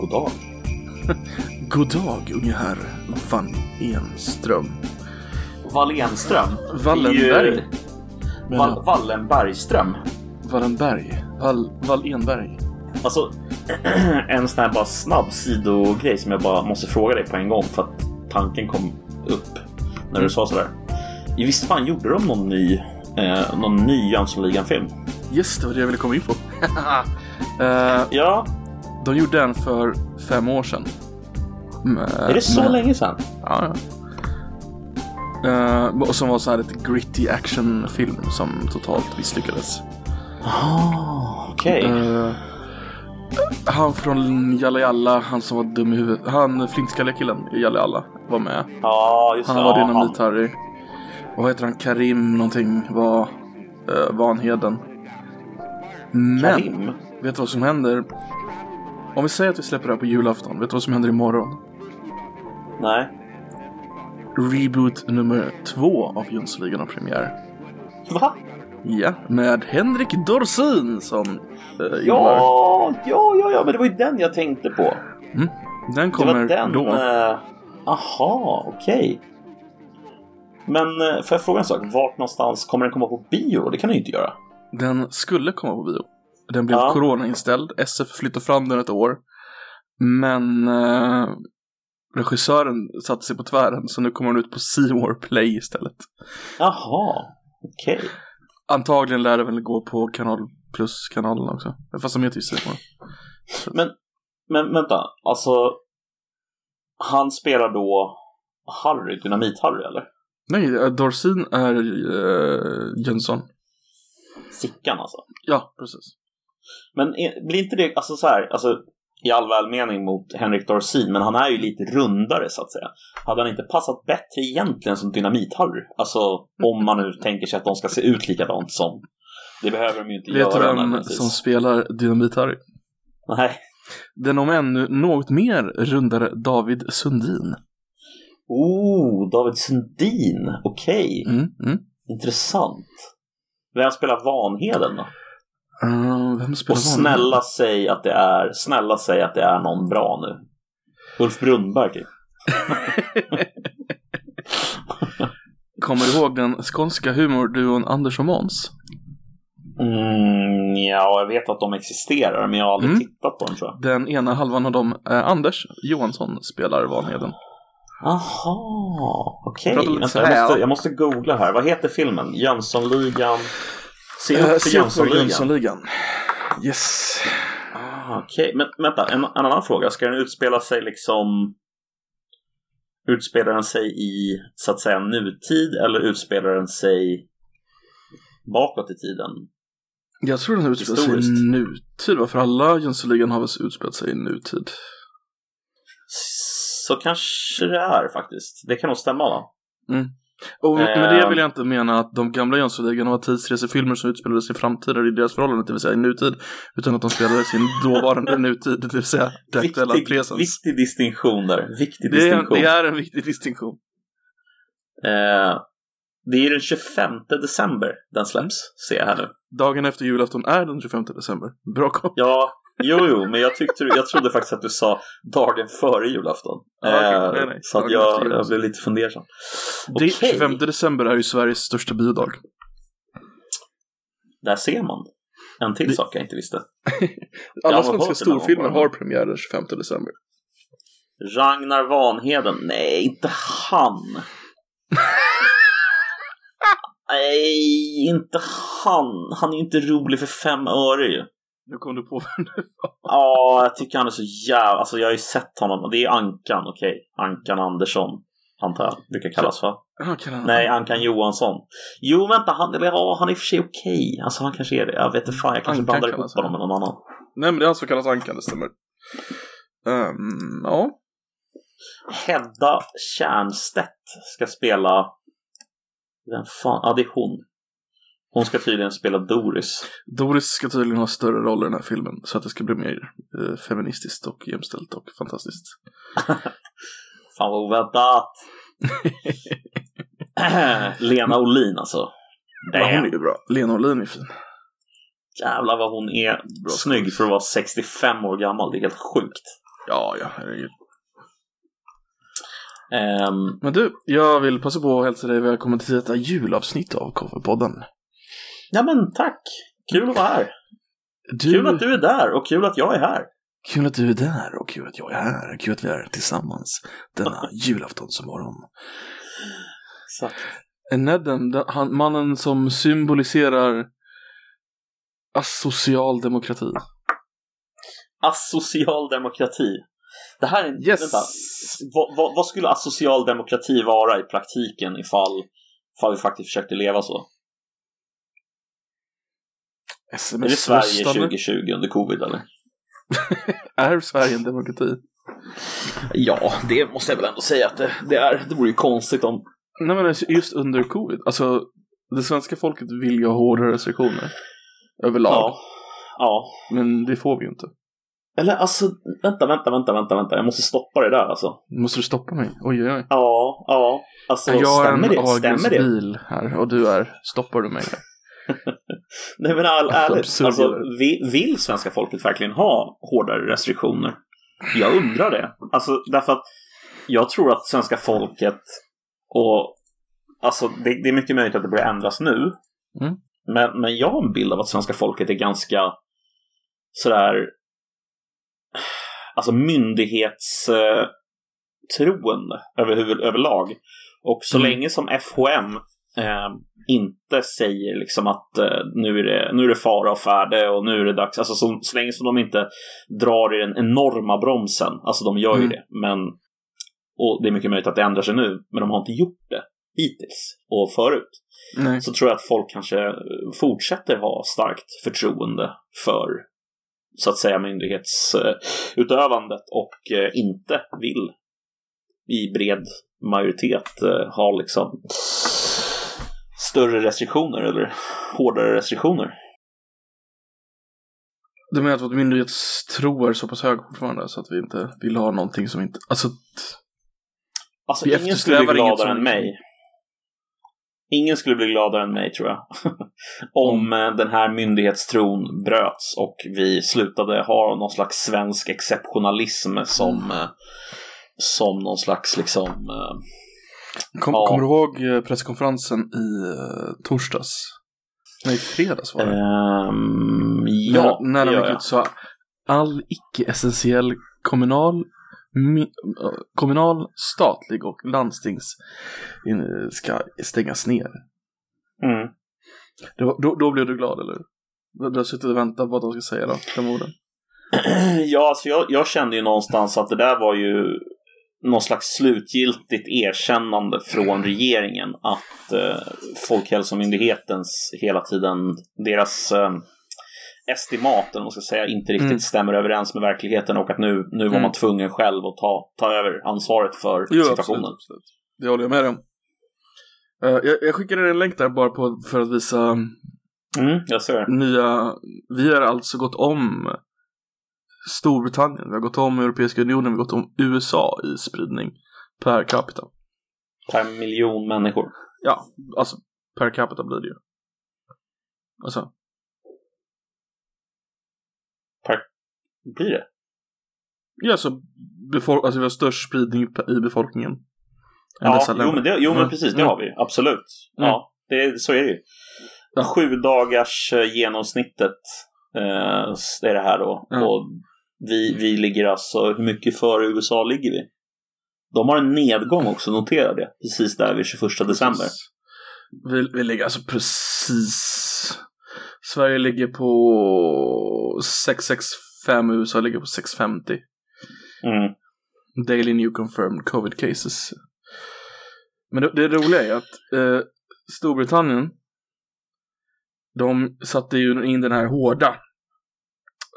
god dag. God dag, unge herr Van Enström. Wallenström. Wallenberg. Ju- Wallenbergström. Wallenberg. Wall Wallenberg. Alltså, en sån här bara snabb sidogrej som jag bara måste fråga dig på en gång för att tanken kom upp när du sa sådär. I visst fan gjorde de någon ny, eh, någon ny Jönssonligan-film? Yes, det var det jag ville komma in på. Eh, Ja, de gjorde en för fem år sedan. Med- är det så med- länge sedan? Ja, ja. Eh, och som var så här ett gritty actionfilm som totalt misslyckades. Ah, okej. Eh, han från Jalla Jalla, han som var dum i huvudet. Han flintskalliga killen i Jalla Jalla var med. Ja, just det. Han var dynamit-Harry. Och vad heter han? Karim någonting var uh, Vanheden. Men, Karim? vet du vad som händer? Om vi säger att vi släpper det här på julafton, vet du vad som händer imorgon? Nej. Reboot nummer två av Jönssonligan har premiär. Va? Ja, med Henrik Dorsin som Ingvar. Ja, ja, ja, ja, men det var ju den jag tänkte på. Den Det kommer var den. då. eh, Aha, okej. Men eh, får jag fråga en sak? Vart någonstans kommer den komma på bio? Det kan den ju inte göra. Den skulle komma på bio. Den blev Ja. corona-inställd. SF flyttade fram den ett år. Men eh, regissören satte sig på tvären så nu kommer den ut på C More Play istället. Jaha, okej. Antagligen lär det väl gå på Kanal Plus-kanalen också. Fast de heter ju More. Men, men vänta, alltså. Han spelar då Harry, Dynamit-Harry eller? Nej, eh, Dorsin är uh, Jönsson. Sickan alltså. Ja, precis. Men är, blir inte det, alltså så här, alltså i all välmening mot Henrik Dorsin, men han är ju lite rundare så att säga. Hade han inte passat bättre egentligen som Dynamit-Harry? Alltså om man nu tänker sig att de ska se ut likadant som. Det behöver de ju inte Vet du göra. vem nödvändigtvis. som spelar Dynamit-Harry? Nej. Den om ännu något mer rundare David Sundin. Oh, David Sundin. Okej, Mm, mm. intressant. Vem spelar Vanheden då? Uh, Och snälla säg att det är, snälla säg att det är någon bra nu. Ulf Brunnberg typ. Kommer du ihåg den skånska humorduon Anders och Måns? Mm, ja, jag vet att de existerar, men jag har aldrig Mm. tittat på dem tror jag. Den ena halvan av dem, eh, Anders Johansson, spelar Vanheden. Aha, okej. Så Jag, jag måste googla här. Vad heter filmen? Jönssonligan? Se Eh, upp för se upp för Jönssonligan. Yes. Ah, okej. Men vänta, en, en annan fråga. Ska den utspela sig liksom... Utspelar den sig i, så att säga, nutid eller utspelar den sig bakåt i tiden? Jag tror den utspelar sig i nutid, va? För alla Jönssonligan har väl utspelat sig i nutid. Så kanske det är faktiskt. Det kan nog stämma va? Och med det Ehm. vill jag inte mena att de gamla Jönssonligan var tidsresefilmer som utspelade sig i framtiden i deras förhållande, det vill säga i nutid. Utan att de spelade en dåvarande nutid, det vill säga det aktuella presens. viktig distinktion där. Viktig Det är, distinktion. det är en viktig distinktion. Eh, det är den 25 december den släpps, ser jag här nu. Dagen efter julafton är den 25 december. Bra koll. Ja, jo, jo, men jag, tyckte, jag trodde faktiskt att du sa dagen före julafton. Ja, okej. Eh, Nej, nej. Så att jag, jag blev lite fundersam. Det, Okej. 25 december är ju Sveriges största biodag. Där ser man. En till Det- sak jag inte visste. Alla svenska storfilmer har premiär den 25 december. Ragnar Vanheden. Nej, inte han. Nej, inte han. Han är ju inte rolig för fem öre ju. Nu kom du på vem det Ja, jag tycker han är så jävla... Alltså jag har ju sett honom. Det är Ankan, okej. Ankan Andersson, antar jag. Brukar kallas för. var. Kan han... Nej, Ankan Johansson. Jo, vänta, han, eller, ja, han är i och för sig okej. Alltså han kanske är det. Jag vet inte fan, jag kanske Ankan blandar ihop honom med någon annan. Nej, men det är han som kallas Ankan, det stämmer. Ehm, ja. Hedda Tjärnstedt ska spela... Vem fan? Ja, det är hon. Hon ska tydligen spela Doris. Doris ska tydligen ha större roll i den här filmen så att det ska bli mer eh, feministiskt och jämställt och fantastiskt. Fan vad oväntat. Lena Olin alltså. Ja, hon är ju bra. Lena Olin är fin. Jävlar vad hon är snygg för att vara 65 år gammal. Det är helt sjukt. Ja, ja, herregud. Ehm, Men du, jag vill passa på att hälsa dig välkommen till detta julavsnitt av Coverpodden. Ja men tack! Kul att vara här. Du, Kul att du är där och kul att jag är här. kul att du är där och kul att jag är här. Kul att vi är tillsammans denna julaftonsmorgon. Exakt. Nedden, han, mannen som symboliserar asocial demokrati. Asocial demokrati. Det här är... Yes! Vänta. Vad, vad, vad skulle asocial demokrati vara i praktiken ifall, ifall vi faktiskt försökte leva så? Är det Sverige SMS-röstande. 2020 under covid eller? Är Sverige en demokrati? Ja, det måste jag väl ändå säga att det, det är. Det vore ju konstigt om... Nej men alltså, just under covid. Alltså, det svenska folket vill ju ha hårdare restriktioner. Överlag. Ja. Ja. Men det får vi ju inte. Eller alltså, vänta, vänta, vänta, vänta, vänta. Jag måste stoppa det där alltså. Måste du stoppa mig? Oj, oj, oj. Ja, ja. Alltså, jag en stämmer det? Stämmer det? bil här och du är, stoppar du mig? Nej men all, ärligt, alltså, vi, vill svenska folket verkligen ha hårdare restriktioner? Jag undrar det. Alltså, därför att jag tror att svenska folket och alltså, det, det är mycket möjligt att det börjar ändras nu. Mm. Men, men jag har en bild av att svenska folket är ganska sådär alltså myndighetstroende över, överlag. Och så Mm. länge som FHM eh, inte säger liksom att eh, nu, är det, nu är det fara och färde och nu är det dags. Alltså så, så länge som de inte drar i den enorma bromsen. Alltså de gör ju Mm. det. Men, och det är mycket möjligt att det ändrar sig nu. Men de har inte gjort det hittills och förut. Nej. Så tror jag att folk kanske fortsätter ha starkt förtroende för så att säga myndighetsutövandet och eh, inte vill i bred majoritet eh, ha liksom större restriktioner eller hårdare restriktioner. Du menar att vårt myndighetstro är så pass hög fortfarande så att vi inte vill ha någonting som inte... Alltså, Alltså Vi ingen skulle bli gladare som- än mig. Ingen skulle bli gladare än mig tror jag. Om eh, den här myndighetstron bröts och vi slutade ha någon slags svensk exceptionalism som, eh, som någon slags liksom eh, kom, Ja. Kommer du ihåg eh, presskonferensen i uh, torsdags? Nej, fredags var det. ehm, ja, när, när de gick jag. ut sa all icke-essentiell kommunal, eh, kommunal, statlig och landstings in, ska stängas ner. Mm. Var, då, då blev du glad, eller? Du har suttit och väntat på att de ska säga då, de orden. Ja, alltså jag, jag kände ju någonstans att det där var ju någon slags slutgiltigt erkännande från regeringen att eh, Folkhälsomyndighetens hela tiden, deras eh, estimat, eller man ska säga, inte riktigt Mm. stämmer överens med verkligheten och att nu, nu var Mm. man tvungen själv att ta, ta över ansvaret för situationen. Absolut, absolut. Det håller jag med om. Eh, jag, jag skickade en länk där bara på, för att visa Mm, nya... Vi har alltså gått om Storbritannien, vi har gått om Europeiska unionen, vi har gått om USA i spridning per capita. Per miljon människor. Ja, alltså per capita blir det ju. Alltså, Blir det? ja, så befol- alltså vi har störst spridning i befolkningen. Ja, jo men, det, jo men Mm. precis, det Mm. har vi. Absolut. Mm. Ja, det, så är det ju. Ja. Sju dagars eh, genomsnittet eh, är det här då. Ja. Och vi, vi ligger alltså, hur mycket före USA ligger vi? De har en nedgång också, notera det. Precis där vid 21 december. Vi, vi ligger alltså precis... Sverige ligger på 665, USA ligger på 650. Mm. Daily New Confirmed Covid Cases. Men det, det roliga är att eh, Storbritannien de satte ju in den här hårda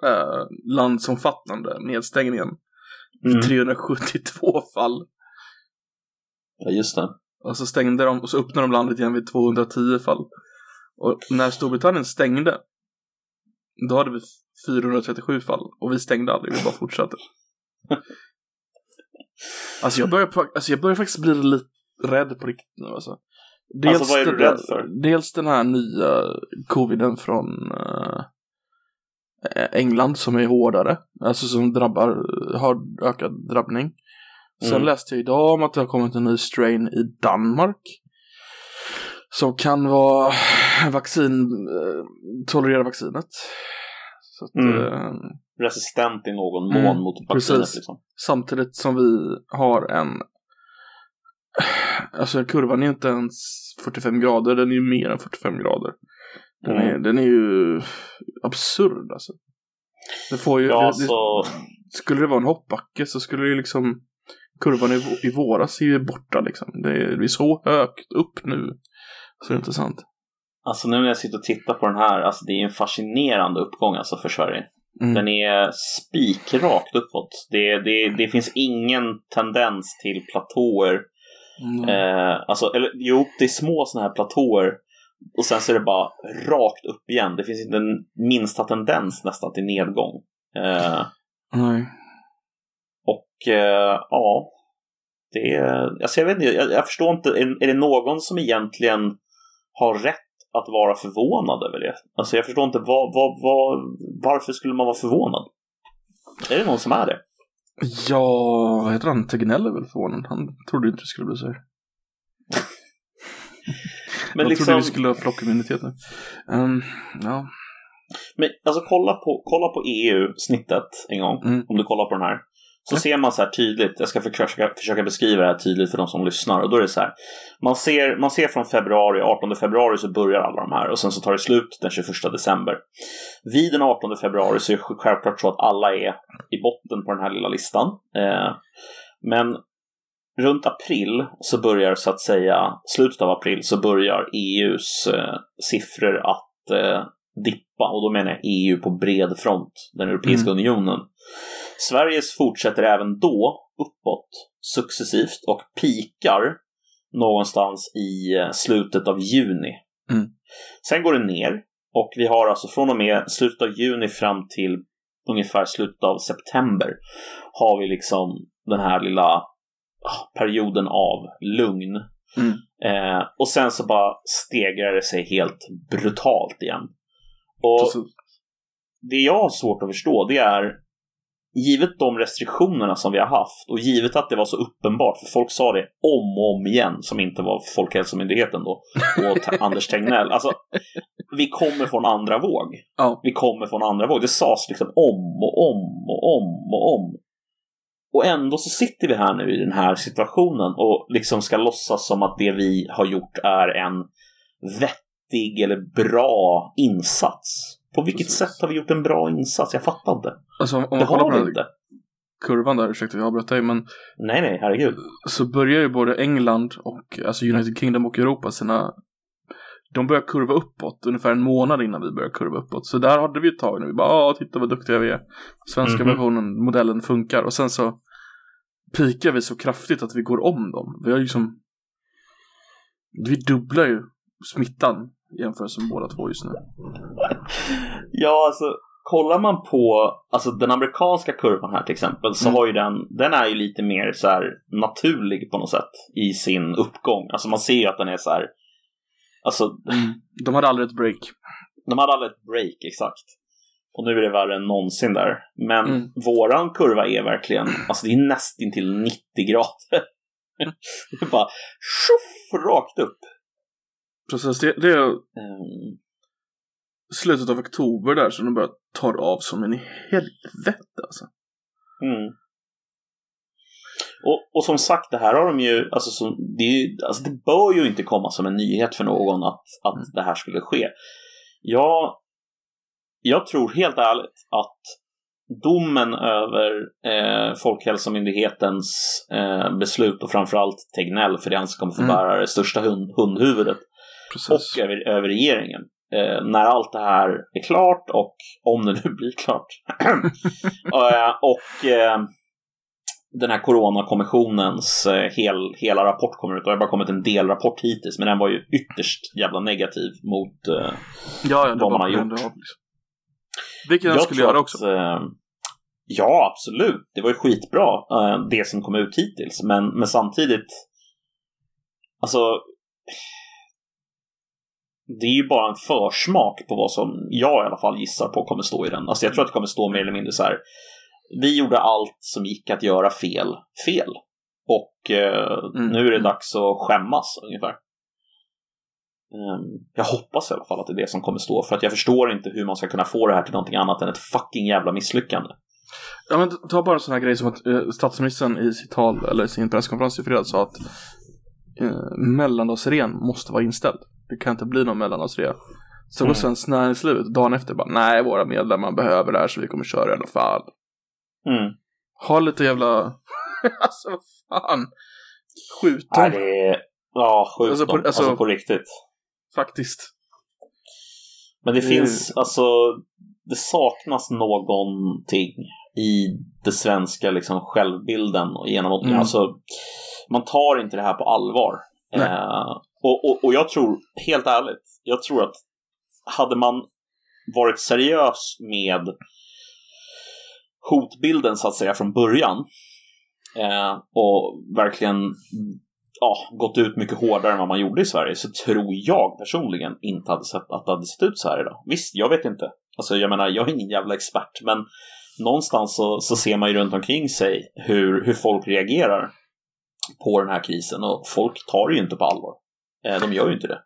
eh, landsomfattande nedstängningen. Mm. 372 fall. Ja, just det. Och så stängde de och så öppnade de landet igen vid 210 fall. Och när Storbritannien stängde då hade vi 437 fall och vi stängde aldrig, vi bara fortsatte. Alltså jag börjar, alltså jag börjar faktiskt bli lite rädd på riktigt nu alltså. Dels, Alltså, vad är du rädd för? dels den här nya coviden från uh, England som är hårdare, alltså som drabbar, har ökad drabbning. Sen Mm. läste jag idag om att det har kommit en ny strain i Danmark. Som kan vara vaccin, eh, tolerera vaccinet. Så att, Mm. eh, Resistent i någon Mm, mån mot vaccinet precis. liksom. samtidigt som vi har en Alltså kurvan är inte ens 45 grader, den är ju mer än 45 grader. Den, Mm. är, den är ju absurd alltså. Det får ju, Ja, det, alltså, det, skulle det vara en hoppbacke så skulle det liksom Kurvan i, i våras är ju borta liksom. Det är, det är så högt upp nu. Så det är inte sant. alltså nu när jag sitter och tittar på den här, alltså det är en fascinerande uppgång alltså för Sverige. Mm. Den är spikrakt uppåt. Det, det, det finns ingen tendens till platåer. Mm. Eh, alltså, eller jo, det är små sådana här platåer. Och sen så är det bara rakt upp igen. Det finns inte en minsta tendens nästan till nedgång. Eh, Nej. och eh, ja, det är, alltså jag vet inte, jag, jag förstår inte, är, är det någon som egentligen har rätt att vara förvånad över det? Alltså jag förstår inte, vad, vad, vad, varför skulle man vara förvånad? Är det någon som är det? Ja, vad heter han? Tegnell är väl förvånad. Han trodde inte det skulle bli så här. Men Jag liksom, trodde vi skulle ha flockimmunitet nu. Ehm, ja. men, alltså kolla på, kolla på EU-snittet en gång, Mm. om du kollar på den här. Så ser man så här tydligt, jag ska försöka, försöka beskriva det här tydligt för de som lyssnar. Och då är det så här, man ser, man ser från februari, 18 februari så börjar alla de här och sen så tar det slut den 21 december. Vid den 18 februari så är det självklart så att alla är i botten på den här lilla listan. Eh, men runt april så börjar så att säga, slutet av april så börjar EUs eh, siffror att eh, dippa och då menar jag EU på bred front, den Europeiska unionen. Sveriges fortsätter även då uppåt successivt och pikar någonstans i eh, slutet av juni. Mm. Sen går det ner och vi har alltså från och med slutet av juni fram till ungefär slutet av september har vi liksom den här lilla ah, perioden av lugn. Mm. Eh, och sen så bara stegrar det sig helt brutalt igen. Och det jag har svårt att förstå det är givet de restriktionerna som vi har haft och givet att det var så uppenbart, för folk sa det om och om igen som inte var Folkhälsomyndigheten då och Anders Tegnell. Alltså, vi kommer från andra våg. ja. Vi kommer från andra våg. Det sades liksom om och om och om och om. Och ändå så sitter vi här nu i den här situationen och liksom ska låtsas som att det vi har gjort är en vettig eller bra insats. På vilket Precis. sätt har vi gjort en bra insats? Jag fattar inte. Alltså om Det man kollar har vi inte. kurvan där, ursäkta jag avbröt dig, men Nej, nej, herregud. så börjar ju både England och alltså United Kingdom och Europa sina de börjar kurva uppåt ungefär en månad innan vi börjar kurva uppåt. Så där hade vi ett tag nu. Vi bara, ah, titta vad duktiga vi är. Svenska Mhm. versionen, modellen funkar. Och sen så pikar vi så kraftigt att vi går om dem. Vi har liksom vi dubblar ju smittan jämfört med båda två just nu. Ja, alltså kollar man på alltså, den amerikanska kurvan här till exempel så Mm. har ju den, den är ju lite mer så här naturlig på något sätt i sin uppgång. Alltså man ser ju att den är så här, alltså De hade aldrig ett break. de hade aldrig ett break exakt. Och nu är det värre än någonsin där. Men Mm. våran kurva är verkligen, alltså det är nästintill 90 grader. det är bara tjoff, rakt upp. Precis, det, det är Ehm, slutet av oktober där som de börjar ta av som en i helvete alltså. Mm. Och, och som sagt, det här har de ju, alltså, som, det, ju, alltså det bör ju inte komma som en nyhet för någon att, att Mm. det här skulle ske. Jag, jag tror helt ärligt att domen över eh, Folkhälsomyndighetens eh, beslut och framförallt Tegnell, för det är han som kommer få Mm. bära det största hund, hundhuvudet, Precis. och över, över regeringen. Eh, när allt det här är klart och om det nu blir klart. eh, och eh, den här Coronakommissionens eh, hel, hela rapport kommer ut. Det har bara kommit en delrapport hittills, men den var ju ytterst jävla negativ mot eh, ja, ja, vad man har gjort. liksom. Vilket han skulle göra att, också. eh, ja, absolut. Det var ju skitbra, det som kom ut hittills. Men, men samtidigt, alltså, det är ju bara en försmak på vad som jag i alla fall gissar på kommer stå i den. Alltså jag tror att det kommer stå mer eller mindre så här. Vi gjorde allt som gick att göra fel, fel. Och eh, mm. nu är det dags att skämmas ungefär. Um, jag hoppas i alla fall att det är det som kommer stå, för att jag förstår inte hur man ska kunna få det här till någonting annat än ett fucking jävla misslyckande. Ja men ta bara en sån här grej som att eh, statsministern i sitt tal, eller sin presskonferens i fredags sa att eh, mellandagsrean måste vara inställd. Det kan inte bli någon mellandagsrea. Så går mm. Svenskt Näringsliv dagen efter bara nej våra medlemmar behöver det här så vi kommer köra i alla fall. Mm. Ha lite jävla, alltså vad fan. Skjut dem. det är... Ja, skjut alltså, dem. alltså, alltså på riktigt. Faktiskt. Men det mm. finns, alltså, det saknas någonting i det svenska liksom självbilden och genom mm. alltså, man tar inte det här på allvar. Eh, och, och, och jag tror, helt ärligt, jag tror att hade man varit seriös med hotbilden så att säga från början eh, och verkligen ja, gått ut mycket hårdare än vad man gjorde i Sverige så tror jag personligen inte hade sett, att det hade sett ut så här idag. Visst, jag vet inte. Alltså jag menar, jag är ingen jävla expert, men någonstans så, så ser man ju runt omkring sig hur, hur folk reagerar på den här krisen och folk tar det ju inte på allvar. Eh, de gör ju inte det.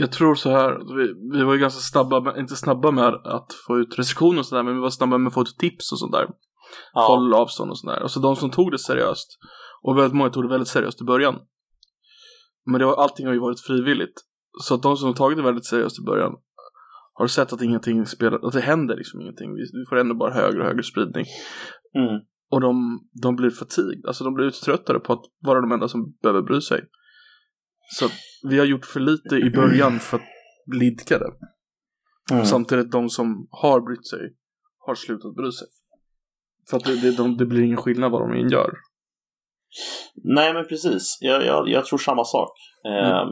Jag tror så här, vi, vi var ju ganska snabba, inte snabba med att få ut restriktioner och sådär, men vi var snabba med att få ut tips och sådär. Ja. Håll avstånd och sådär. Och så de som tog det seriöst, och väldigt många tog det väldigt seriöst i början. Men det var, allting har ju varit frivilligt. Så att de som har tagit det väldigt seriöst i början har sett att ingenting spelar, att det händer liksom ingenting. Vi, vi får ändå bara högre och högre spridning. Mm. Och de, de blir fatig, alltså de blir uttröttade på att vara de enda som behöver bry sig. Så vi har gjort för lite i början för att blidka det. Mm. Samtidigt de som har brytt sig har slutat bry sig. För att det, det, de, det blir ingen skillnad vad de än gör. Nej men precis, jag, jag, jag tror samma sak. Mm. Eh,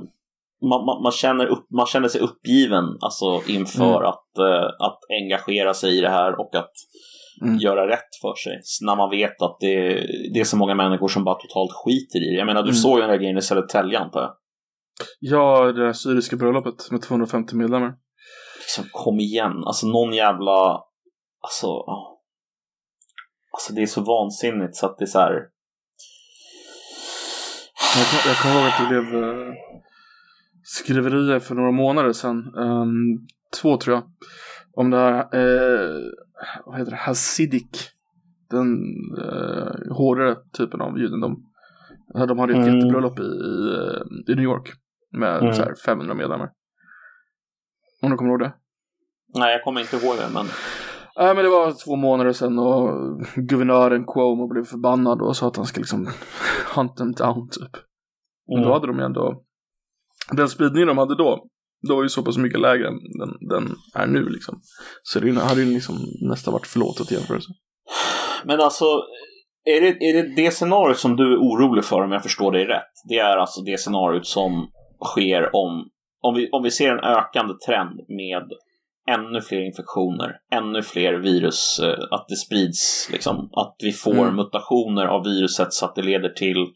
man, man, man, känner upp, man känner sig uppgiven alltså, inför mm. att, eh, att engagera sig i det här och att mm. göra rätt för sig. När man vet att det, det är så många människor som bara totalt skiter i det. Jag menar, du mm. såg ju den här grejen i Södertälje antar jag? Ja, det syriska bröllopet med 250 medlemmar. Liksom, kom igen. Alltså någon jävla... Alltså, oh. alltså det är så vansinnigt så att det är så här... Jag, jag kommer ihåg att det blev uh, skriverier för några månader sedan. Um, två tror jag. Om det här, uh, vad heter det, Hasidik. Den uh, hårdare typen av judendom. De hade ett mm. jättebröllop i, i, i New York. Med mm. så här 500 medlemmar. Om du kommer ihåg det? Nej, jag kommer inte ihåg det, men... Nej, men det var två månader sedan och guvernören Cuomo blev förbannad och sa att han ska liksom hunt them down, typ. Men mm. då hade de ju ändå... Den spridningen de hade då, då var ju så pass mycket lägre än den, den är nu liksom. Så det hade ju liksom nästan varit förlåtet i jämförelse. Men alltså, är det, är det det scenariot som du är orolig för om jag förstår dig rätt? Det är alltså det scenariot som sker om, om, vi, om vi ser en ökande trend med ännu fler infektioner, ännu fler virus, eh, att det sprids, liksom, att vi får mm. mutationer av viruset så att det leder till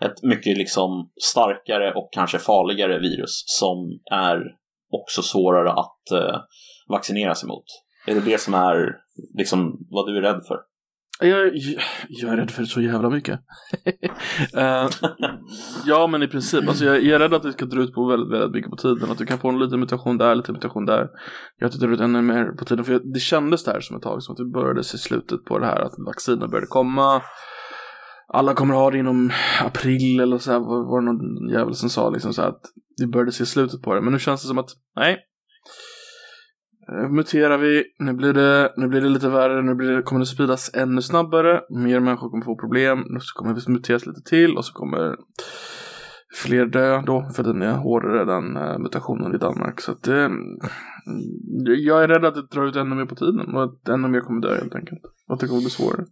ett mycket liksom, starkare och kanske farligare virus som är också svårare att eh, vaccinera sig mot. Är det det som är liksom, vad du är rädd för? Jag, jag är rädd för så jävla mycket. uh, ja, men i princip. Alltså jag, jag, är rädd att det ska dra ut på väldigt, väldigt mycket på tiden. Att du kan få en liten mutation där, lite mutation där. Jag att det ut ännu mer på tiden. För jag, det kändes där som ett tag som att vi började se slutet på det här. Att vaccinen började komma. Alla kommer ha det inom april eller så här. Var det någon jävel som sa liksom så här att vi började se slutet på det. Men nu känns det som att nej, Eh, muterar vi, nu blir det, nu blir det lite värre, nu blir det, kommer det spridas ännu snabbare, mer människor kommer få problem, nu kommer det muteras lite till och så kommer fler dö då, för den är hårdare den uh, mutationen i Danmark. Så att det, mm, jag är rädd att det drar ut ännu mer på tiden och att ännu mer kommer dö helt enkelt. Och att det kommer bli svårare.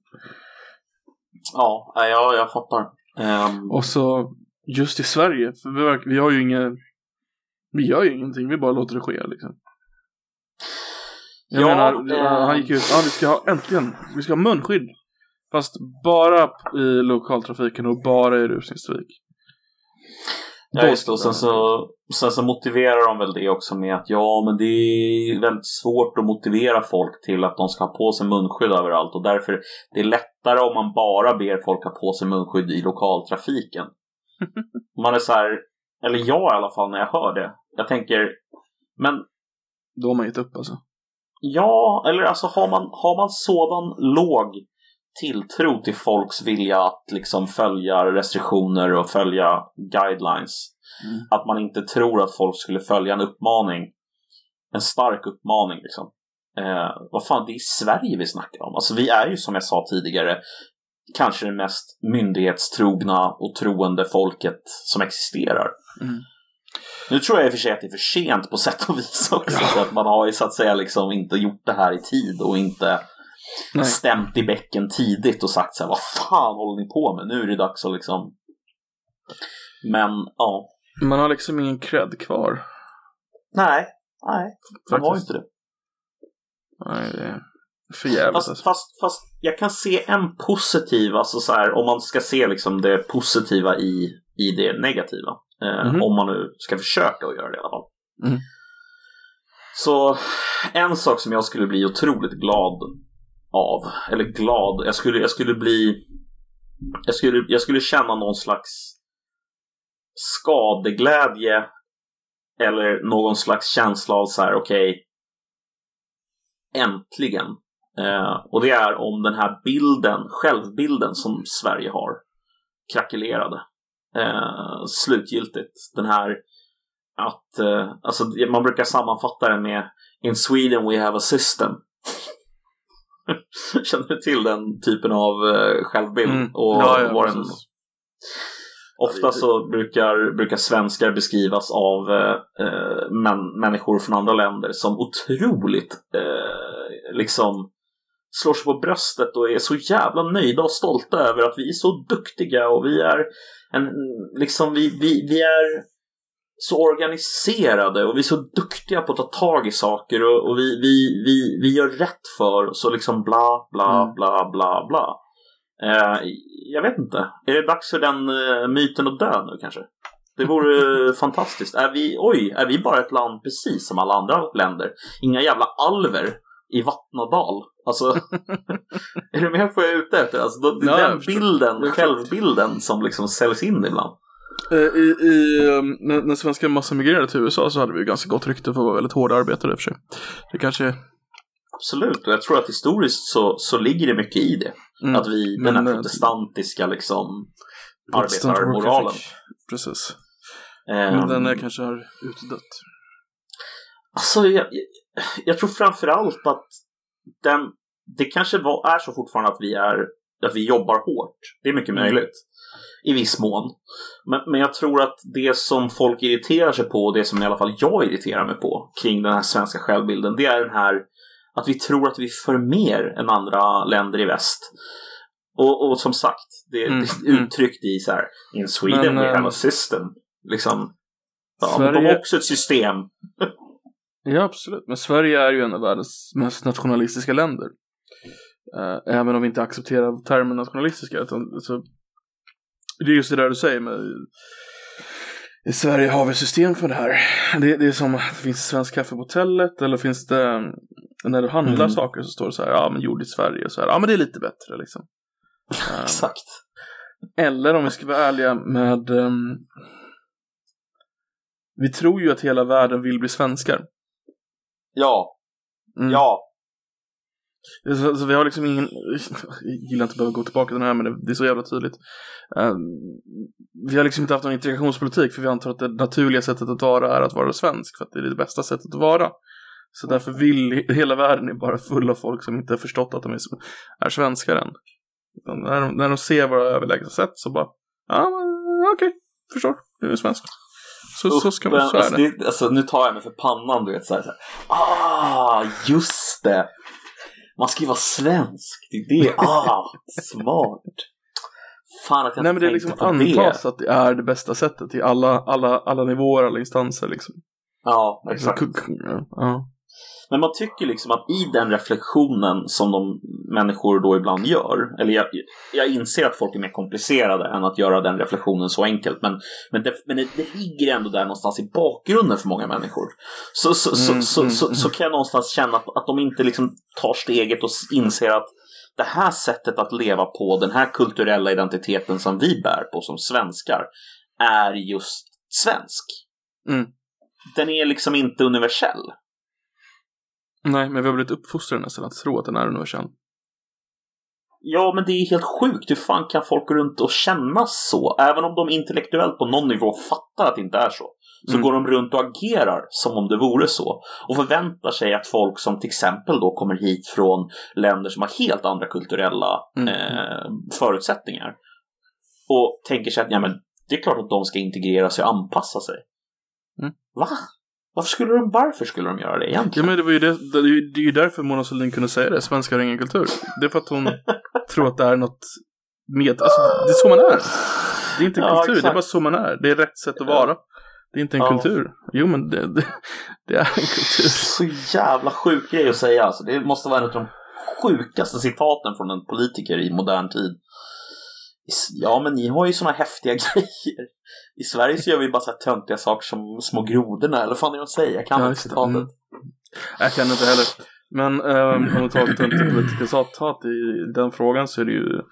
Ja, ja jag fattar. Um... Och så just i Sverige, för vi, vi har ju inga, vi gör ju ingenting, vi bara låter det ske liksom. Jag ja, menar, äh... han gick ut, ja vi ska ha, äntligen, vi ska ha munskydd. Fast bara i lokaltrafiken och bara i rusningstrafik. Ja, just det. Och sen så, sen så motiverar de väl det också med att ja, men det är väldigt svårt att motivera folk till att de ska ha på sig munskydd överallt och därför det är lättare om man bara ber folk ha på sig munskydd i lokaltrafiken. man är så här, eller jag i alla fall när jag hör det. Jag tänker, men... Då har man gett upp alltså? Ja, eller alltså har man, har man sådan låg tilltro till folks vilja att liksom följa restriktioner och följa guidelines. Mm. Att man inte tror att folk skulle följa en uppmaning. En stark uppmaning liksom. Eh, vad fan, det är Sverige vi snackar om. Alltså vi är ju som jag sa tidigare kanske det mest myndighetstrogna och troende folket som existerar. Mm. Nu tror jag i och för sig att det är för sent på sätt och vis också. Ja. Att man har ju så att säga liksom inte gjort det här i tid och inte Nej. stämt i bäcken tidigt och sagt så här, vad fan håller ni på med? Nu är det dags att liksom... Men, ja. Man har liksom ingen cred kvar. Nej, nej. Man har inte det. Nej, det är för jävligt fast, alltså. fast, fast jag kan se en positiv, alltså så här, om man ska se liksom det positiva i, i det negativa. Eh, mm. Om man nu ska försöka att göra det i alla fall. Mm. Så en sak som jag skulle bli otroligt glad av, eller glad, jag skulle, jag skulle bli jag skulle, jag skulle känna någon slags skadeglädje eller någon slags känsla av så här, okej, okay, äntligen. Eh, och det är om den här bilden, självbilden som Sverige har, krackelerade. Eh, slutgiltigt. Den här att, eh, alltså man brukar sammanfatta det med In Sweden we have a system. Känner du till den typen av uh, självbild? Mm. Och ja, ja, den... Ofta så brukar, brukar svenskar beskrivas av uh, män, människor från andra länder som otroligt uh, liksom slår sig på bröstet och är så jävla nöjda och stolta över att vi är så duktiga och vi är en, liksom vi, vi, vi är så organiserade och vi är så duktiga på att ta tag i saker och, och vi, vi, vi, vi gör rätt för så liksom bla bla mm. bla bla bla. Eh, jag vet inte. Är det dags för den uh, myten att dö nu kanske? Det vore fantastiskt. Är vi, oj, är vi bara ett land precis som alla andra länder? Inga jävla alver i Vattnadal. Alltså, är du med på vad jag är ute efter? Alltså, då, ja, den bilden, självbilden som liksom säljs in ibland. Eh, I, i, um, när, när svenskar massemigrerade till USA så hade vi ju ganska gott rykte för att vara väldigt hårda arbetare i och för sig. Det kanske Absolut, och jag tror att historiskt så, så ligger det mycket i det. Mm. Att vi, den här protestantiska liksom arbetarmoralen. Precis. Um, Men den är kanske har utdött. Alltså, jag, jag tror framförallt att den, det kanske var, är så fortfarande att vi, är, att vi jobbar hårt. Det är mycket mm. möjligt. I viss mån. Men, men jag tror att det som folk irriterar sig på, och det som i alla fall jag irriterar mig på kring den här svenska självbilden, det är den här att vi tror att vi för mer än andra länder i väst. Och, och som sagt, det, mm. det är mm. uttryckt i så här, in Sweden men, we have a ehm, system. Liksom, ja, Sverige... de har också ett system. Ja, absolut. Men Sverige är ju en av världens mest nationalistiska länder. Uh, även om vi inte accepterar termen nationalistiska. Utan, så, det är just det där du säger med i Sverige har vi system för det här. Det, det är som att det finns svensk kaffe på hotellet eller finns det när du handlar mm. saker så står det så här, ja men gjord i Sverige så här, ja men det är lite bättre liksom. Exakt. Eller om vi ska vara ärliga med um, vi tror ju att hela världen vill bli svenskar. Ja. Mm. Ja. Så, så, vi har liksom ingen, jag gillar inte att behöva gå tillbaka till den här men det, det är så jävla tydligt. Uh, vi har liksom inte haft någon integrationspolitik för vi antar att det naturliga sättet att vara är att vara svensk för att det är det bästa sättet att vara. Så därför vill hela världen är bara full av folk som inte har förstått att de är, är svenskar än. När de, när de ser våra överlägsna sätt så bara, ja okej, okay, förstår, du är svensk. Så, så ska man, så alltså, det. alltså, nu tar jag mig för pannan, du vet så här, så här. Ah, just det! Man ska ju vara svensk, det är det. Ah, smart. Fan att jag Nej men det är liksom antas det. att det är det bästa sättet i alla, alla, alla nivåer, alla instanser liksom. Ja, exakt. Ja. Men man tycker liksom att i den reflektionen som de människor då ibland gör, eller jag, jag inser att folk är mer komplicerade än att göra den reflektionen så enkelt, men, men, det, men det, det ligger ändå där någonstans i bakgrunden för många människor. Så, så, Mm, så, mm, så, så, mm. så kan jag någonstans känna att, att de inte liksom tar steget och inser att det här sättet att leva på, den här kulturella identiteten som vi bär på som svenskar, är just svensk. Mm. Den är liksom inte universell. Nej, men vi har blivit uppfostrade nästan att tro att den är universell. Ja, men det är helt sjukt. Hur fan kan folk gå runt och känna så? Även om de intellektuellt på någon nivå fattar att det inte är så. Så Mm. går de runt och agerar som om det vore så. Och förväntar sig att folk som till exempel då kommer hit från länder som har helt andra kulturella Mm. eh, förutsättningar. Och tänker sig att ja, men det är klart att de ska integrera sig och anpassa sig. Mm. Va? Varför skulle de, varför skulle de göra det Ja, egentligen? men det var ju det, det, är ju- det är ju därför Mona Sahlin kunde säga det, svenskar har ingen kultur. Det är för att hon tror att det är något med, alltså det är så man är. Det är inte en Ja, kultur, det är exakt. bara så man är. Det är rätt sätt att vara. Det är inte en Ja. kultur. Jo men det, det, det är en kultur. Så jävla sjuk grej att säga alltså. Det måste vara en av de sjukaste citaten från en politiker i modern tid. Ja, men ni har ju såna häftiga grejer. I Sverige så gör vi bara så här töntiga saker som små grodorna, eller vad fan är det att säga? Jag kan Ja, inte citatet. Mm. Jag kan inte heller. Men um, om vi tar töntigt politikercitat i den frågan så är det ju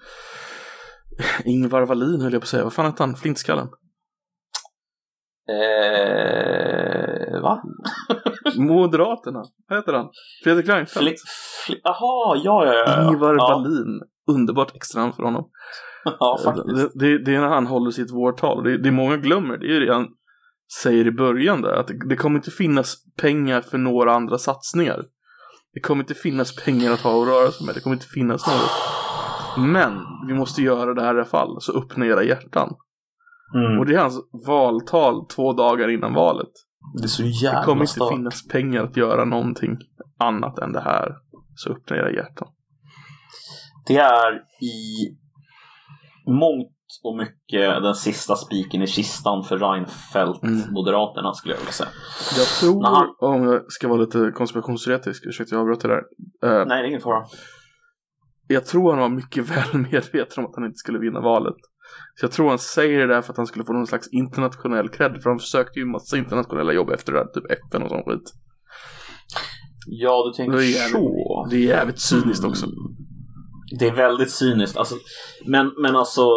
Ingvar Wallin höll jag på att säga. Vad fan hette han? Flintskallen? Eh, va? Moderaterna. Vad heter han? Fredrik Reinfeldt. Fli, fli, aha, ja, ja, ja. ja. Ingvar ja. Wallin. Underbart extra för honom. Ja, faktiskt. Det, det, det är när han håller sitt vårtal. Det, det många glömmer. Det är ju det han säger i början där. Att det, det kommer inte finnas pengar för några andra satsningar. Det kommer inte finnas pengar att ha att röra sig med. Det kommer inte finnas något. Men vi måste göra det här i alla fall. Så öppna era hjärtan. Mm. Och det är hans valtal två dagar innan valet. Det är så Det jävla kommer inte finnas pengar att göra någonting annat än det här. Så öppna era hjärtan. Det är i mångt och mycket den sista spiken i kistan för Reinfeldt, Mm. Moderaterna skulle jag vilja säga. Jag tror, Aha. om jag ska vara lite konspirationsteoretisk, ursäkta jag avbröt det där. Eh, Nej, det är ingen fara. jag tror han var mycket väl medveten om att han inte skulle vinna valet. Så jag tror han säger det där för att han skulle få någon slags internationell cred. För han försökte ju massa internationella jobb efter det där, typ FN och sån skit. Ja, du tänker Det jävligt- så. Det är jävligt cyniskt också. Mm. Det är väldigt cyniskt. Alltså, men, men alltså,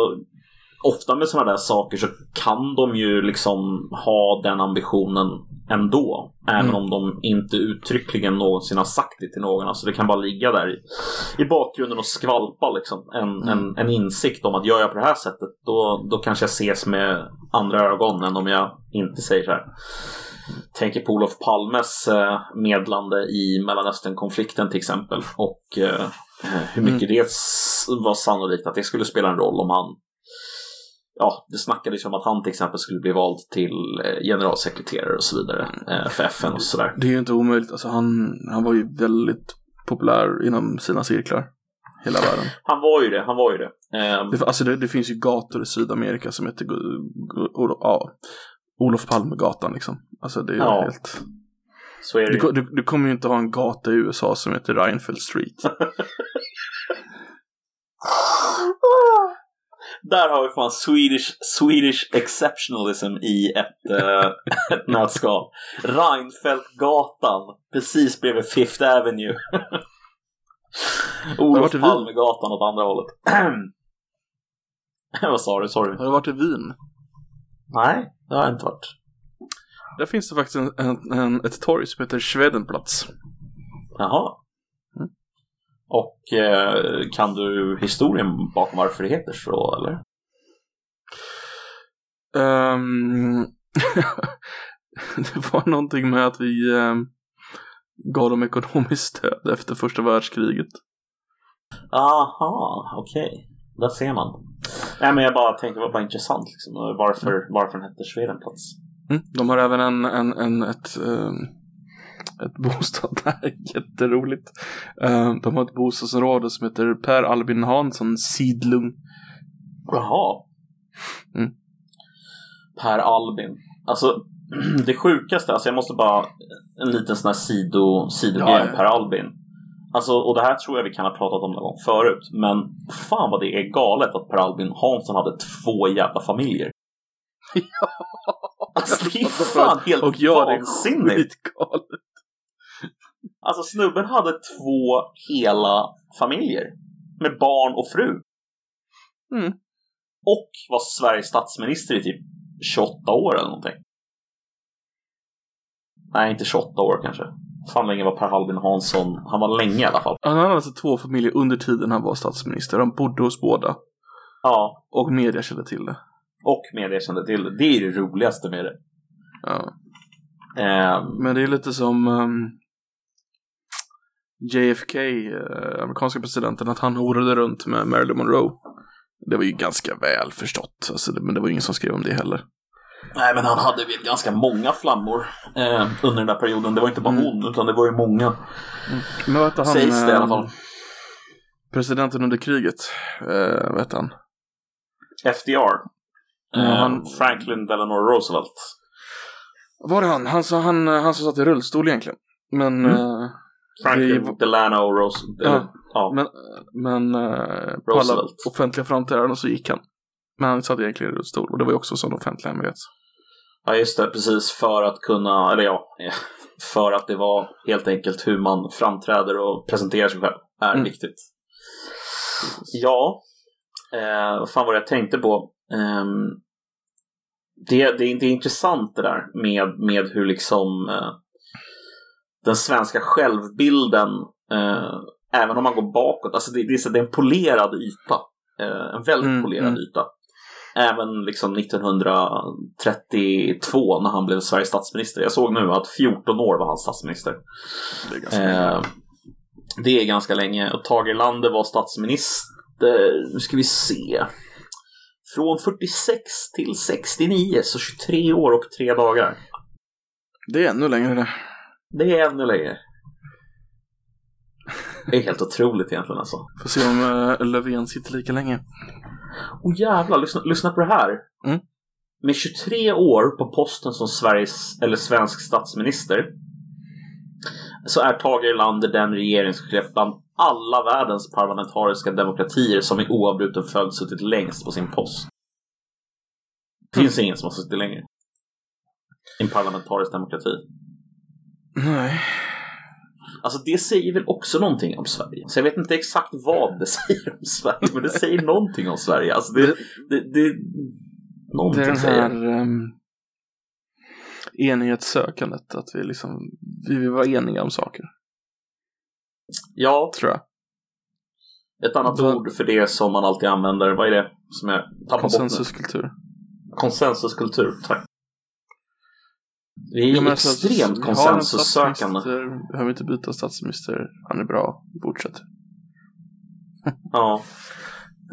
ofta med sådana där saker så kan de ju liksom ha den ambitionen ändå. Även Mm. om de inte uttryckligen någonsin har sagt det till någon. Alltså det kan bara ligga där i, i bakgrunden och skvalpa liksom. En, Mm. en, en insikt om att gör jag på det här sättet då, då kanske jag ses med andra ögon än om jag inte säger så här. Tänker på Olof Palmes eh, medlande i Mellanöstern-konflikten till exempel. Och eh, hur mycket det s- var sannolikt att det skulle spela en roll om han Ja, det snackades ju om att han till exempel skulle bli vald till eh, generalsekreterare och så vidare för FN och sådär. Det är ju inte omöjligt. Alltså han, han var ju väldigt populär inom sina cirklar. Hela världen. Han var ju det, han var ju det. Ehm, Det, alltså det, det finns ju gator i Sydamerika som heter ja, Olof Palmegatan liksom. Alltså det är ju Ja. helt... så är det Du, du, du kommer ju inte ha en gata i USA som heter Reinfeldt Street. Där har vi fan Swedish, Swedish exceptionalism i ett, eh, ett nötskal. Reinfeldtgatan, precis bredvid Fifth Avenue. Olof? Palmegatan åt andra hållet. Vad sa du? Sorry. Har du varit i Wien? Nej, det har jag inte varit. Där finns det faktiskt en, en, en, ett torg som heter Schwedenplatz. Jaha. Mm. Och eh, kan du historien bakom varför det heter så, eller? Ehm, det var någonting med att vi um, gav dem ekonomiskt stöd efter första världskriget. Aha, okej. Där ser man. Nej, men jag bara tänkte det var bara intressant liksom, varför, varför den hette Schwedenplatz. Mm. De har även en, en, en ett, ehm, ett bostad där, jätteroligt. Ehm, de har ett bostadsområde som heter Per Albin Hansson Sidlung. Jaha. Mm. Per Albin. Alltså, det sjukaste, alltså jag måste bara, en liten sån här sido, sidogrej Ja, ja. Per Albin. Alltså, och det här tror jag vi kan ha pratat om någon gång förut, men fan vad det är galet att Per Albin Hansson hade två jävla familjer. Alltså det är fan helt Och ja, är vansinnigt. skitgalet. Alltså snubben hade två hela familjer. Med barn och fru. Mm. Och var Sveriges statsminister i typ 28 år eller någonting. Nej, inte 28 år kanske. Fan länge var Per Albin Hansson. Han var länge i alla fall. Han hade alltså två familjer under tiden han var statsminister. De bodde hos båda. Ja, Och media kände till det. och media kände till det. Det är det roligaste med det. Ja. Ehm, Men det är lite som ehm, JFK, eh, amerikanska presidenten, att han horade runt med Marilyn Monroe. Det var ju ganska väl förstått, alltså, men det var ju ingen som skrev om det heller. Nej, men han hade väl ganska många flammor eh, under den där perioden. Det var inte bara Mm. hon, utan det var ju många. Hette han? Sägs det i alla ehm, fall. Presidenten under kriget, eh, hette han? FDR. Ja, Eh, han- Franklin Delano Roosevelt. Var det han? Han, sa, han, han som satt i rullstol egentligen. Men, Mm. eh, Franklin Det- Delano Roosevelt. Ja. ja. men, men eh, på alla offentliga framträdanden så gick han. Men han satt egentligen i rullstol och det var ju också sån offentlig hemlighet. Ja, just det. Precis. För att kunna, eller ja, eh, för att det var helt enkelt hur man framträder och presenterar sig själv är Mm. viktigt. Ja, eh, vad fan var det jag tänkte på? Ehm, det, det, det är intressant det där med, med hur liksom eh, den svenska självbilden, eh, även om man går bakåt, alltså det, det, är, så, det är en polerad yta. Eh, en väldigt Mm, polerad mm. yta. Även liksom 1932 när han blev Sveriges statsminister. Jag såg nu att 14 år var han statsminister. Det är ganska Eh, det är ganska länge. Och Tage Erlander var statsminister, nu ska vi se. Från 46 till 69, så 23 år och 3 dagar. Det är ännu längre det. Är ännu längre. Det är helt otroligt egentligen alltså. Får se om uh, Löfven sitter lika länge. Och jävlar, lyssna, lyssna på det här. Mm. Med 23 år på posten som Sveriges, eller svensk statsminister så är Tage Erlander den regeringschef bland alla världens parlamentariska demokratier som i oavbruten följd suttit längst på sin post. Det finns ingen som har suttit längre. I en parlamentarisk demokrati. Nej. Alltså det säger väl också någonting om Sverige. Så jag vet inte exakt vad det säger om Sverige, men det säger någonting om Sverige. Alltså det, Det, det, det, det någonting är den säger. här um, enighetssökandet. Att vi liksom, vi vill vara eniga om saker. Ja, Tror jag. ett annat Då- ord för det som man alltid använder. Vad är det som jag tappar bort nu? Konsensuskultur. Konsensuskultur, tack. Vi är Ja, men alltså, extremt konsensussökande. Behöver inte byta statsminister. Han är bra. Fortsätt. Ja.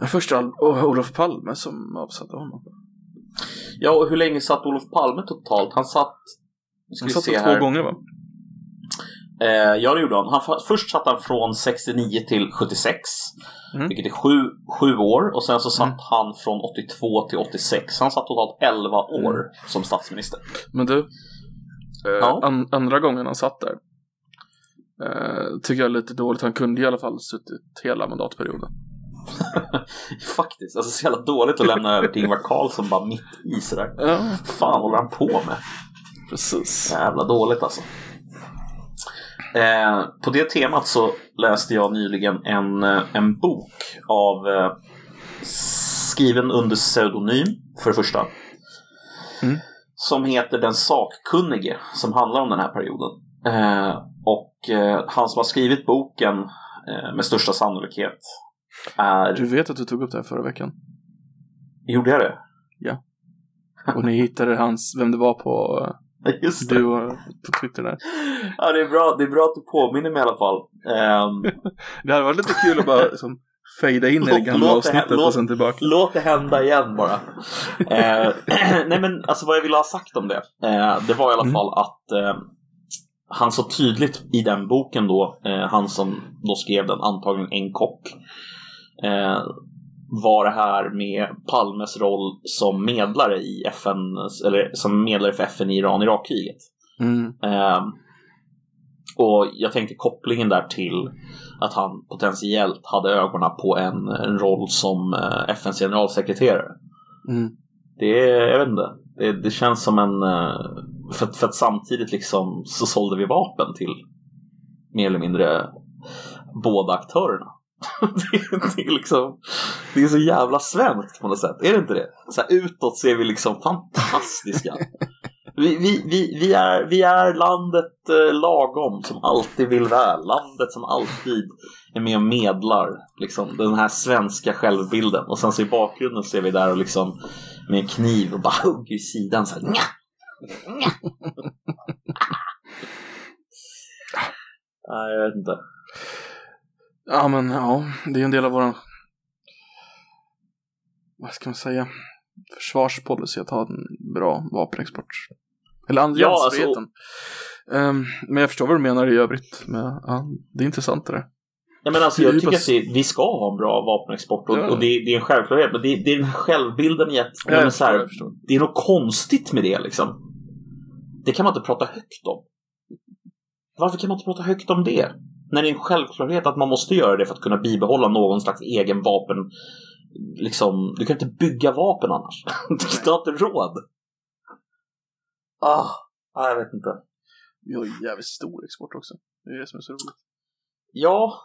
Först Olof Palme som avsatte honom. ja, och hur länge satt Olof Palme totalt? Han satt... Han vi satt se två här. gånger va? Eh, ja, det gjorde han. han. Först satt han från 69 till 76. Mm. Vilket är sju, sju år. Och sen så satt Mm. han från 82 till 86. Han satt totalt 11 år Mm. som statsminister. Men du. Eh, Ja. an- andra gången han satt där. Eh, tycker jag är lite dåligt. Han kunde i alla fall suttit hela mandatperioden. Faktiskt. Alltså så jävla dåligt att lämna över till Ingvar Carlsson bara mitt i sådär. Ja, fan håller han på med? precis. Jävla dåligt alltså. Eh, på det temat så läste jag nyligen en, eh, en bok av eh, skriven under pseudonym för det första. Mm. Som heter Den sakkunnige som handlar om den här perioden. Eh, och eh, han som har skrivit boken eh, med största sannolikhet är... Du vet att du tog upp det här förra veckan. Gjorde jag det? Och ni hittade hans, vem det var på, Just det. du och, på Twitter där. Ja, det är bra, det är bra att du påminner mig i alla fall. Ehm, Det hade varit lite kul att bara liksom, fejda in i det gamla låt avsnittet låt- och sen tillbaka. Låt det hända igen bara. eh, nej men alltså vad jag ville ha sagt om det. Eh, det var i alla Mm. fall att eh, han så tydligt i den boken då, eh, han som då skrev den, antagligen en kock. Eh, var det här med Palmes roll som medlare i FN, eller som medlare för FN i Iran-Irak-kriget. Mm. Och jag tänkte kopplingen där till att han potentiellt hade ögonen på en, en roll som eh, FNs generalsekreterare. Mm. Det är, jag vet inte, det, det känns som en... eh, För, för att samtidigt liksom så sålde vi vapen till mer eller mindre båda aktörerna. det, är- det är liksom, det är så jävla svenskt på något sätt, är det inte det? Så här, utåt ser vi liksom fantastiska. Vi, vi, vi, vi, är, vi är landet eh, lagom som alltid vill väl. Landet som alltid är med och medlar. Liksom, den här svenska självbilden. Och sen så i bakgrunden ser vi där och liksom med en kniv och bara hugger i sidan så här. Nja! Nja! Nej, jag vet inte. Ja, men ja, det är en del av våran, vad ska man säga, försvarspolicy att ha en bra vapenexport. Eller alliansfriheten. Ehm, men jag förstår vad du menar i övrigt. Men, ja, det är intressant det där. Ja, men alltså, jag tycker att det, vi ska ha en bra vapenexport och, Ja. och det, det är en självklarhet. Men det, det är den här självbilden i att Ja, men så här, det är något konstigt med det liksom. Det kan man inte prata högt om. Varför kan man inte prata högt om det? När det är en självklarhet att man måste göra det för att kunna bibehålla någon slags egen vapen. Liksom, du kan inte bygga vapen annars. Du har inte råd. Ah, ah, jag vet inte. Vi har ju jävligt stor export också. Det är det som är så roligt. Ja,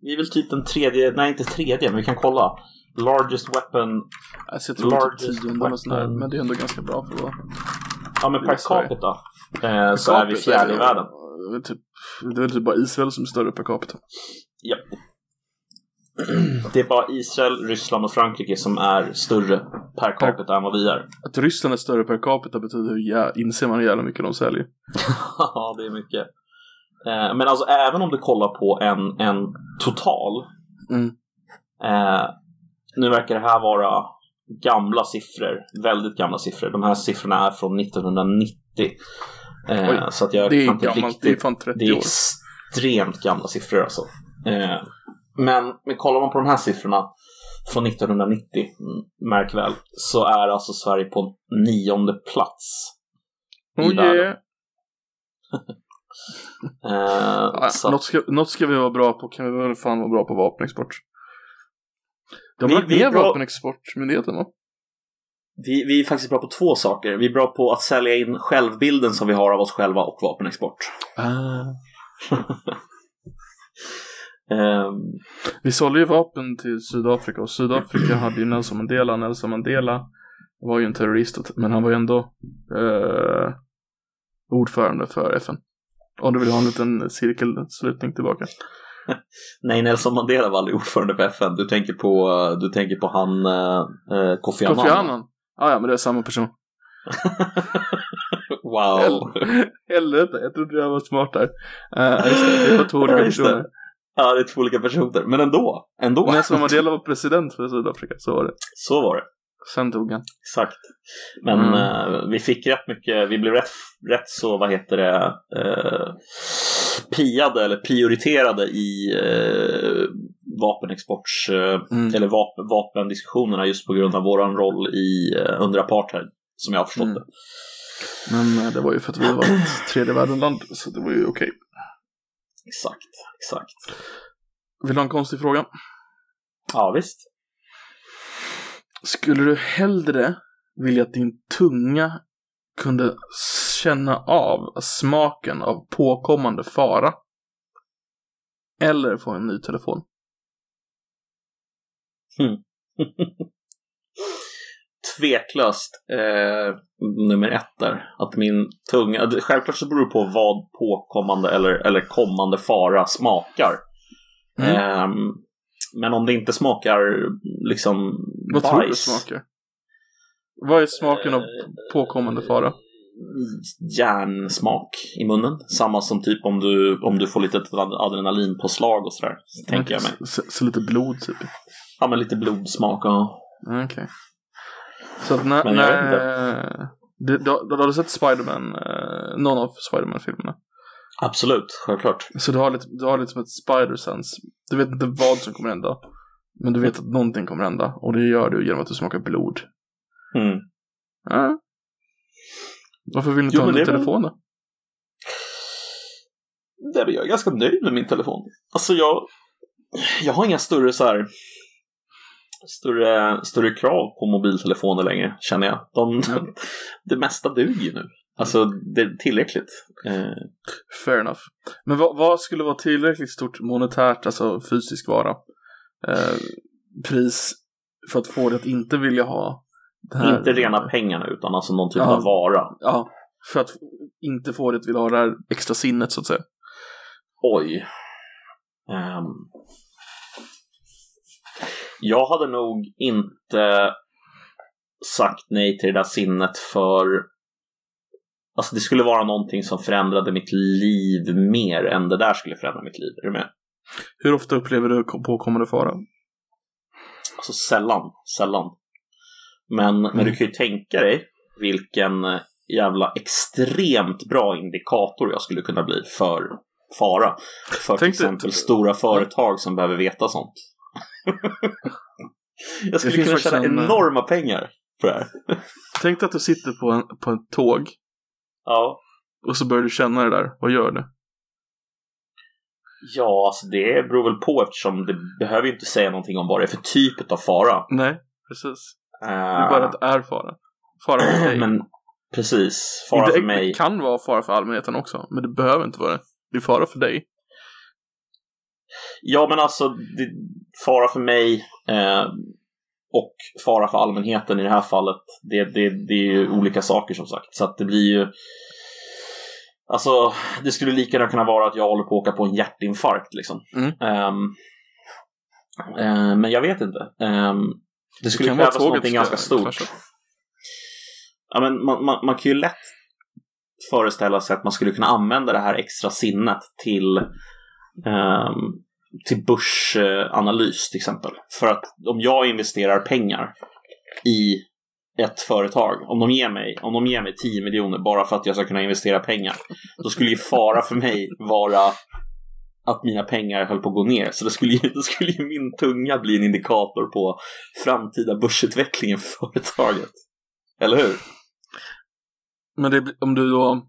vi är väl typ den tredje, nej inte tredje, men vi kan kolla. Largest weapon, Alltså, jag tror Largest eller sådär, weapon. men det är ändå ganska bra för att vara. ja men per capita. Eh, så är vi fjärde i världen. Det är väl typ, det är väl typ bara Israel som är större per capita. Ja. Det är bara Israel, Ryssland och Frankrike som är större per capita än vad vi är. Att Ryssland är större per capita betyder hur jä- inser man hur jävla mycket de säljer. Ja, det är mycket. Eh, men alltså även om du kollar på en, en total. Mm. Eh, nu verkar det här vara gamla siffror. Väldigt gamla siffror. De här siffrorna är från 1990. Eh, Oj, så att jag Det är gammalt, det är riktigt fan 30 Det är år. extremt gamla siffror alltså. Men, men kollar man på de här siffrorna från 1990, mm, märk väl, så är alltså Sverige på nionde plats. i Oh världen. yeah. Eh, så att- något, ska, något ska vi vara bra på, kan vi väl fan vara bra på vapenexport. De Vi- har lagt vi är bra- vapenexportmyndigheten va? vi, vi är faktiskt bra på två saker. Vi är bra på att sälja in självbilden som vi har av oss själva och vapenexport. Ah. Ehm, Vi sålde ju vapen till Sydafrika och Sydafrika hade ju Nelson Mandela. Nelson Mandela var ju en terrorist, men han var ju ändå eh, ordförande för FN. Om du vill ha en liten cirkelslutning tillbaka. nej, Nelson Mandela var aldrig ordförande för FN. Du tänker på, du tänker på han uh, Kofi Annan. Kofi Annan. Ah, ja, men det är samma person. wow. Helvete, jag trodde jag var smart där. Uh, just det, det var två olika personer. Ja, det är två olika personer. Men ändå. ändå. Nelson Mandela var president för Sydafrika, så var det. Så var det. Sen dog han. Exakt. Men Mm. eh, vi fick rätt mycket, vi blev rätt, rätt så, vad heter det, uh, priade eller prioriterade i uh, vapenexports, eh, Mm. eller vapen, vapendiskussionerna just på grund av våran roll i, uh, under apartheid, som jag har förstått Mm. det. Men eh, det var ju för att vi var ett tredje världen-land, så det var ju okej. Exakt, exakt. Vill du ha en konstig fråga? Ja, visst. Skulle du hellre vilja att din tunga kunde känna av smaken av påkommande fara? Eller få en ny telefon? Tveklöst eh, nummer ett där. Att min tunga, självklart så beror det på vad påkommande eller, eller kommande fara smakar. Mm. Ehm, men om det inte smakar liksom Vad bajs. tror du smakar? Vad är smaken av Eh, påkommande fara? Järnsmak i munnen. Samma som typ om du, om du får lite adrenalinpåslag och sådär. Så tänker jag mig. Så, så lite blod typ? Ja, men lite blodsmak och... Okej. Så att när... Men jag vet när du, du, du, har du sett Spiderman? Eh, någon av Spiderman-filmerna? Absolut, självklart. Så du har lite, du har lite som ett spider sense. Du vet inte vad som kommer hända. Men du vet att någonting kommer hända och det gör du genom att du smakar blod. Mm. Ja. Varför vill du inte Jo, ha en ny det är telefon då? Nej, men jag är ganska nöjd med min telefon. Alltså jag, jag har inga större så här större, större krav på mobiltelefoner längre, känner jag. De, det mesta duger nu. Alltså, det är tillräckligt. Eh, Fair enough. Men vad, vad skulle vara tillräckligt stort monetärt, alltså fysisk vara, eh, pris för att få dig att inte vilja ha det här, Inte rena pengarna, utan alltså någon typ Ja. av vara. Ja, för att inte få dig att vilja ha det här extra sinnet så att säga. Oj. Ehm. Jag hade nog inte sagt nej till det där sinnet för Alltså det skulle vara någonting som förändrade mitt liv mer än det där skulle förändra mitt liv. Är du med? Hur ofta upplever du påkommande fara? Alltså sällan, sällan. Men, men du kan ju tänka dig vilken eh, jävla extremt bra indikator jag skulle kunna bli för fara. För till Tänk dig- exempel stora företag som behöver veta sånt. Jag skulle kunna tjäna en- enorma pengar på det här. Tänk dig att du sitter på en, på en tåg Ja. och så börjar du känna det där. Vad gör du? ja, alltså det beror väl på eftersom det behöver ju inte säga någonting om vad det är för typ av fara. Nej, precis. Uh, Det är bara att det är fara. Fara för dig. Men precis, fara Inte- för mig. Det kan vara fara för allmänheten också, men det behöver inte vara det. Det är fara för dig. Ja, men alltså det, fara för mig eh, och fara för allmänheten i det här fallet, det, det, det är ju olika saker som sagt. Så att det blir ju... Alltså, det skulle lika gärna kunna vara att jag håller på att åka på en hjärtinfarkt liksom. Mm. Ehm, eh, men jag vet inte. Ehm, det skulle kan vara krävas någonting ska ganska stort. Ja, men man, man, man kan ju lätt föreställa sig att man skulle kunna använda det här extra sinnet till, Ehm, till börsanalys till exempel. För att om jag investerar pengar i ett företag, om de ger mig, om de ger mig 10 miljoner bara för att jag ska kunna investera pengar, då skulle ju fara för mig vara att mina pengar höll på att gå ner. Så det skulle ju, då skulle ju min tunga bli en indikator på framtida börsutvecklingen för företaget. Eller hur? Men det, om du då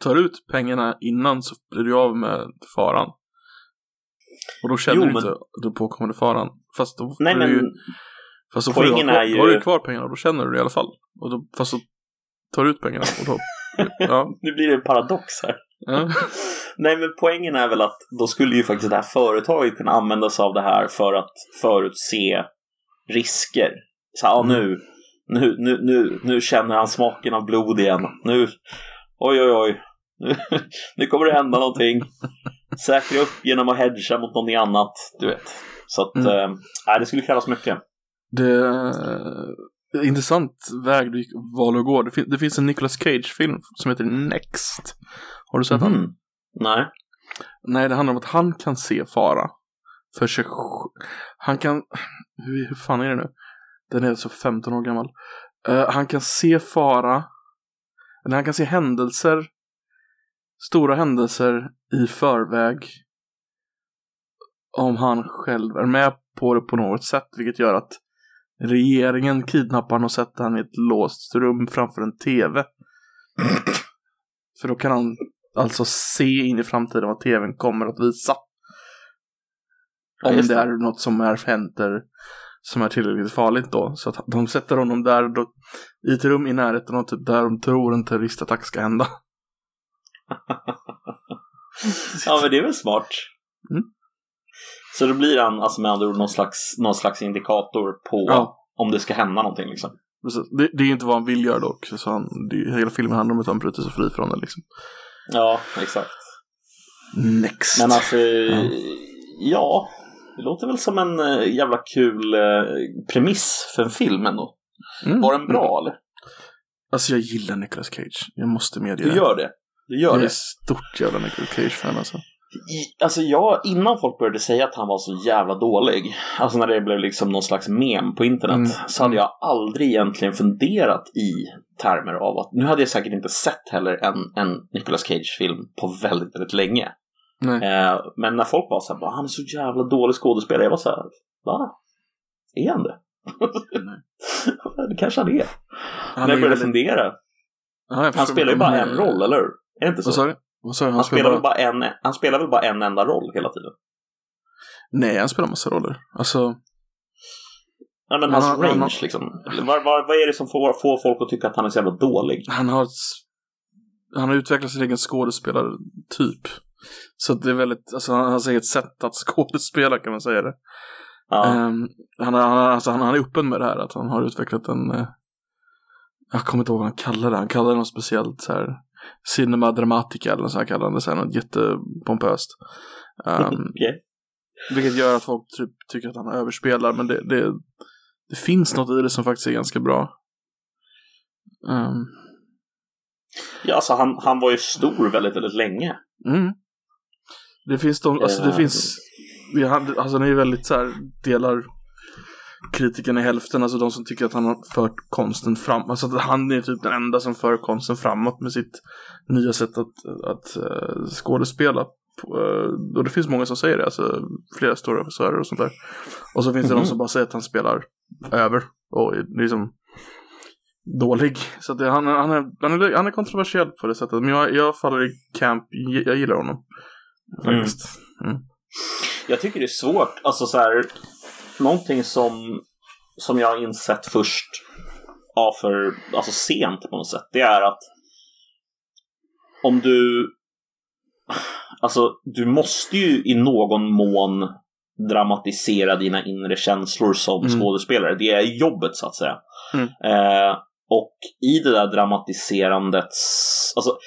tar ut pengarna innan så blir du av med faran. Och då känner Jo, du men- inte den påkommande faran. Fast då Nej, får men du ju, fast då får du är ju- då har du kvar pengarna och då känner du det i alla fall. Och då, fast så tar du ut pengarna och då, ja. nu blir det en paradox här. ja. Nej, men poängen är väl att då skulle ju faktiskt det här företaget kunna använda sig av det här för att förutse risker. Så ja, nu, nu, nu, nu, nu känner han smaken av blod igen. Nu, oj, oj, oj. Nu, nu kommer det hända någonting. Säkra upp genom att hedga mot någonting annat, du vet. Så att, Mm. eh, det skulle krävas mycket. Det är en intressant väg du gick, val att gå. Det, fin- det finns en Nicolas Cage-film som heter Next. Har du sett den? Mhm. Nej. Nej, det handlar om att han kan se fara för sig Han kan... Hur, hur fan är det nu? Den är alltså 15 år gammal. Eh, han kan se fara. Eller han kan se händelser. Stora händelser i förväg. Om han själv är med på det på något sätt. Vilket gör att regeringen kidnappar honom och sätter han i ett låst rum framför en TV. För då kan han alltså se in i framtiden vad TVn kommer att visa. Ja, Om just det det. är något som är hänt är- som är tillräckligt farligt då. Så att de sätter honom där då, i ett rum i närheten av typ där de tror en terroristattack ska hända. Ja, men det är väl smart. Mm. Så då blir han alltså med andra ord någon slags, någon slags indikator på Ja. om det ska hända någonting liksom. Det, det är inte vad han vill göra dock. Så han, det, hela filmen handlar om att han bryter sig fri från det liksom. Ja, exakt. Next. Men alltså, ja. Det låter väl som en eh, jävla kul eh, premiss för en film ändå. Mm. Var den bra eller? Alltså jag gillar Nicolas Cage. Jag måste medge Du det. gör det? Du gör jag är det? stort jävla Nicolas Cage-fan alltså. I, alltså jag, innan folk började säga att han var så jävla dålig, alltså när det blev liksom någon slags mem på internet, Mm. så hade jag aldrig egentligen funderat i termer av att, nu hade jag säkert inte sett heller en, en Nicolas Cage-film på väldigt, väldigt länge. Eh, men när folk var så här, "Bara, han är så jävla dålig skådespelare, jag var så här, va? Är han det? Det kanske han är. Han När jag började väldigt- fundera. Ja, jag Han spelar ju bara en roll, eller hur? Är det inte så? Vad sa du? Vad sa du? Han, Han spelar, väl bara en, han spelar väl bara en enda roll hela tiden? Nej, han spelar massa roller. Alltså, Nej, men hans han- range han- liksom. Vad, vad, vad är det som får, får folk att tycka att han är så jävla dålig? han har han har utvecklat sin egen skådespelartyp. Så det är väldigt, alltså han har sitt eget sätt att skådespela kan man säga det. Ja. Ehm, han, han, alltså, han, han är öppen med det här att han har utvecklat en, eh, jag kommer inte ihåg vad han kallar det, han kallar det något speciellt så här, cinema dramatica eller så här kallar han det, något jättepompöst. Ehm, Okej. Vilket gör att folk typ, tycker att han överspelar, men det, det, det finns något i det som faktiskt är ganska bra. Ehm, Ja, alltså han, han var ju stor väldigt, väldigt länge. mm. Det finns de, alltså det Eh. finns, alltså han är ju väldigt så här, delar kritikerna i hälften, alltså de som tycker att han har fört konsten fram, alltså att han är typ den enda som för konsten framåt med sitt nya sätt att, att uh, skådespela. Uh, och det finns många som säger det, alltså flera stora regissörer och sånt där. Och så finns det Mhm. de som bara säger att han spelar över och är liksom dålig. Så att det, han, han, är, han, är, han är kontroversiell på det sättet, men jag, jag faller i camp, jag gillar honom. Faktiskt. Jag tycker det är svårt. Alltså så här, någonting som, som jag har insett först, ja, för, alltså sent på något sätt, det är att om du, alltså du måste ju i någon mån dramatisera dina inre känslor som Mm. skådespelare. Det är jobbet så att säga. Mm. Eh, och i det där dramatiserandet, alltså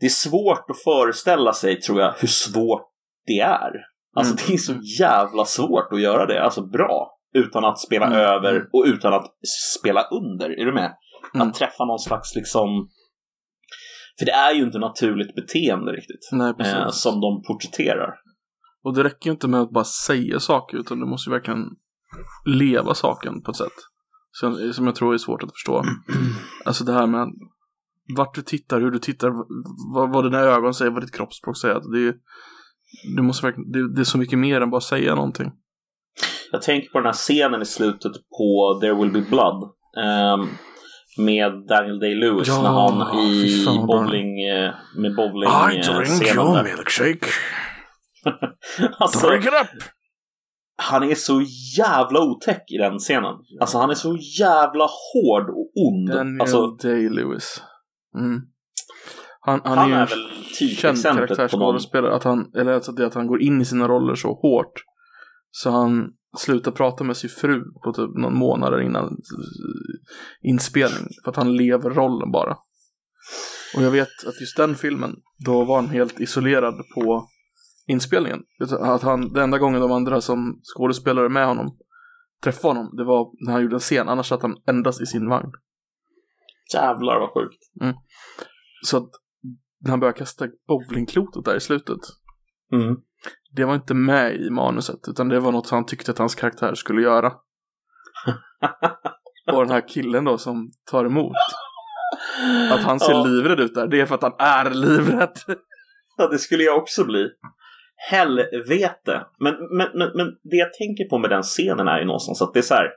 det är svårt att föreställa sig tror jag hur svårt det är. Alltså Mm. det är så jävla svårt att göra det, alltså bra. Utan att spela Mm. över och utan att spela under. Är du med? Mm. Att träffa någon slags liksom... För det är ju inte naturligt beteende riktigt. Nej. Eh, som de porträtterar. Och det räcker ju inte med att bara säga saker utan du måste ju verkligen leva saken på ett sätt. Som, som jag tror är svårt att förstå. Alltså det här med vart du tittar, hur du tittar, vad, vad dina ögon säger, vad ditt kroppsspråk säger. Det är, du måste verkligen, det, det är så mycket mer än bara säga någonting. Jag tänker på den här scenen i slutet på There Will Be Blood. ehm, med Daniel Day-Lewis Ja, när han i fan vad bra. bowling, eh, med bowling-scenen där. milkshake. Alltså, Drink it up! han är så jävla otäck i den scenen. Alltså han är så jävla hård och ond. Daniel Alltså, Day-Lewis. Mm. Han, han, han är, är väl känd på någon... karaktärsskådespelare. Att han, eller alltså det att han går in i sina roller så hårt. Så han slutar prata med sin fru på typ någon månader innan inspelning. För att han lever rollen bara. Och jag vet att just den filmen, då var han helt isolerad på inspelningen. Att han, den enda gången de andra som skådespelare med honom träffade honom, det var när han gjorde en scen. Annars satt han endast i sin vagn. Jävlar vad sjukt. Så att när han började kasta bowlingklotet där i slutet. Mm. Det var inte med i manuset, utan det var något han tyckte att hans karaktär skulle göra. Och den här killen då som tar emot. Att han ser Ja. livrädd ut där, det är för att han är livrädd. Ja, det skulle jag också bli. Helvete. Men, men, men, men det jag tänker på med den scenen är ju någonstans att det är så här.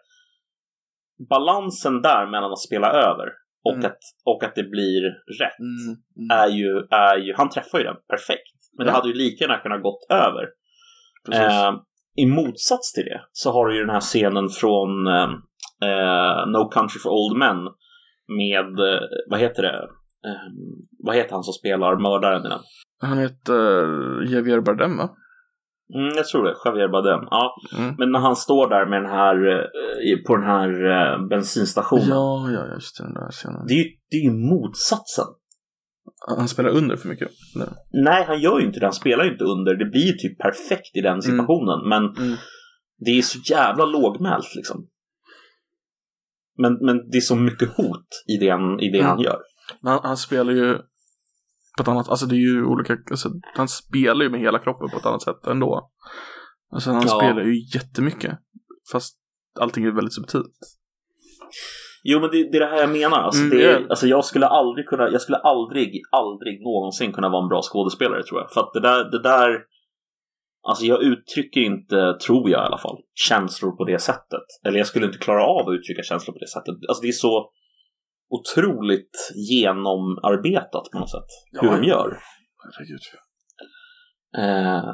Balansen där mellan att spela över och, Mm. att, och att det blir rätt Mm, mm. är, ju, är ju... Han träffar ju den perfekt. Men det Ja. hade ju lika gärna kunnat gått över. Eh, I motsats till det så har du ju den här scenen från eh, eh, No Country for Old Men med, eh, vad heter det? Eh, vad heter han som spelar mördaren i den? Han heter Javier Bardem va? Mm, jag tror det, Javier Bardem. Ja, Mm. men när han står där med den här, eh, på den här eh, bensinstationen. Ja, ja, just det, den där scenen. Det är ju det är ju motsatsen. Han spelar under för mycket. Nej. Nej, han gör ju inte det. Han spelar ju inte under. Det blir ju typ perfekt i den situationen. Men Mm. det är så jävla lågmält liksom. Men, men det är så mycket hot i det han, i det Mm. han gör. Han, han spelar ju på ett annat, alltså det är ju olika, alltså, han spelar ju med hela kroppen på ett annat sätt ändå. Alltså han Ja. spelar ju jättemycket. Fast allting är väldigt subtilt. Jo, men det, det är det här jag menar. Alltså, Mm, det är, alltså, jag skulle aldrig kunna, jag skulle aldrig, aldrig någonsin kunna vara en bra skådespelare tror jag. För att det där, det där Alltså jag uttrycker inte, tror jag i alla fall, känslor på det sättet. Eller jag skulle inte klara av att uttrycka känslor på det sättet. Alltså det är så otroligt genomarbetat på något sätt. Ja. Hur de gör. Herregud. Eh,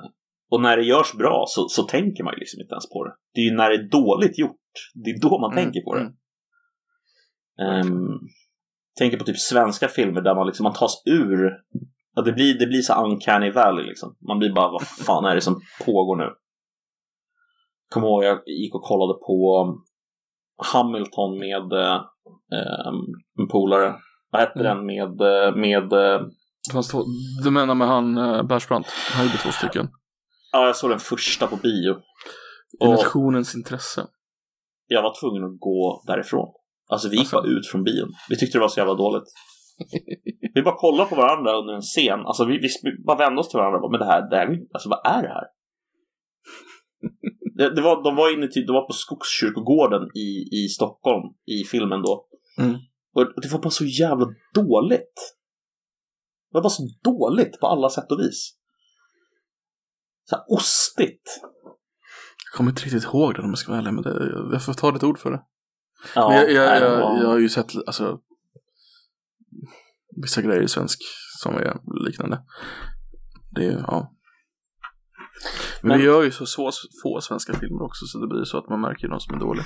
och när det görs bra så, så tänker man ju liksom inte ens på det. Det är ju när det är dåligt gjort, det är då man Mm, tänker på det. mm. Ehm, tänker på typ svenska filmer där man liksom man tas ur ja, det, blir, det blir så uncanny valley liksom. Man blir bara, vad fan är det som pågår nu? Kommer ihåg, jag gick och kollade på um, Hamilton med eh, en polare. Vad hette Mm. den med, eh, med eh, Fast du menar med han Persbrandt? Han gjorde två stycken. ja jag såg den första på bio. I nationens intresse. jag var tvungen att gå därifrån. Alltså vi gick Alltså. bara ut från bion. Vi tyckte det var så jävla dåligt. Vi bara kollade på varandra under en scen. Alltså vi, vi bara vände oss till varandra och bara, men det här, det här, alltså vad är det här? Det, det var, de var inne till, de var på Skogskyrkogården i, i Stockholm i filmen då. Mm. Och det var bara så jävla dåligt. Det var bara så dåligt på alla sätt och vis. Så här ostigt. Jag kommer inte riktigt ihåg det om jag ska vara ärlig, men det, jag får ta ditt ord för det. Ja, men jag, jag, jag, var- jag har ju sett alltså, vissa grejer i svensk som är liknande. Det är, ja. Men, Men- vi gör ju så få, få svenska filmer också så det blir så att man märker de som är dåliga.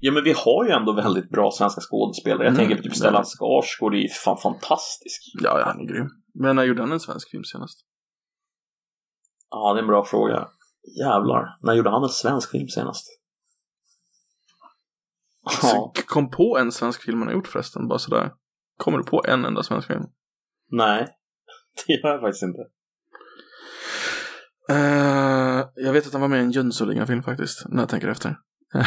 Ja men vi har ju ändå väldigt bra svenska skådespelare. Jag Mm, tänker på typ Stellan Skarsgård, det är ju fan fantastisk. Ja, ja, han är grym. Men när gjorde han en svensk film senast? Ja, det är en bra fråga. Jävlar, när gjorde han en svensk film senast? Ja, Så, Kom på en svensk film han har gjort förresten, bara sådär. Kommer du på en enda svensk film? nej. Det gör jag faktiskt inte. Eh, jag vet att han var med i en Jönssonligan-film faktiskt, när jag tänker efter.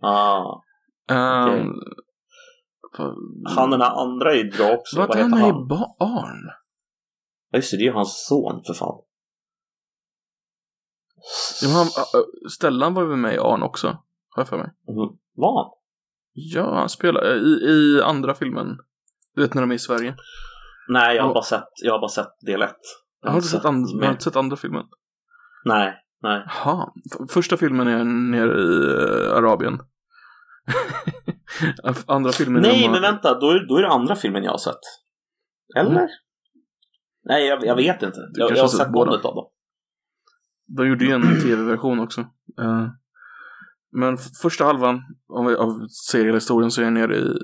Ah, Ehm, Okej. vad- han den här andra är ju bra också. Vad han heter med han? i Barn? Ja, just det, det är ju hans son för fan. Ja, han, äh, äh, Stellan var ju med i Arn också, har jag för mig. Mm, Var han? Ja, han spelar i, i andra filmen. Du vet när de är i Sverige. Nej, jag har, Ja. bara sett, jag har bara sett del ett. Jag Har du inte sett, and- har du mer. inte sett andra filmen? Nej, nej. Jaha. F- Första filmen är nere i äh, Arabien. andra filmen är Nej, de- men vänta, då är, då är det andra filmen jag har sett. Eller? Mm. Nej, jag, jag vet inte. Jag, jag har har sett båda. av dem. De gjorde ju en tv-version också. Eh, men första halvan av, av seriehistorien så är jag nere i,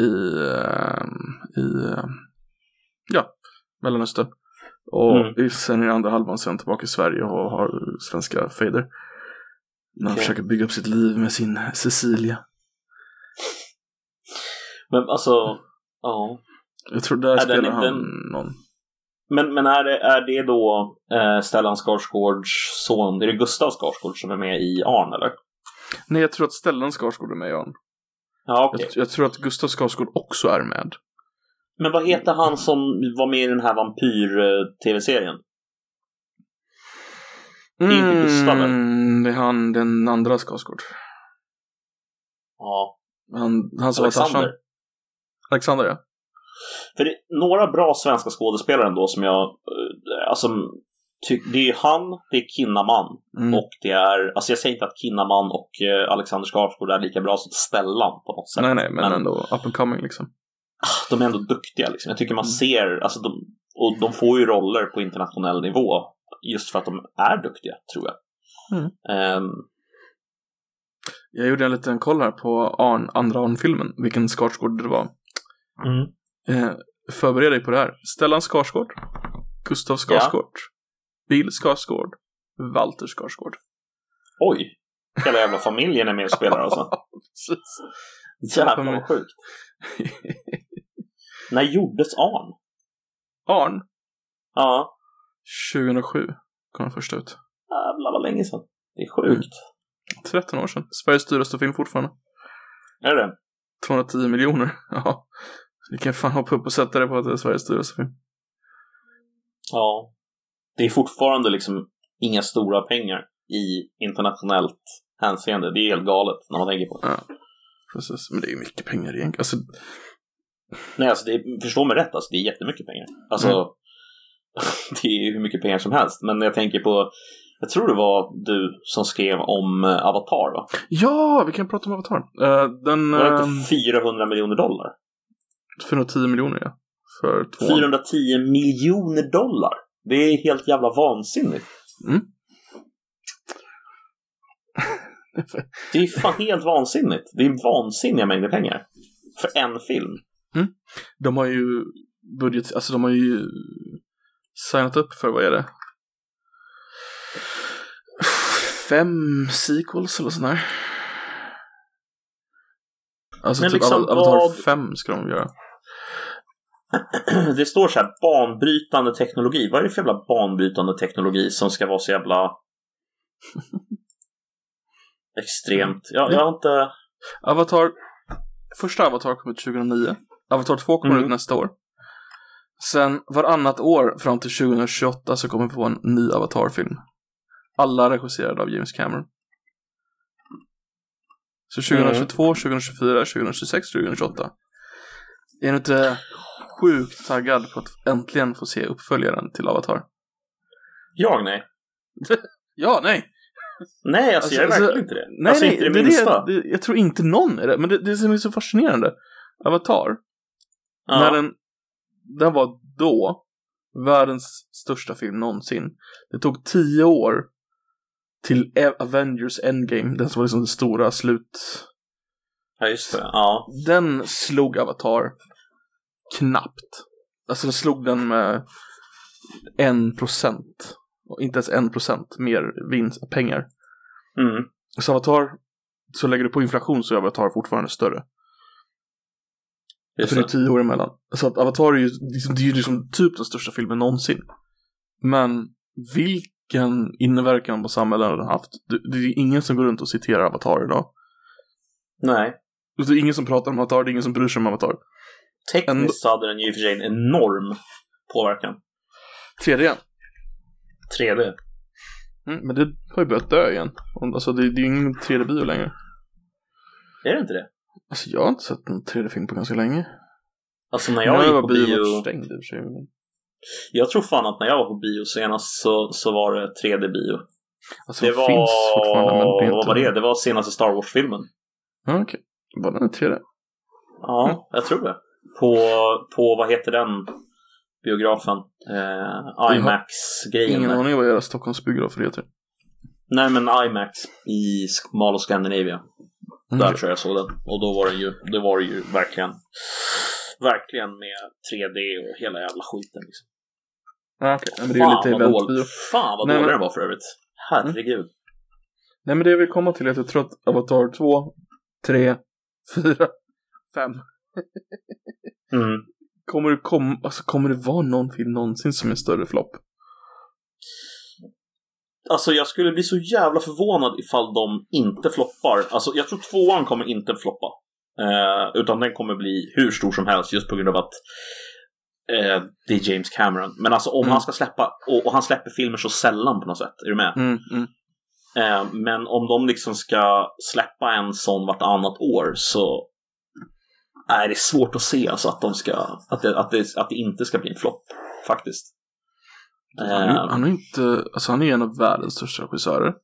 i, eh, i eh, ja, Mellanöstern. Och Mm. i- sen i andra halvan så är han tillbaka i Sverige och har svenska fejder. När han Okej. försöker bygga upp sitt liv med sin Cecilia. Men alltså, ja. Jag tror där den- spelar han den- någon. Men, men är, det, är det då eh, Stellan Skarsgårds son, är det Gustav Skarsgård som är med i Arn eller? Nej, jag tror att Stellan Skarsgård är med i Arn. Ja, okej. Jag, jag tror att Gustav Skarsgård också är med. Men vad heter han som var med i den här vampyr-tv-serien? är inte Gustav, Mm, det är han, den andra Skarsgård. Ja, Han, han som var Alexander. Tarzan. Alexander, ja. För det är några bra svenska skådespelare ändå som jag, eh, alltså, det är han, det är Kinnaman Mm. och det är, alltså jag säger inte att Kinnaman och eh, Alexander Skarsgård är lika bra som Stellan på något sätt. nej, nej, men, ändå up and coming liksom. De är ändå duktiga liksom. Jag tycker man Mm. ser, alltså de, och de får ju roller på internationell nivå just för att de är duktiga, tror jag. Mm. Ehm, Jag gjorde en liten koll här på Arn, andra Arn-filmen, vilken Skarsgård det var. Eh, förbered dig på det här. Stellan Skarsgård, Gustav Skarsgård, Bill Skarsgård, Walter Skarsgård. oj! Hela jävla familjen är med och spelar alltså. Jävlar vad sjukt. När gjordes Arn? Arn, Ja, 2007 kom den första ut. jävlar vad länge sedan. Det är sjukt. 13 år sedan. Sveriges dyraste film fortfarande. Är det det? 210 miljoner. Ja. Vi kan fan hoppa upp och sätta det på att det är Sveriges dyraste film. Ja. Det är fortfarande liksom inga stora pengar i internationellt hänseende. Det är helt galet när man tänker på det. Ja. Precis. Men det är ju mycket pengar egentligen. Alltså, Nej, alltså det är, förstå mig rätt, alltså det är jättemycket pengar. Alltså, Mm. det är ju hur mycket pengar som helst. Men jag tänker på, jag tror det var du som skrev om eh, Avatar va? Ja, vi kan prata om Avatar. Uh, den... Var det inte 400 miljoner dollar? 410 miljoner ja. För två. 410 miljoner dollar! Det är helt jävla vansinnigt. Mm. Det är fan helt vansinnigt. Det är vansinniga mängder pengar. För en film. De har ju budget, alltså de har ju signat upp för, vad är det? Fem sequels eller sånt där. Alltså Men typ liksom Ava- Avatar vad- 5 ska de göra. Det står så här banbrytande teknologi. Vad är det för jävla banbrytande teknologi som ska vara så jävla extremt? Jag, jag har inte... Avatar, första Avatar kom ut 2009. Avatar 2 kommer Mm. ut nästa år. Sen varannat år fram till 2028 så kommer vi få en ny Avatar-film. Alla regisserade av James Cameron. Så 2022, 2024, 2026, 2028. Är du inte sjukt taggad på att äntligen få se uppföljaren till Avatar? Jag nej. Ja, nej! Nej, alltså, Alltså, jag är alltså, verkligen inte det. Nej, alltså nej, inte det, det minsta. det, jag tror inte någon är det. Men det, det som är så fascinerande, Avatar, ja. när den, den var då världens största film någonsin. Det tog tio år till Avengers Endgame, den som var liksom det stora slut. ja, just det. Ja. Den slog Avatar knappt. Alltså den slog den med en procent. Inte ens en procent mer vinst, pengar. Mm. Så Avatar, så lägger du på inflation så är Avatar fortfarande större. Just För det är tio år emellan. Så att Avatar är ju liksom, det är ju liksom typ den största filmen någonsin. Men vilken inverkan på samhället har den haft? Det, är ingen som går runt och citerar Avatar idag. Nej. Det är ingen som pratar om Avatar, det är ingen som bryr sig om Avatar. Tekniskt Ändå- hade den ju i och för sig en enorm påverkan. 3D. 3D. Mm, men det har ju börjat dö igen. Alltså det, det är ju ingen 3D-bio längre. Är det inte det? Alltså jag har inte sett en 3D-film på ganska länge. Alltså när jag Nu gick var på bio... stängd i och för sig. Jag tror fan att när jag var på bio senast så, så var det 3D-bio. Alltså Det det var... finns fortfarande men det. Vad var det? Det var senaste Star Wars-filmen. Ja, okej. Var den en 3D? Ja, jag tror det. På, på vad heter den biografen? Eh, IMAX-grejen. Ingen aning vad era Stockholms biografer heter. Nej men IMAX i Mall of Scandinavia. Mm. Där tror jag jag såg den. Och då var den ju, det var det ju verkligen, verkligen med 3D och hela jävla skiten liksom. Okej. Ja, men det är lite vad dålig, fan vad dålig men- den var för övrigt. Herregud. Nej men det jag vill komma till är att jag tror att Avatar 2, 3, 4, 5 Mm. Kommer det, kom, alltså, kommer det vara någon film någonsin som är större flopp? Alltså jag skulle bli så jävla förvånad ifall de inte floppar. Alltså jag tror tvåan kommer inte floppa. Eh, utan den kommer bli hur stor som helst just på grund av att eh, det är James Cameron. Men alltså om Mm. han ska släppa, och, och han släpper filmer så sällan på något sätt. Är du med? Mm, mm. Eh, men om de liksom ska släppa en sån vartannat år så är det svårt att se alltså att de ska, att det, att det, att det inte ska bli en flopp. Faktiskt. Han, är, Eh, han är inte, alltså han är en av världens största regissörer.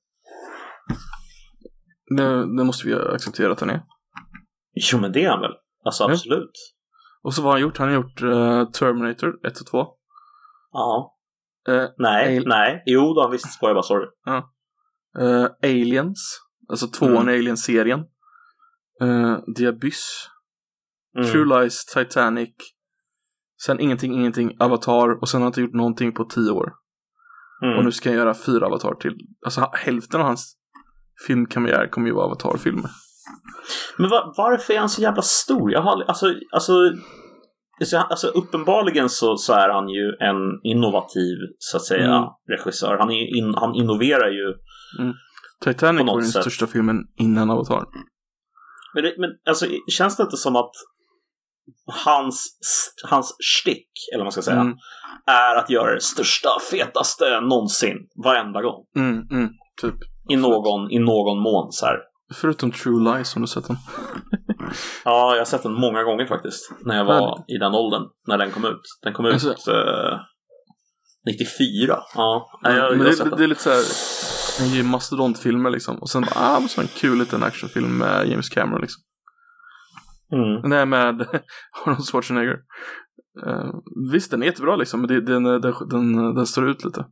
Det, det måste vi acceptera att han är. jo men det är han väl? Alltså Ja. absolut. Och så vad har han gjort? Han har gjort eh, Terminator 1 och 2. Ja. Eh, Nej, Al- nej. Jo då, visst. Skojar bara, sorry. eh, Aliens. Alltså tvåan Mm. i Alien-serien. Uh, The Abyss. Mm. True Lies, Titanic. Sen ingenting, ingenting, Avatar. Och sen har han inte gjort någonting på tio år. Mm. Och nu ska han göra fyra Avatar till. Alltså hälften av hans filmkarriär kommer ju vara Avatar-filmer. Men va- varför är han så jävla stor? Jag har alltså, alltså, alltså, alltså uppenbarligen så, så är han ju en innovativ, så att säga, Mm. regissör. Han, är in, han innoverar ju. Titanic På något var den sätt. största filmen innan Avatar. Men, det, men alltså, känns det inte som att hans, hans stick, eller vad man ska säga, Mm, är att göra det största, fetaste någonsin, varenda gång. mm, mm, typ. I någon, i någon mån så här. Förutom True Lies om du sett den. Ja, jag har sett den många gånger faktiskt. När jag var i den åldern, när den kom ut. Den kom ut Alltså- eh, 94? Ja, Nej, jag, men jag det, det, är lite såhär, den ger mastodontfilmer liksom. Och sen bara, ah, men så en kul liten actionfilm med James Cameron liksom. Mm. Den är med Arnold Schwarzenegger. Uh, visst, den är jättebra liksom, men det, den, den, den, den står ut lite.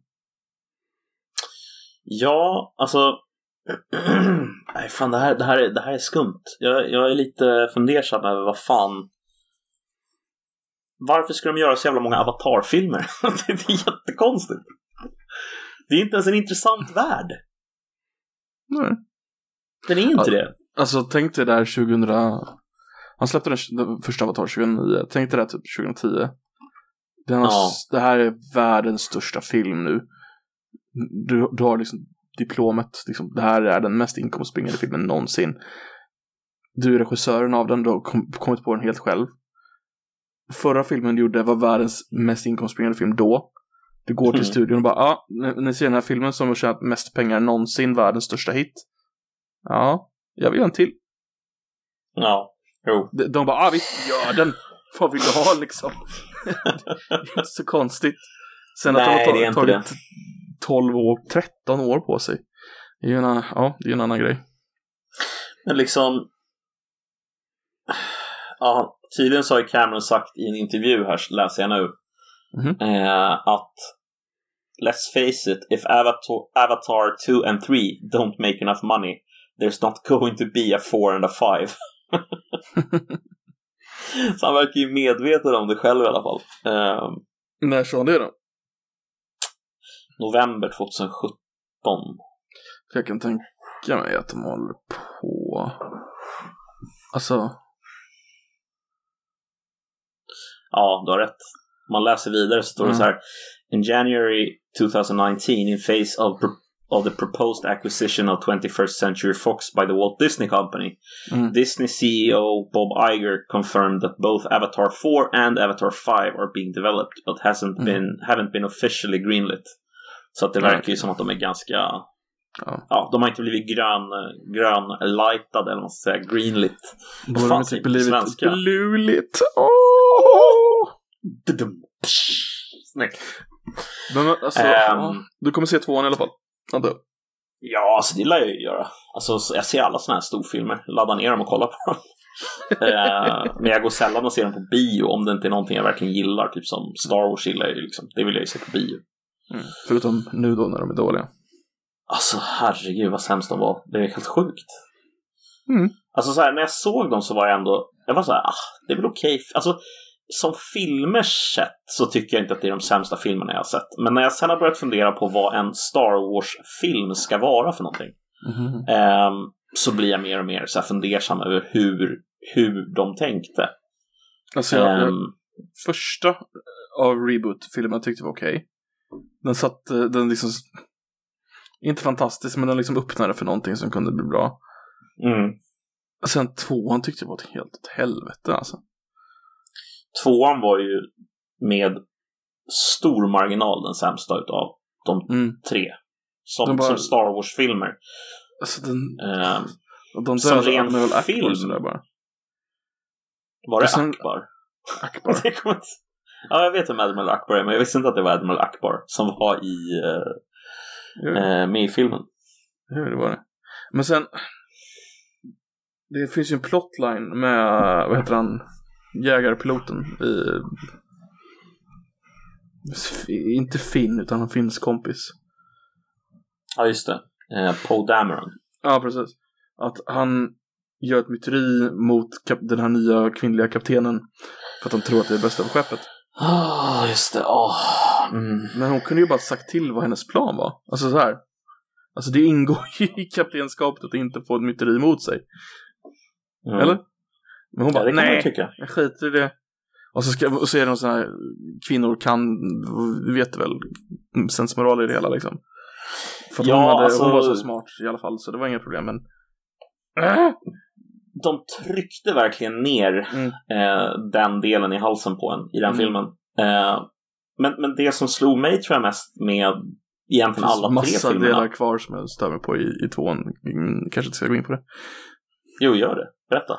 Ja, alltså... Nej, fan det här, det här, är, det här är skumt. Jag, jag är lite fundersam över vad fan... Varför ska de göra så jävla många Avatar-filmer? det är jättekonstigt. Det är inte ens en intressant värld. Nej. Den är inte Ja. det. Alltså tänk dig där 2000, han släppte den, den första Avatar 2009, tänk dig det typ 2010. Den Ja. Det här är världens största film nu. Du, du har liksom diplomet, liksom, det här är den mest inkomstbringande filmen någonsin. Du är regissören av den, du har kom, kommit på den helt själv. Förra filmen du gjorde var världens mest inkomstbringande film då. Du går till Mm. studion och bara, ja, ah, ni, ni ser den här filmen som har tjänat mest pengar någonsin, världens största hit. Ja, jag vill göra en till. Ja, jo. De, de bara, ah visst, gör den. Vad vill du ha liksom? det är inte så konstigt. Sen att Nej, de det är har tagit, det. tagit 12 år, 13 år på sig. Det är ju en, ja, det är en annan grej. Men liksom... Ja, tydligen så har Cameron sagt i en intervju här, läser jag nu, Mhm. eh, att Let's face it, if Avatar, Avatar 2 and 3 don't make enough money, there's not going to be a 4 and a 5. så han verkar ju medveten om det själv i alla fall. Eh, När sa han det då? november 2017. För jag kan tänka mig att de håller på. Alltså, Ja, du har rätt. Man läser vidare så står det Mm. så här. In January 2019, in face of, of the proposed acquisition of 21st Century Fox by the Walt Disney Company, mm, Disney CEO Bob Iger confirmed that both Avatar 4 and Avatar 5 are being developed, but hasn't Mm. been haven't been officially greenlit. Så att det verkar ju som att de är ganska ja. Ja, de har inte blivit grön, grön-lightade eller vad man ska säga, greenlit. Borde de inte säger blivit? Åh! Dudum. Snyggt. Men alltså, ja, du kommer se tvåan i alla fall. Ja, då. Ja, alltså det lär jag ju göra. Alltså, så- jag ser alla såna här storfilmer. Laddar ner dem och kollar på dem. eh, men jag går sällan och ser dem på bio om det inte är någonting jag verkligen gillar. Typ som Star Wars gillar jag ju liksom. Det vill jag ju se på bio. Mm. Förutom nu då när de är dåliga. Alltså herregud vad sämst de var. Det är helt sjukt. Mm. Alltså så här, när jag såg dem så var jag ändå, jag var så här, ah, det är väl okej. Alltså som filmer sett så tycker jag inte att det är de sämsta filmerna jag har sett. Men när jag sen har börjat fundera på vad en Star Wars-film ska vara för någonting. Mhm. Ehm, så blir jag mer och mer så här fundersam över hur, hur de tänkte. Alltså, jag, jag, Ehm, första av reboot-filmen tyckte jag var okej. Den satt, eh, den liksom, inte fantastisk, men den liksom öppnade för någonting som kunde bli bra. mm. Sen tvåan tyckte jag var ett helt åt helvete alltså. Tvåan var ju med stor marginal den sämsta utav de Mm. tre. Som, bara- som Star Wars-filmer. Alltså den, Ehm, de som ren Admiral Akbar film. sådär bara. var det sen- Akbar? Akbar. Det inte- ja, jag vet vem Admiral Akbar är, men jag visste inte att det var Admiral Akbar som var i, eh, eh, med i filmen. det var det. Men sen, det finns ju en plotline med, vad heter han, jägarpiloten i, inte Finn, utan finsk kompis. Ja, just det. Eh, Poe Dameron. Ja, precis. Att han gör ett myteri mot den här nya kvinnliga kaptenen för att de tror att det är bästa på skeppet. Ah, just det. Åh. Mm. Men hon kunde ju bara sagt till vad hennes plan var. Alltså så här. Alltså det ingår ju i kaptenskapet att inte få ett myteri mot sig. Mm. Eller? Men hon Ja, bara, det kan man nej, tycka. jag skiter i det. Och så, ska, och så är det någon sån här, kvinnor kan, du vet väl, sensmoral i det hela liksom. För att Ja, hon, hade, alltså- hon var så smart i alla fall, så det var inga problem. Men Äh! De tryckte verkligen ner Mm. eh, den delen i halsen på en i den Mm. filmen. Eh, men, men det som slog mig tror jag mest med egentligen finns alla tre massa filmerna. delar kvar som jag stör mig på i, i tvåan. Mm, kanske inte ska gå in på det. Jo, gör det. Berätta.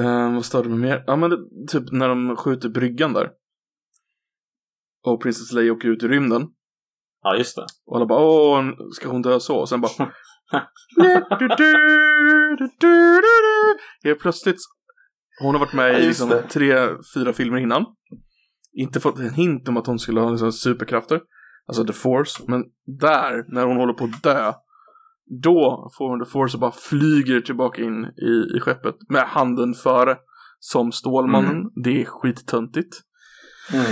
Uh, vad störde mig mer? Ja men det, typ när de skjuter bryggan där. och Princess Leia åker ut i rymden. Ja, just det. Och alla bara åh, ska hon dö så? Och sen bara Helt plötsligt Hon har varit med i liksom det. tre, fyra filmer innan. Inte fått en hint om att hon skulle ha liksom superkrafter. Alltså the force. Men där, när hon håller på att dö. Då får hon the force och bara flyger tillbaka in i, i skeppet. Med handen före. Som Stålmannen. Det är skittöntigt. Mm.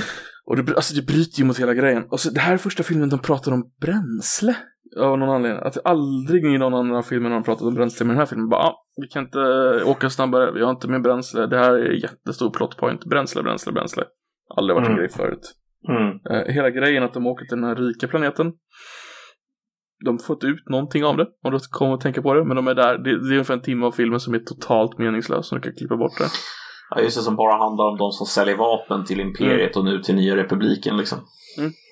Och det, alltså det bryter ju mot hela grejen. Och så, det här är första filmen de pratar om bränsle. Av någon anledning. Att aldrig i någon annan film har de pratat om bränsle. Men den här filmen bara, ah, vi kan inte åka snabbare. Vi har inte mer bränsle. Det här är jättestor plot point. Bränsle, bränsle, bränsle. Aldrig varit en Mm. grej förut. Mm. Eh, hela grejen att de åker till den här rika planeten. De får inte ut någonting av det. Om du kommer att tänka på det. Men de är där. Det, det är ungefär en timme av filmen som är totalt meningslös. Så du kan klippa bort det. Ja, just det, som bara handlar om de som säljer vapen till Imperiet och nu till Nya Republiken liksom.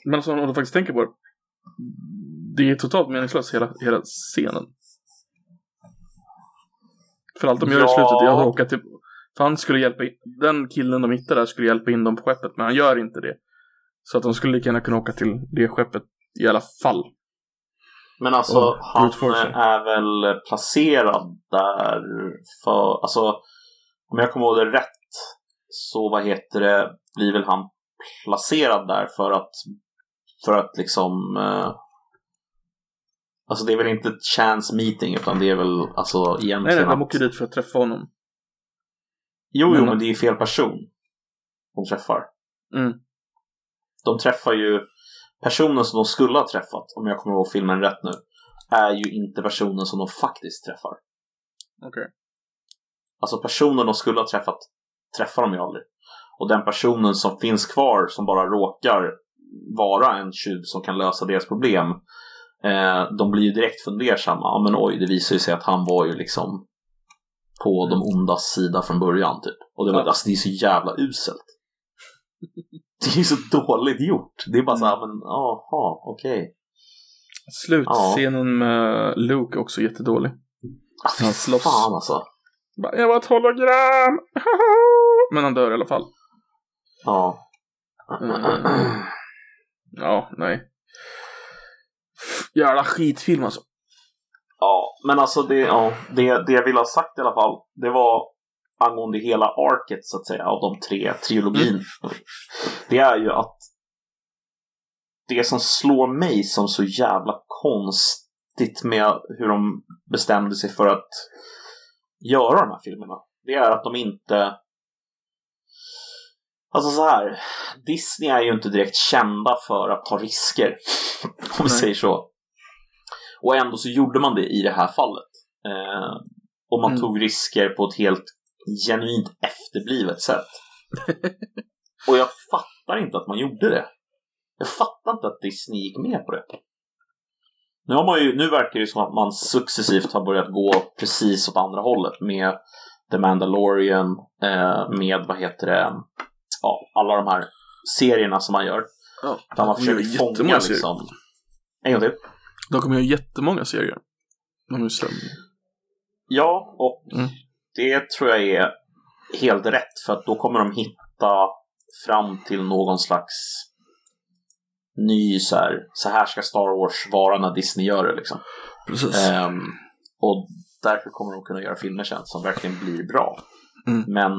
Men alltså om du faktiskt tänker på det. Det är totalt meningslöst hela, hela scenen. För allt de gör i Ja. slutet är att åka till... För han skulle hjälpa in, Den killen de hittade där skulle hjälpa in dem på skeppet. Men han gör inte det. Så att de skulle lika gärna kunna åka till det skeppet i alla fall. Men alltså, Och han force. är väl placerad där för, alltså, om jag kommer ihåg det rätt, så vad heter det, blir väl han placerad där för att, för att liksom, eh, alltså det är väl inte ett chance meeting, utan det är väl alltså egentligen Nej, nej, de åker dit för att träffa honom. Jo, jo, Men- men det är ju fel person de träffar. Mm. De träffar ju personen som de skulle ha träffat, om jag kommer ihåg filmen rätt nu, är ju inte personen som de faktiskt träffar. Okej. Alltså personen de skulle ha träffat träffar de ju aldrig. Och den personen som finns kvar som bara råkar vara en tjuv som kan lösa deras problem. Eh, de blir ju direkt fundersamma. Ja men oj, det visar ju sig att han var ju liksom på de ondas sida från början typ. Och det, var, Ja. alltså, det är så jävla uselt. Det är ju så dåligt gjort. Det är bara så här, men jaha, okej. Slutscenen med Luke är också jättedålig. Ah, Han slåss. fan alltså. Bara, Jag var ett hologram! Men han dör i alla fall. Ja. Mm. Ja, nej. Jävla skitfilm alltså. Ja, men alltså det, ja, det, det jag ville ha sagt i alla fall, det var angående hela arket så att säga av de tre trilogin. Det är ju att det som slår mig som så jävla konstigt med hur de bestämde sig för att göra de här filmerna, det är att de inte Alltså så här, Disney är ju inte direkt kända för att ta risker, om vi säger så. Och ändå så gjorde man det i det här fallet. Eh, och man Mm. tog risker på ett helt genuint efterblivet sätt. och jag fattar inte att man gjorde det. Jag fattar inte att Disney gick med på det. Nu, har man ju, nu verkar det som att man successivt har börjat gå precis åt andra hållet med The Mandalorian, eh, med vad heter det, ja, alla de här serierna som man gör. Ja, Där man försöker fånga serier. liksom... En gång till. De kommer göra jättemånga serier. De är släpp. Ja, och Mm. Det tror jag är helt rätt för att då kommer de hitta fram till någon slags ny så här, så här ska Star Wars vara när Disney gör det liksom. Precis. Ehm, och därför kommer de kunna göra filmer sen som verkligen blir bra. Mm. Men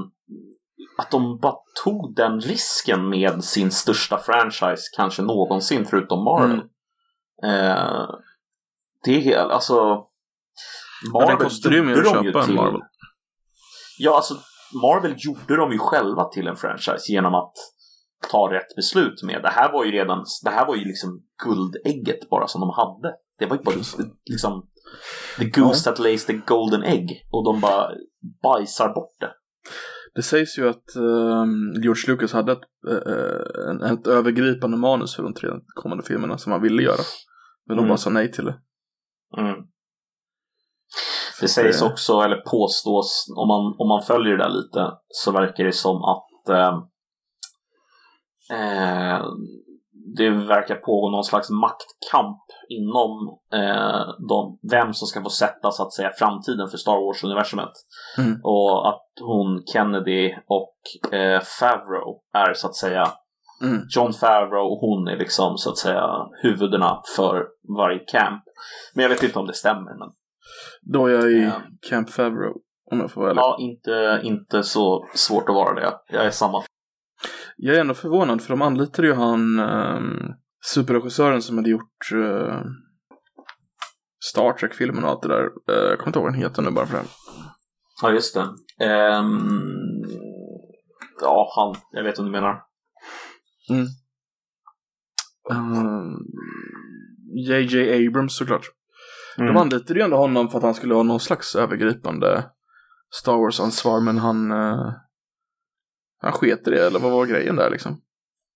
att de bara tog den risken med sin största franchise kanske någonsin förutom Marvel. Mm. Eh, det är helt, alltså Men det kostar ju mer att köpa till- Marvel. Ja, alltså Marvel gjorde de ju själva till en franchise genom att ta rätt beslut med. Det här var ju redan, det här var ju liksom guldägget bara som de hade. Det var ju bara liksom the goose that lays the golden egg och de bara bajsar bort det. Det sägs ju att ehm, George Lucas hade ett, eh, ett övergripande manus för de tre kommande filmerna som han ville göra. Men de Mm. bara sa nej till det. Mm. Det sägs också, eller påstås, om man, om man följer det där lite, så verkar det som att eh, eh, det verkar pågå någon slags maktkamp inom eh, de, vem som ska få sätta så att säga framtiden för Star Wars-universumet. Mm. Och att hon, Kennedy och eh, Favreau är så att säga Mm. John Favreau och hon är liksom så att säga huvudena för varje camp. Men jag vet inte om det stämmer. Men, Då är jag i Ja. Camp Favreau, om jag får vara ärlig. ja, inte, inte så svårt att vara det. Jag är samma. Jag är ändå förvånad, för de anlitade ju han um, superregissören som hade gjort eh, Star Trek-filmen och allt det där. Eh, jag kommer inte ihåg vad den heter nu bara för det. Ja, just det. Ehm, ja, han. Jag vet vad du menar. Um, J.J. Abrams såklart. Mm. De anlitade ju ändå honom för att han skulle ha någon slags övergripande Star Wars-ansvar, men han... eh, han sket i det, eller vad var grejen där liksom?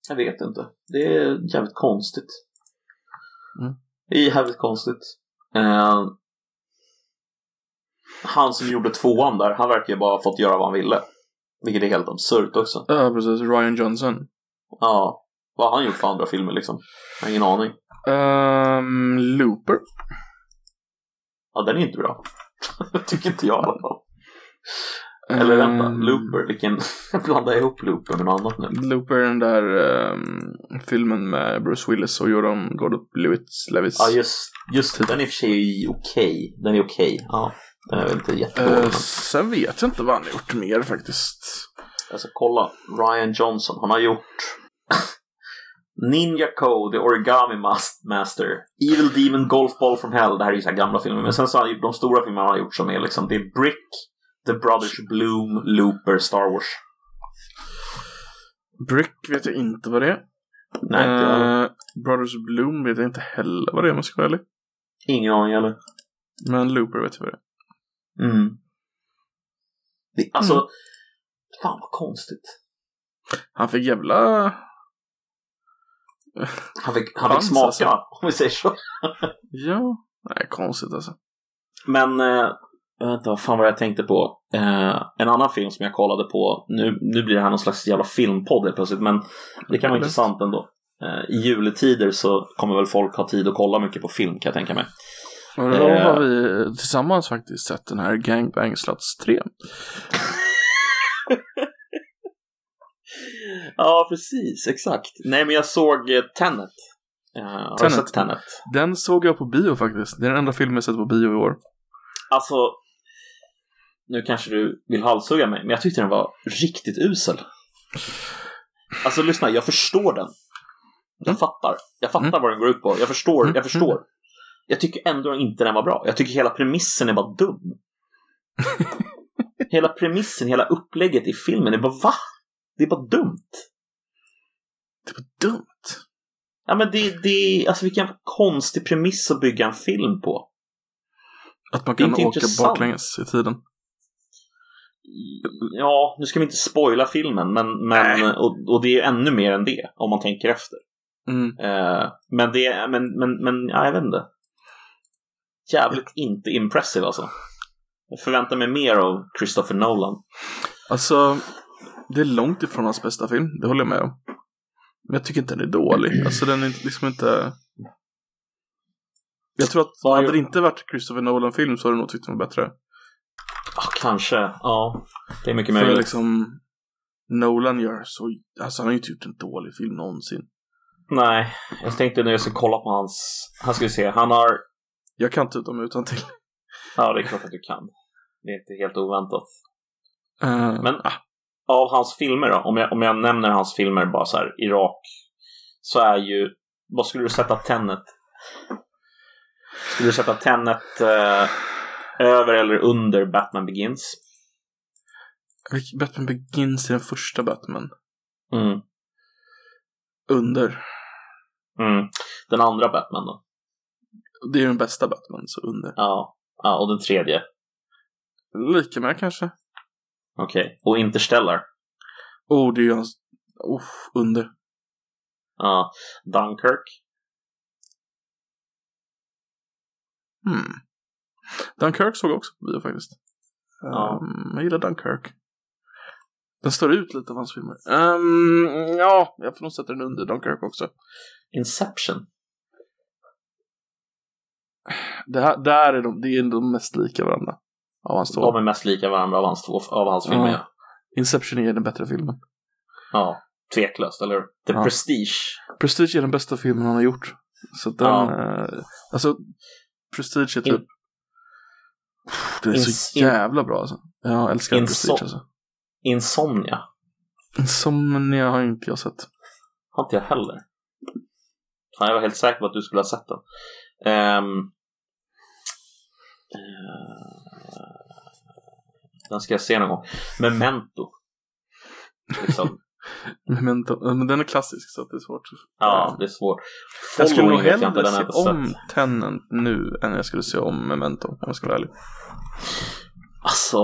Jag vet inte. Det är jävligt konstigt. Mm. Det är jävligt konstigt. Eh, han som gjorde tvåan där, han verkar ju bara ha fått göra vad han ville. Vilket är helt absurt också. Ja, precis. Ryan Johnson. Ja. Vad har han gjort för andra filmer liksom? Jag har ingen aning. Um, Looper. Ja, den är inte bra. Tycker inte jag i alla fall. Eller vänta, Ehm, Looper. Vilken... Jag blandar ihop Looper med något annat nu. Looper är den där ehm, filmen med Bruce Willis och Jordan Goddard-Lewis. Levis. Ja, just, just det. Den är i och för sig okej. Den är okej. Ja. Den är väl inte jättedålig. Eh, men- sen vet jag inte vad han har gjort mer faktiskt. Alltså kolla, Ryan Johnson, han har gjort Ninja Code, The Origami Mas- Master, Evil Demon, Golfball from Hell, det här är ju så här gamla filmer, men sen så har han gjort de stora filmerna han har gjort som är liksom, det är Brick, The Brothers Bloom, Looper, Star Wars. Brick vet jag inte vad det är. Nej. Eh, Brothers Bloom vet jag inte heller vad det är om jag ska vara ärlig. ingen aning eller? Men Looper vet jag vad det är. Mm. Det, alltså, Mm. fan vad konstigt. Han fick jävla... Han fick, han fick smaka, alltså. om vi säger så. Ja. Nej, konstigt alltså. Men, eh, jag vet inte vad fan var jag tänkte på. Eh, en annan film som jag kollade på, nu, nu blir det här någon slags jävla filmpodd helt plötsligt, men det kan vara Lätt. intressant ändå. Eh, I juletider så kommer väl folk ha tid att kolla mycket på film kan jag tänka mig. Och då Eh. har vi tillsammans faktiskt sett den här Gangbang Sluts 3. Ja, precis, exakt. Nej, men jag såg eh, Tenet. Eh, Har du Tenet. sett Tenet? Den såg jag på bio faktiskt. Det är den enda filmen jag sett på bio i år. Alltså, nu kanske du vill halshugga mig, men jag tyckte den var riktigt usel. Alltså lyssna, jag förstår den. Jag Mm. fattar. Jag fattar Mm. vad den går ut på. Jag förstår, Mm. jag förstår. Jag tycker ändå inte den var bra. Jag tycker hela premissen är bara dum. hela premissen, hela upplägget i filmen är bara va? Det är bara dumt. Det var dumt. Ja men det, det alltså vilken konstig premiss att bygga en film på. Att man är kan åka intressant. baklänges i tiden. Ja, nu ska vi inte spoila filmen, men, men och, och det är ännu mer än det om man tänker efter. Mm. Eh, men det, men, men, men ja, jag vet inte. Jävligt inte impressive alltså. Jag förväntar mig mer av Christopher Nolan. Alltså, det är långt ifrån hans bästa film. Det håller jag med om. Men jag tycker inte den är dålig. Alltså den är liksom inte... Jag tror att Vad hade det inte varit Christopher Nolan-film så hade jag nog tyckt den var bättre. Ah, kanske, ja. Det är mycket För möjligt. liksom Nolan gör så... Alltså han har ju inte gjort en dålig film någonsin. Nej, jag tänkte när jag ska kolla på hans... Här ska vi se, han har... Jag kan inte ut dem utan till. Ja, det är klart att du kan. Det är inte helt oväntat. Uh, Men av hans filmer då, om jag, om jag nämner hans filmer bara så här i rak, så är ju, vad skulle du sätta Tenet? Skulle du sätta Tenet eh, över eller under Batman Begins? Batman Begins är den första Batman. Mm. Under. Mm. Den andra Batman då? Det är den bästa Batman, så under. Ja. ja och den tredje? Lika med kanske. Okej. Och Interstellar? Oh, det är ju hans... Oh, under. Ja. Dunkirk? Hmm. Dunkirk såg jag också på bio faktiskt. Ja. Um, jag gillar Dunkirk. Den står ut lite av hans filmer. Um, ja, jag får nog sätta den under Dunkirk också. Inception? Det här, där är de, det är de mest lika varandra. Av hans två. De är mest lika varandra av hans, två, av hans filmer. Ja. Inception är den bättre filmen. ja. Tveklöst, eller? The Ja. Prestige. Prestige är den bästa filmen han har gjort. Så den, Ja. eh, alltså Prestige är In- typ, det är så Ins- in- jävla bra alltså. Jag älskar Inso- Prestige alltså. Insomnia. Insomnia har inte jag sett. Har inte jag heller. Fan, jag var helt säker på att du skulle ha sett den. Eh, den ska jag se någon gång. Memento. Liksom. Men, men den är klassisk så att det är svårt. Ja, det är svårt. Jag skulle nog Following inte, hellre se om sett. Tenant nu än jag skulle se om Memento, om jag ska vara ärlig. Alltså,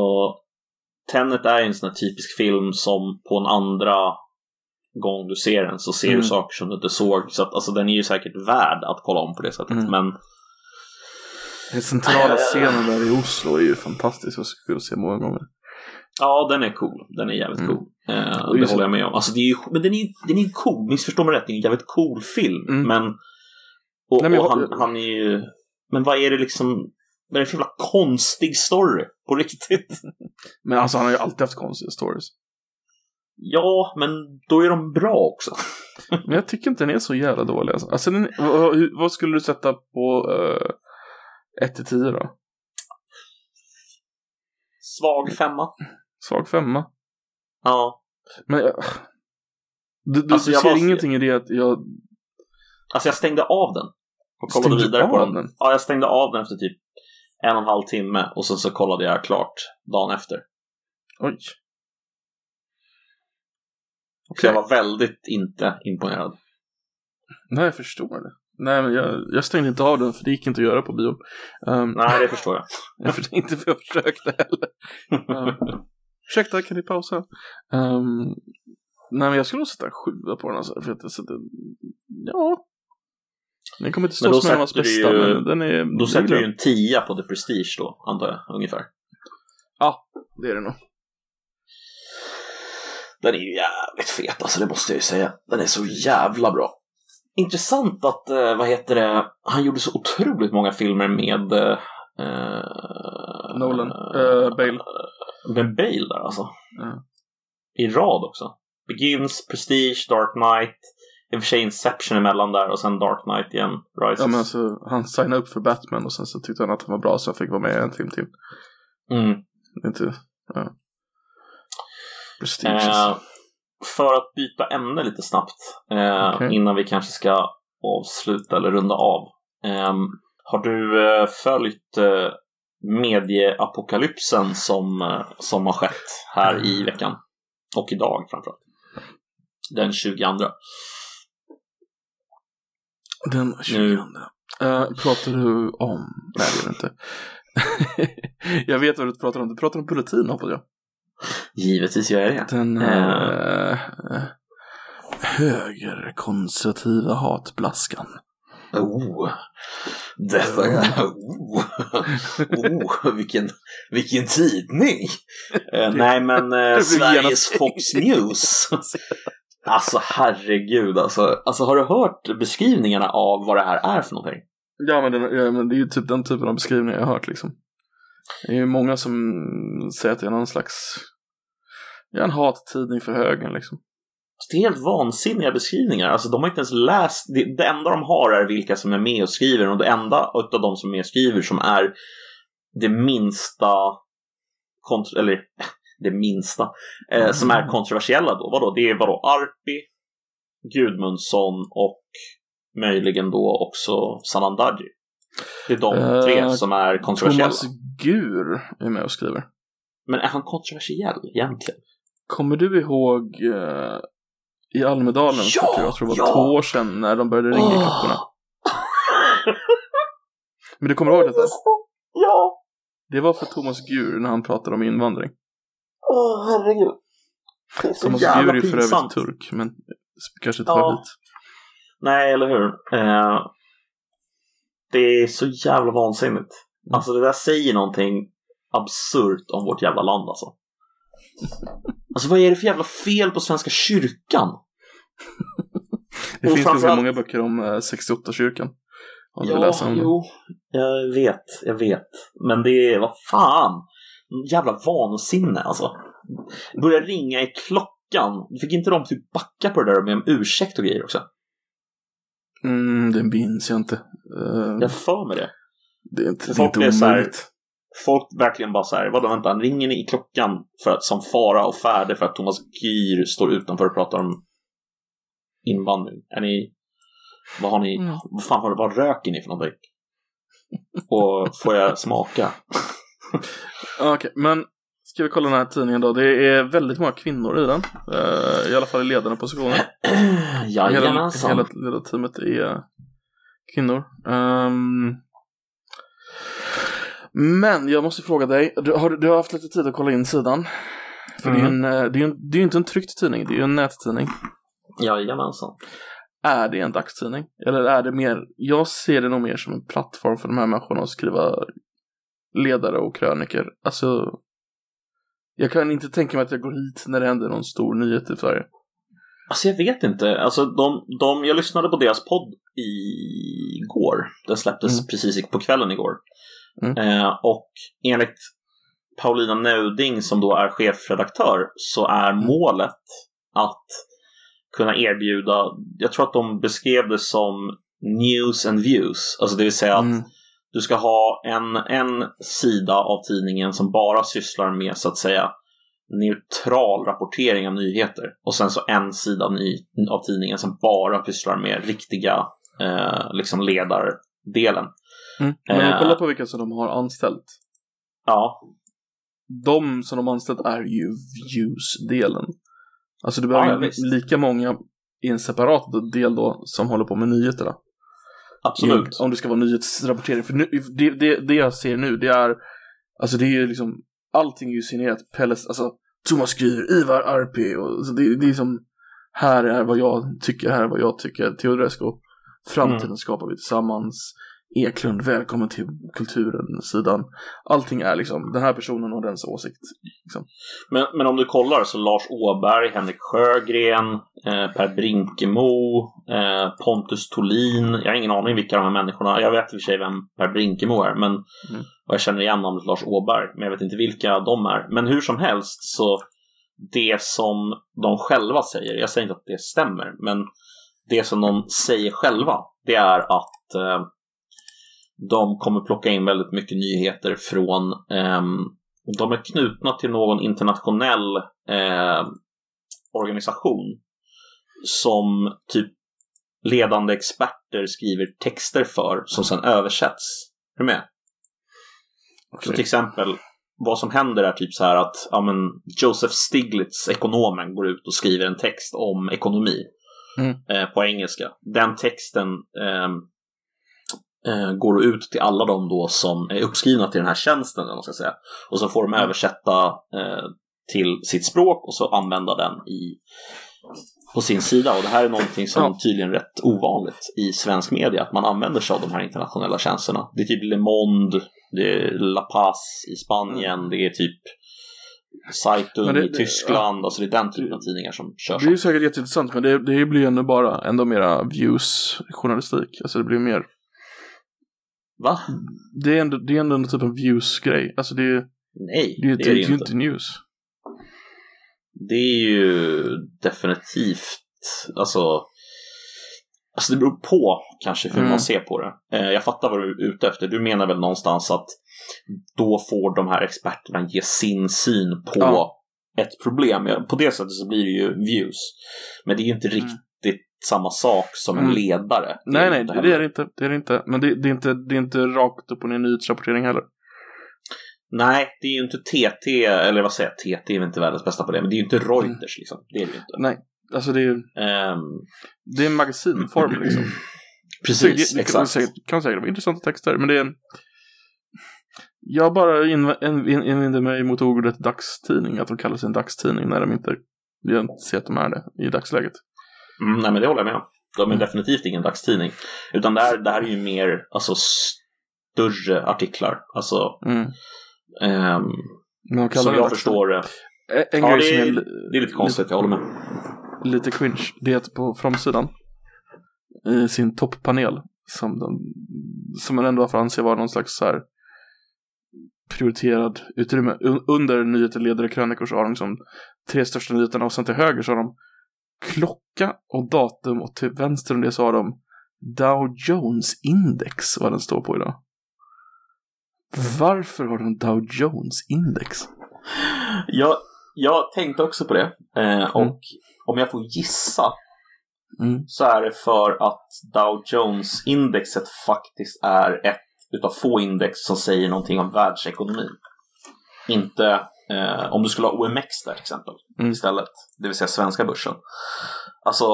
Tenet är ju en sån här typisk film som på en andra gång du ser den så ser Mm. du saker som du inte såg. Så att, alltså, den är ju säkert värd att kolla om på det sättet. Mm. Men Den centrala scenen där i Oslo är ju fantastisk och skulle se många gånger. ja, den är cool. Den är jävligt Mm. cool. Eh, Och det håller jag med om. Alltså, det är ju, men den är ju den är cool. Missförstå mig rätt, det är en jävligt cool film. Mm. Men, och, Nej, men och han, han är ju... Men vad är det liksom... Vad är det för jävla konstig story? På riktigt. Men alltså han har ju alltid haft konstiga stories. Ja, men då är de bra också. Men jag tycker inte den är så jävla dålig alltså. alltså den, vad, vad skulle du sätta på uh, 1 till 10 då? Svag femma. Svag femma. Ja. Men jag... Du, du, Alltså, du ser var- ingenting i det att jag... Alltså jag stängde av den. Och kollade Stängde vidare på den. den? Ja, jag stängde av den efter typ en och en halv timme och sen så kollade jag klart dagen efter. Oj. Så Okej. jag var väldigt inte imponerad. Nej, jag förstår det. Nej, men jag, jag stängde inte av den för det gick inte att göra på bio. Um, Nej, det förstår jag. jag för, inte för jag försökte heller. Um, ursäkta, kan ni pausa? Um, nej, men jag skulle nog sätta en sjua på den alltså. För att jag sätter, ja. Den kommer inte stå som en av du bästa, ju- men den är... Då sätter det du ju en tia på The Prestige då, antar jag, ungefär. Det är det nog. Den är ju jävligt fet, alltså det måste jag ju säga. Den är så jävla bra. Intressant att, eh, vad heter det, han gjorde så otroligt många filmer med... Eh, Nolan. Eh, Bale. Med Bale där alltså. Ja. I rad också. Begins, Prestige, Dark Knight. I och för sig Inception emellan där och sen Dark Knight igen. Rises. Ja, men alltså, han signade upp för Batman och sen så tyckte han att han var bra så han fick vara med en film till. mm. Inte, ja. Prestige. Eh, alltså. För att byta ämne lite snabbt eh, Okej. innan vi kanske ska avsluta eller runda av. Eh, har du eh, följt eh, medieapokalypsen som, eh, som har skett här i veckan? Och idag framförallt. Den 22. Den 20. Uh, pratar du om... Nej, det gör du inte. jag vet vad du pratar om. Du pratar om bulletin, hoppas jag. Givetvis gör jag det. Den Eh. uh, högerkonservativa hatblaskan. Oh, detta oh, oh, vilken, vilken tidning! Eh, nej men eh, blir Sveriges Fox News. Alltså herregud alltså. Alltså har du hört beskrivningarna av vad det här är för någonting? Ja men, den, ja, men det är ju typ den typen av beskrivningar jag har hört liksom. Det är ju många som säger att det är någon slags... Ja, en hattidning för högern liksom. Det är helt vansinniga beskrivningar. Alltså de har inte ens läst. Det, det enda de har är vilka som är med och skriver. Och det enda av de som är med och skriver som är det minsta kontro- eller det minsta eh, som är kontroversiella då. Vadå? Det är vadå? Arpi, Gudmundsson och möjligen då också Sanandaji. Det är de Eh, tre som är kontroversiella. Thomas Gur är med och skriver. Men är han kontroversiell egentligen? Kommer du ihåg eh, i Almedalen Ja, jag tror det var ja. två år sedan när de började ringa Åh. klockorna? Men du kommer ihåg detta? Ja! Det var för Thomas Gur när han pratade om invandring. Åh, herregud. Det är så Thomas jävla Gur är ju för övrigt turk, men kanske inte Ja. hit. Nej, eller hur? Eh, det är så jävla vansinnigt. Mm. Alltså det där säger någonting absurt om vårt jävla land alltså. Alltså vad är det för jävla fel på Svenska kyrkan? Det Och finns ganska många böcker om eh, 68-kyrkan. Om du vill Ja, jo. Jag vet, jag vet. Men det är, vad fan. Jävla vansinne alltså. Börja ringa i klockan fick inte de typ backa på det där med om ursäkt och grejer också? Mm, det minns jag inte. Uh, jag för mig det. Det är inte, det är folk inte här, omöjligt. Folk verkligen bara så här, vadå vänta, ringer ni i klockan för att, som fara och färde för att Thomas Gyr står utanför och pratar om invandring? Är ni, vad har ni, Mm. vad fan vad, vad röker ni för någonting? Och får jag smaka? Okej, men ska vi kolla den här tidningen då? Det är väldigt många kvinnor i den. Eh, I alla fall i ledande positioner. Hela, Jajamensan. hela, hela teamet är kvinnor. Ehm, men jag måste fråga dig, du har, du har haft lite tid att kolla in sidan. För det är en, eh, det är en, det är inte en tryckt tidning, det är ju en nättidning. Jajamensan. Är det en dagstidning? Eller är det mer, jag ser det nog mer som en plattform för de här människorna att skriva ledare och kröniker. Alltså, jag kan inte tänka mig att jag går hit när det händer någon stor nyhet i Sverige. Alltså jag vet inte. Alltså de, de, jag lyssnade på deras podd igår. Den släpptes Mm. precis på kvällen igår. Mm. Eh, och enligt Paulina Neuding som då är chefredaktör så är Mm. målet att kunna erbjuda, jag tror att de beskrev det som news and views. Alltså det vill säga att Mm. Du ska ha en, en sida av tidningen som bara sysslar med så att säga neutral rapportering av nyheter och sen så en sida av, ny, av tidningen som bara pysslar med riktiga eh, liksom ledardelen. Mm. Men om Eh. vi kollar på vilka som de har anställt. Ja, De som de har anställt är ju views-delen. Alltså du behöver Ja, lika många i en separat del då som håller på med nyheterna. Absolut. Om det ska vara nyhetsrapportering. För nu, det, det, det jag ser nu det är Alltså det är ju liksom Allting är ju signerat Pelles, alltså Thomas Gryr, Ivar Arpi och så det, det är som Här är vad jag tycker, här är vad jag tycker Teodorescu Framtiden Mm. skapar vi tillsammans Eklund, välkommen till kulturen-sidan Allting är liksom, den här personen och dens åsikt liksom. Men, men om du kollar så Lars Åberg, Henrik Sjögren, eh, Per Brinkemo, eh, Pontus Tolin. Jag har ingen aning vilka de här människorna Jag vet i och för sig vem Per Brinkemo är, men Mm. och jag känner igen namnet Lars Åberg, men jag vet inte vilka de är. Men hur som helst så det som de själva säger, jag säger inte att det stämmer, men det som de säger själva, det är att eh, de kommer plocka in väldigt mycket nyheter från ehm, de är knutna till någon internationell eh, organisation som typ ledande experter skriver texter för som sedan översätts. Är du med? Så till exempel, vad som händer är typ så här att ja, men Joseph Stiglitz, ekonomen, går ut och skriver en text om ekonomi Mm. eh, på engelska. Den texten eh, går ut till alla de då som är uppskrivna till den här tjänsten, eller man ska säga. Och så får de Mm. översätta eh, till sitt språk och så använda den i på sin sida och det här är någonting som Ja. tydligen är rätt ovanligt i svensk media, att man använder sig av de här internationella tjänsterna. Det är typ Le Monde, det är La Paz i Spanien, det är typ Zeitung det- i det- Tyskland, alltså det är den typen av tidningar som kör Det är ju säkert jätteintressant men det, det blir ju ändå bara ändå mera views-journalistik. Alltså det blir mer Va? Det är ändå, det är ändå en typ av views-grej. Alltså det är, Nej, det är, det är det ju ju inte. inte news. Det är ju definitivt, alltså Alltså det beror på kanske hur Mm. man ser på det. Eh, jag fattar vad du är ute efter. Du menar väl någonstans att då får de här experterna ge sin syn på Ja. ett problem. På det sättet så blir det ju views. Men det är ju inte Mm. riktigt samma sak som en Mm. ledare. Det Nej, nej, det, det är det inte. Det är det inte. Men det, det, är inte, det är inte rakt upp och ner nyhetsrapportering heller. Nej, det är ju inte TT, eller vad säger jag, TT är väl inte världens bästa på det, men det är ju inte Reuters liksom. Det är det ju inte. Nej, alltså det är, Ehm, det är en magasinform liksom. precis, det, det, exakt. säkert, kan säkert vara intressanta texter, men det är en... Jag bara inv- in- in- invänder mig mot ordet dagstidning, att de kallar sig en dagstidning när de inte, jag inte ser att de är det i dagsläget. Mm, nej, men det håller jag med om. De är Mm. definitivt ingen dagstidning. Utan det här, det här är ju mer alltså, större artiklar. Alltså, Mm. ehm, Men som jag förstår det. En, Ja, grej det som är, är li- det är lite konstigt, jag håller med. lite cringe, det är att på framsidan i sin topppanel som, de, som man ändå får anse vara någon slags så här prioriterad utrymme. Un- under nyheter, ledare, krönikor så har de liksom tre största nyheterna och sen till höger så har de klocka och datum och till vänster om det så har de Dow Jones Index, vad den står på idag. Varför har de Dow Jones Index? Jag, jag tänkte också på det. Eh, och om jag får gissa Mm. så är det för att Dow Jones-indexet faktiskt är ett utav få index som säger någonting om världsekonomin. Inte eh, om du skulle ha OMX där till exempel Mm. istället, det vill säga svenska börsen. Alltså,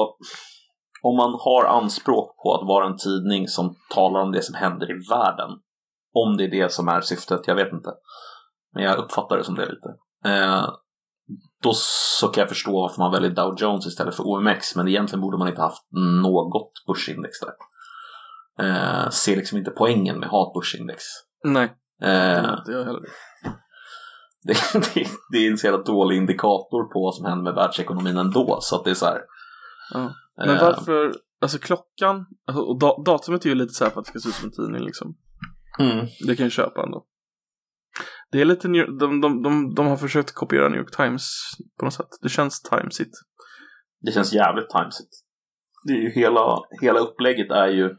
om man har anspråk på att vara en tidning som talar om det som händer i världen, om det är det som är syftet, jag vet inte. Men jag uppfattar det som det lite. Eh, då så kan jag förstå varför man väljer Dow Jones istället för OMX, men egentligen borde man inte haft något börsindex där. Eh, ser liksom inte poängen med att ha ett börsindex. Nej, Eh, inte jag heller. Det, det, det är en så jävla dålig indikator på vad som händer med världsekonomin ändå, så att det är så här. Ja. Men eh, varför, alltså klockan, alltså, och da- datumet är ju lite så här för att det ska se ut som en tidning liksom. Mm, Det kan jag köpa ändå. Det är lite, New- de, de, de, de har försökt kopiera New York Times på något sätt. Det känns timesigt. det känns jävligt timesigt. Det är ju hela, hela upplägget är ju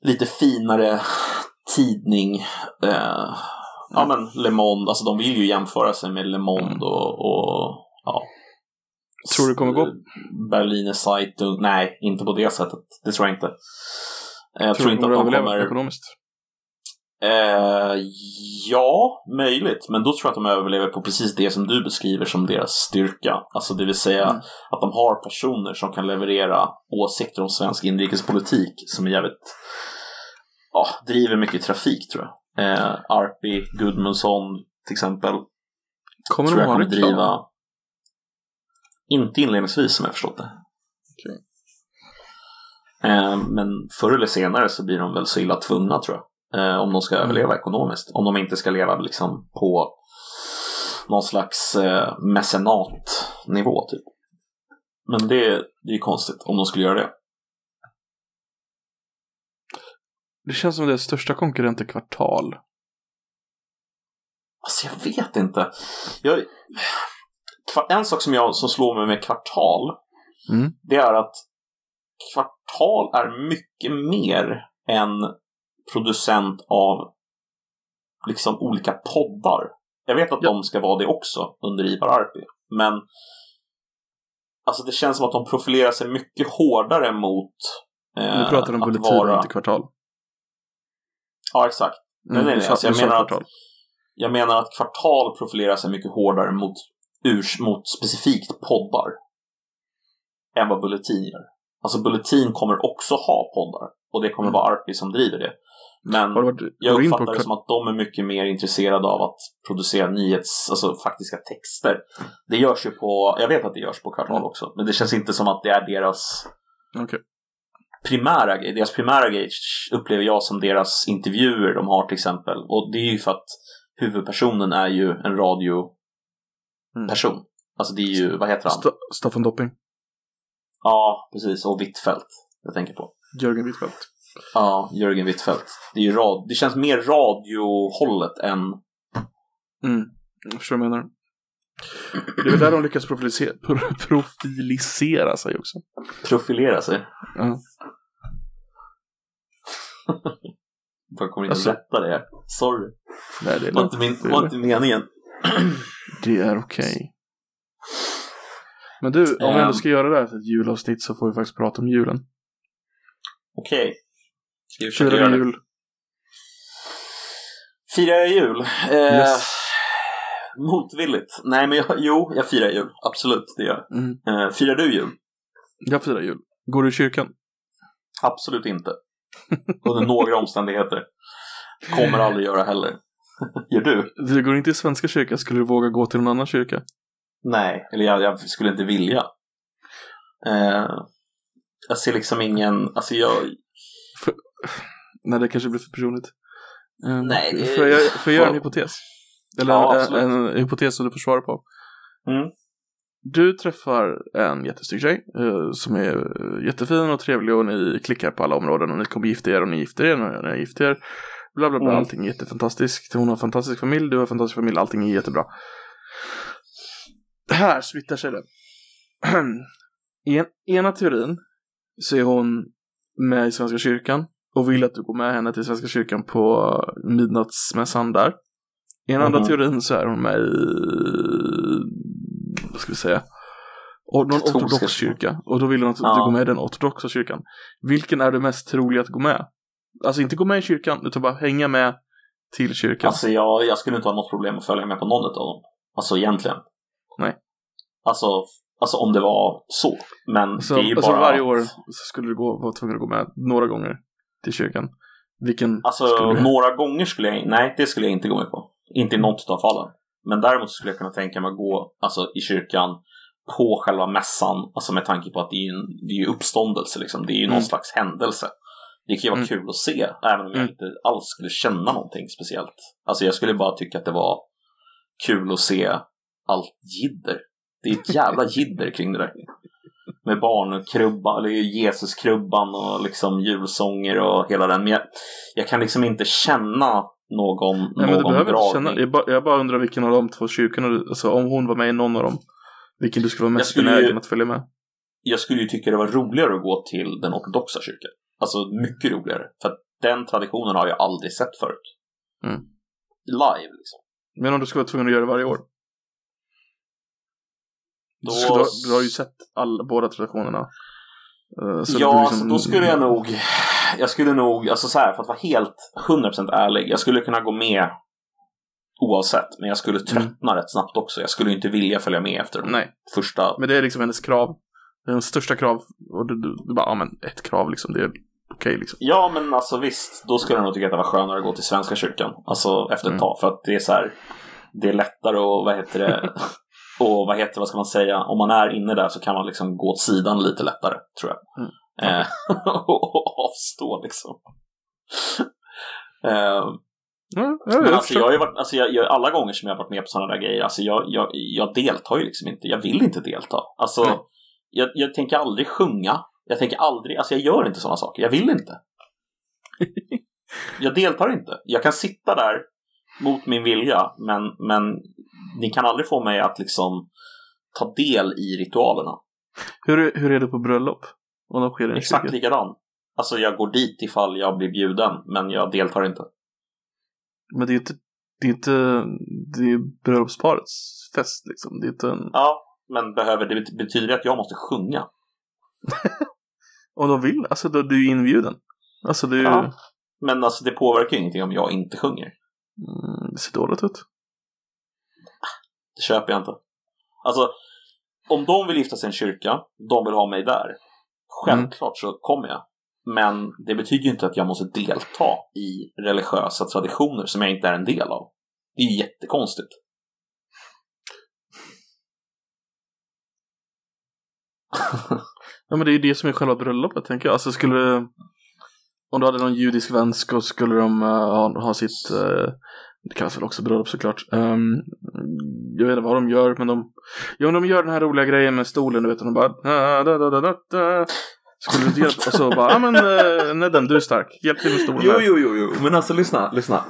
lite finare tidning. Eh, ja men Le Monde, alltså de vill ju jämföra sig med Le Monde Mm. och, och ja. Tror du det kommer gå? Berliner Zeitung, nej inte på det sättet. Det tror jag inte. Eh, Jag tror, du inte att de kommer... ekonomiskt. Eh, ja, möjligt. Men då tror jag att de överlever på precis det som du beskriver som deras styrka. Alltså det vill säga Mm. att de har personer som kan leverera åsikter om svensk inrikespolitik som är jävligt, ja, driver mycket trafik tror jag. Eh, Arpi, Gudmundsson till exempel. Kommer tror jag kommer reklam? driva. Inte inledningsvis som jag förstått det. Okej. Eh, men förr eller senare så blir de väl så illa tvungna tror jag. Eh, om de ska Mm. överleva ekonomiskt. Om de inte ska leva liksom på någon slags eh, mecenatnivå typ. Men det, det är ju konstigt om de skulle göra det. Det känns som deras största konkurrent är Kvartal. Alltså jag vet inte. Jag, en sak som, jag, som slår mig med kvartal Mm. det är att Kvartal är mycket mer än producent av liksom olika poddar. Jag vet att Ja. de ska vara det också under Ivar Arpi. Men alltså det känns som att de profilerar sig mycket hårdare mot eh, Nu pratar de Bulletin, vara... inte Kvartal. Ja, exakt. Nej, nej, nej, alltså jag menar att-. Jag menar att Kvartal profilerar sig mycket hårdare mot, urs, mot specifikt poddar än vad Bulletin gör. Alltså Bulletin kommer också ha poddar och det kommer Mm. vara Arpi som driver det. Men varit, jag uppfattar det som att de är mycket mer intresserade av att producera nyhets, alltså faktiska texter. Det görs ju på, jag vet att det görs på Kvartal Mm. också, men det känns inte som att det är deras Okej. Primära grej. Deras primära grej upplever jag som deras intervjuer de har till exempel. Och det är ju för att huvudpersonen är ju en radioperson. Mm. Alltså det är ju, vad heter han? Sta- Staffan Dopping. Ja, precis. Och Hvitfeldt jag tänker på. Jörgen Wittfeldt. Ja, Jörgen Hvitfeldt. Det, är ju rad... det känns mer radiohållet än... Mm. Jag förstår vad du menar. Det är väl där de lyckas profilisera, pro- profilisera sig också. profilera sig. Ja. Jag kommer inte Alltså- rätta det. Sorry. Nej, det var inte, min, Det var inte meningen. Det är okej. Men du, om vi ändå Ehm. ska göra det här till ett julavsnitt så får vi faktiskt prata om julen. Okej. Ska vi försöka Firar göra det? jul? Firar jag jul? Eh, Yes. Motvilligt. Nej, men jag, jo, jag firar jul. Absolut, det gör jag. Mm. Eh, firar du jul? Jag firar jul. Går du i kyrkan? Absolut inte. Under några omständigheter. Kommer aldrig göra heller. Gör du? Du går inte i Svenska kyrkan, skulle du våga gå till någon annan kyrka? Nej, eller jag, jag skulle inte vilja. Eh, jag ser liksom ingen, alltså jag, Nej, det kanske blir för personligt. Um, Nej, det- Får jag, får jag göra en hypotes? Eller Ja, en, en hypotes som du får svara på. Mm. Du träffar en jättesnygg tjej eh, som är eh, jättefin och trevlig och ni klickar på alla områden och ni kommer gifta er och ni gifter er och ni gifter er. Bla bla bla, Mm. allting är jättefantastiskt. Hon har en fantastisk familj, du har fantastisk familj, allting är jättebra. Här smittar sig det. I en, ena teorin så är hon med i Svenska kyrkan och vill att du går med henne till Svenska kyrkan på midnattsmässan där. I en andra Mhm. teorin så är hon med i, vad ska vi säga, och någon Katolska ortodox kyrka. Och då vill hon att Ja. du går med i den ortodoxa kyrkan. Vilken är det mest troliga att gå med? Alltså inte gå med i kyrkan, utan bara hänga med till kyrkan. Alltså jag, jag skulle inte ha något problem att följa med på någon av dem. Alltså egentligen. Nej. Alltså, alltså om det var så. Men så det är ju alltså bara varje år så skulle du gå, vara tvungen att gå med några gånger till kyrkan. Vilken Alltså du... några gånger skulle jag, nej det skulle jag inte gå med på. Inte i något av fallen. Men däremot skulle jag kunna tänka mig att gå alltså, i kyrkan på själva mässan, alltså med tanke på att det är ju, en, det är ju uppståndelse liksom. Det är ju någon Mm. slags händelse. Det kan ju vara Mm. kul att se, även om jag Mm. inte alls skulle känna någonting speciellt. Alltså jag skulle bara tycka att det var kul att se allt jidder. Det är ett jävla jidder kring det där. Med barnkrubban, eller Jesuskrubban och liksom julsånger och hela den. Men jag, jag kan liksom inte känna någon, Nej, men du någon behöver dragning. känna, jag, bara, jag bara undrar vilken av de två kyrkorna, du, alltså om hon var med i någon av dem, vilken du skulle vara mest benägen att följa med. jag skulle ju tycka det var roligare att gå till den ortodoxa kyrkan. Alltså mycket roligare. För att den traditionen har jag aldrig sett förut. Mm. Live liksom. Men om du skulle vara tvungen att göra det varje år? Då- Du, skulle, du har ju sett alla, båda traditionerna. Eh, så ja, du alltså, liksom- då skulle jag nog... Jag skulle nog, alltså så här, för att vara helt 100% ärlig. Jag skulle kunna gå med oavsett. Men jag skulle tröttna rätt snabbt också. Jag skulle inte vilja följa med efter de Nej, första... men det är liksom hennes krav. Det är hennes största krav. Och du, du, du bara, ja men ett krav liksom, det är okej liksom. Ja, men alltså visst. Då skulle jag nog tycka att det var skönare att gå till Svenska kyrkan. Alltså efter ett Mm. tag. För att det är så här... Det är lättare och vad heter det... och vad heter vad ska man säga? Om man är inne där så kan man liksom gå åt sidan lite lättare, tror jag. Mm. Eh, och avstå liksom. Eh, Ja, ja, men jag alltså, förstår. jag har ju varit, alltså jag, jag, alla gånger som jag har varit med på sådana där grejer, alltså jag, jag, jag deltar ju liksom inte. Jag vill inte delta. Alltså, Nej. jag, jag tänker aldrig sjunga. Jag tänker aldrig, alltså jag gör inte sådana saker. Jag vill inte. jag deltar inte. Jag kan sitta där mot min vilja, men, men ni kan aldrig få mig att liksom ta del i ritualerna. Hur, är- hur är det på bröllop? Om de sker Exakt likadan. Alltså jag går dit ifall jag blir bjuden, men jag deltar inte. Men det är inte, det är inte, det är bröllopsparets fest liksom. Det är inte en, Ja, men behöver det betyder att jag måste sjunga? om de vill, alltså då, du är inbjuden. Alltså ju, Ja. Men alltså det påverkar ju ingenting om jag inte sjunger. mm, det ser dåligt ut. Det köper jag inte. Alltså, om de vill gifta sig i en kyrka, de vill ha mig där. Självklart så kommer jag. Men det betyder inte att jag måste delta i religiösa traditioner som jag inte är en del av. Det är ju jättekonstigt. Ja men det är ju det som är själva bröllopet tänker jag. Alltså skulle det, om du hade någon judisk vän så skulle de ha, ha sitt, eh, det kallas väl också bröllop såklart. Um, jag vet inte vad de gör men de, men de gör den här roliga grejen med stolen du vet. De bara, da, da, da, da, da, da. Skulle du inte hjälpa, och så bara, ja men uh, Nedden du är stark, hjälp till med stolen Jo, jo, jo, jo. Men alltså lyssna, lyssna.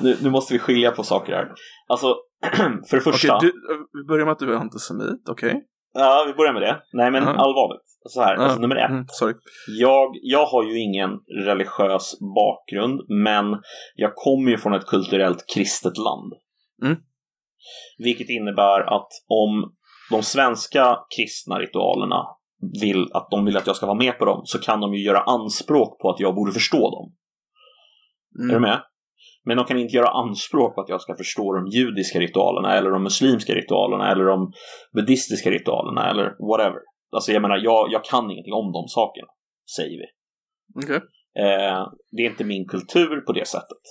Nu, nu måste vi skilja på saker här. Alltså, för det första. Okej, du, eh, vi börjar med att du är antisemit, okej? Ja, vi börjar med det. Nej, men Ja. allvarligt. Så här, Ja. alltså, nummer ett. Mm. Jag, jag har ju ingen religiös bakgrund, men jag kommer ju från ett kulturellt kristet land. Mm. Vilket innebär att om de svenska kristna ritualerna vill att de vill att jag ska vara med på dem så kan de ju göra anspråk på att jag borde förstå dem. Är du Mm. med? Men de kan inte göra anspråk på att jag ska förstå de judiska ritualerna eller de muslimska ritualerna eller de buddhistiska ritualerna eller whatever. Alltså jag menar, jag, jag kan ingenting om de sakerna, säger vi. Okej. Eh, det är inte min kultur på det sättet.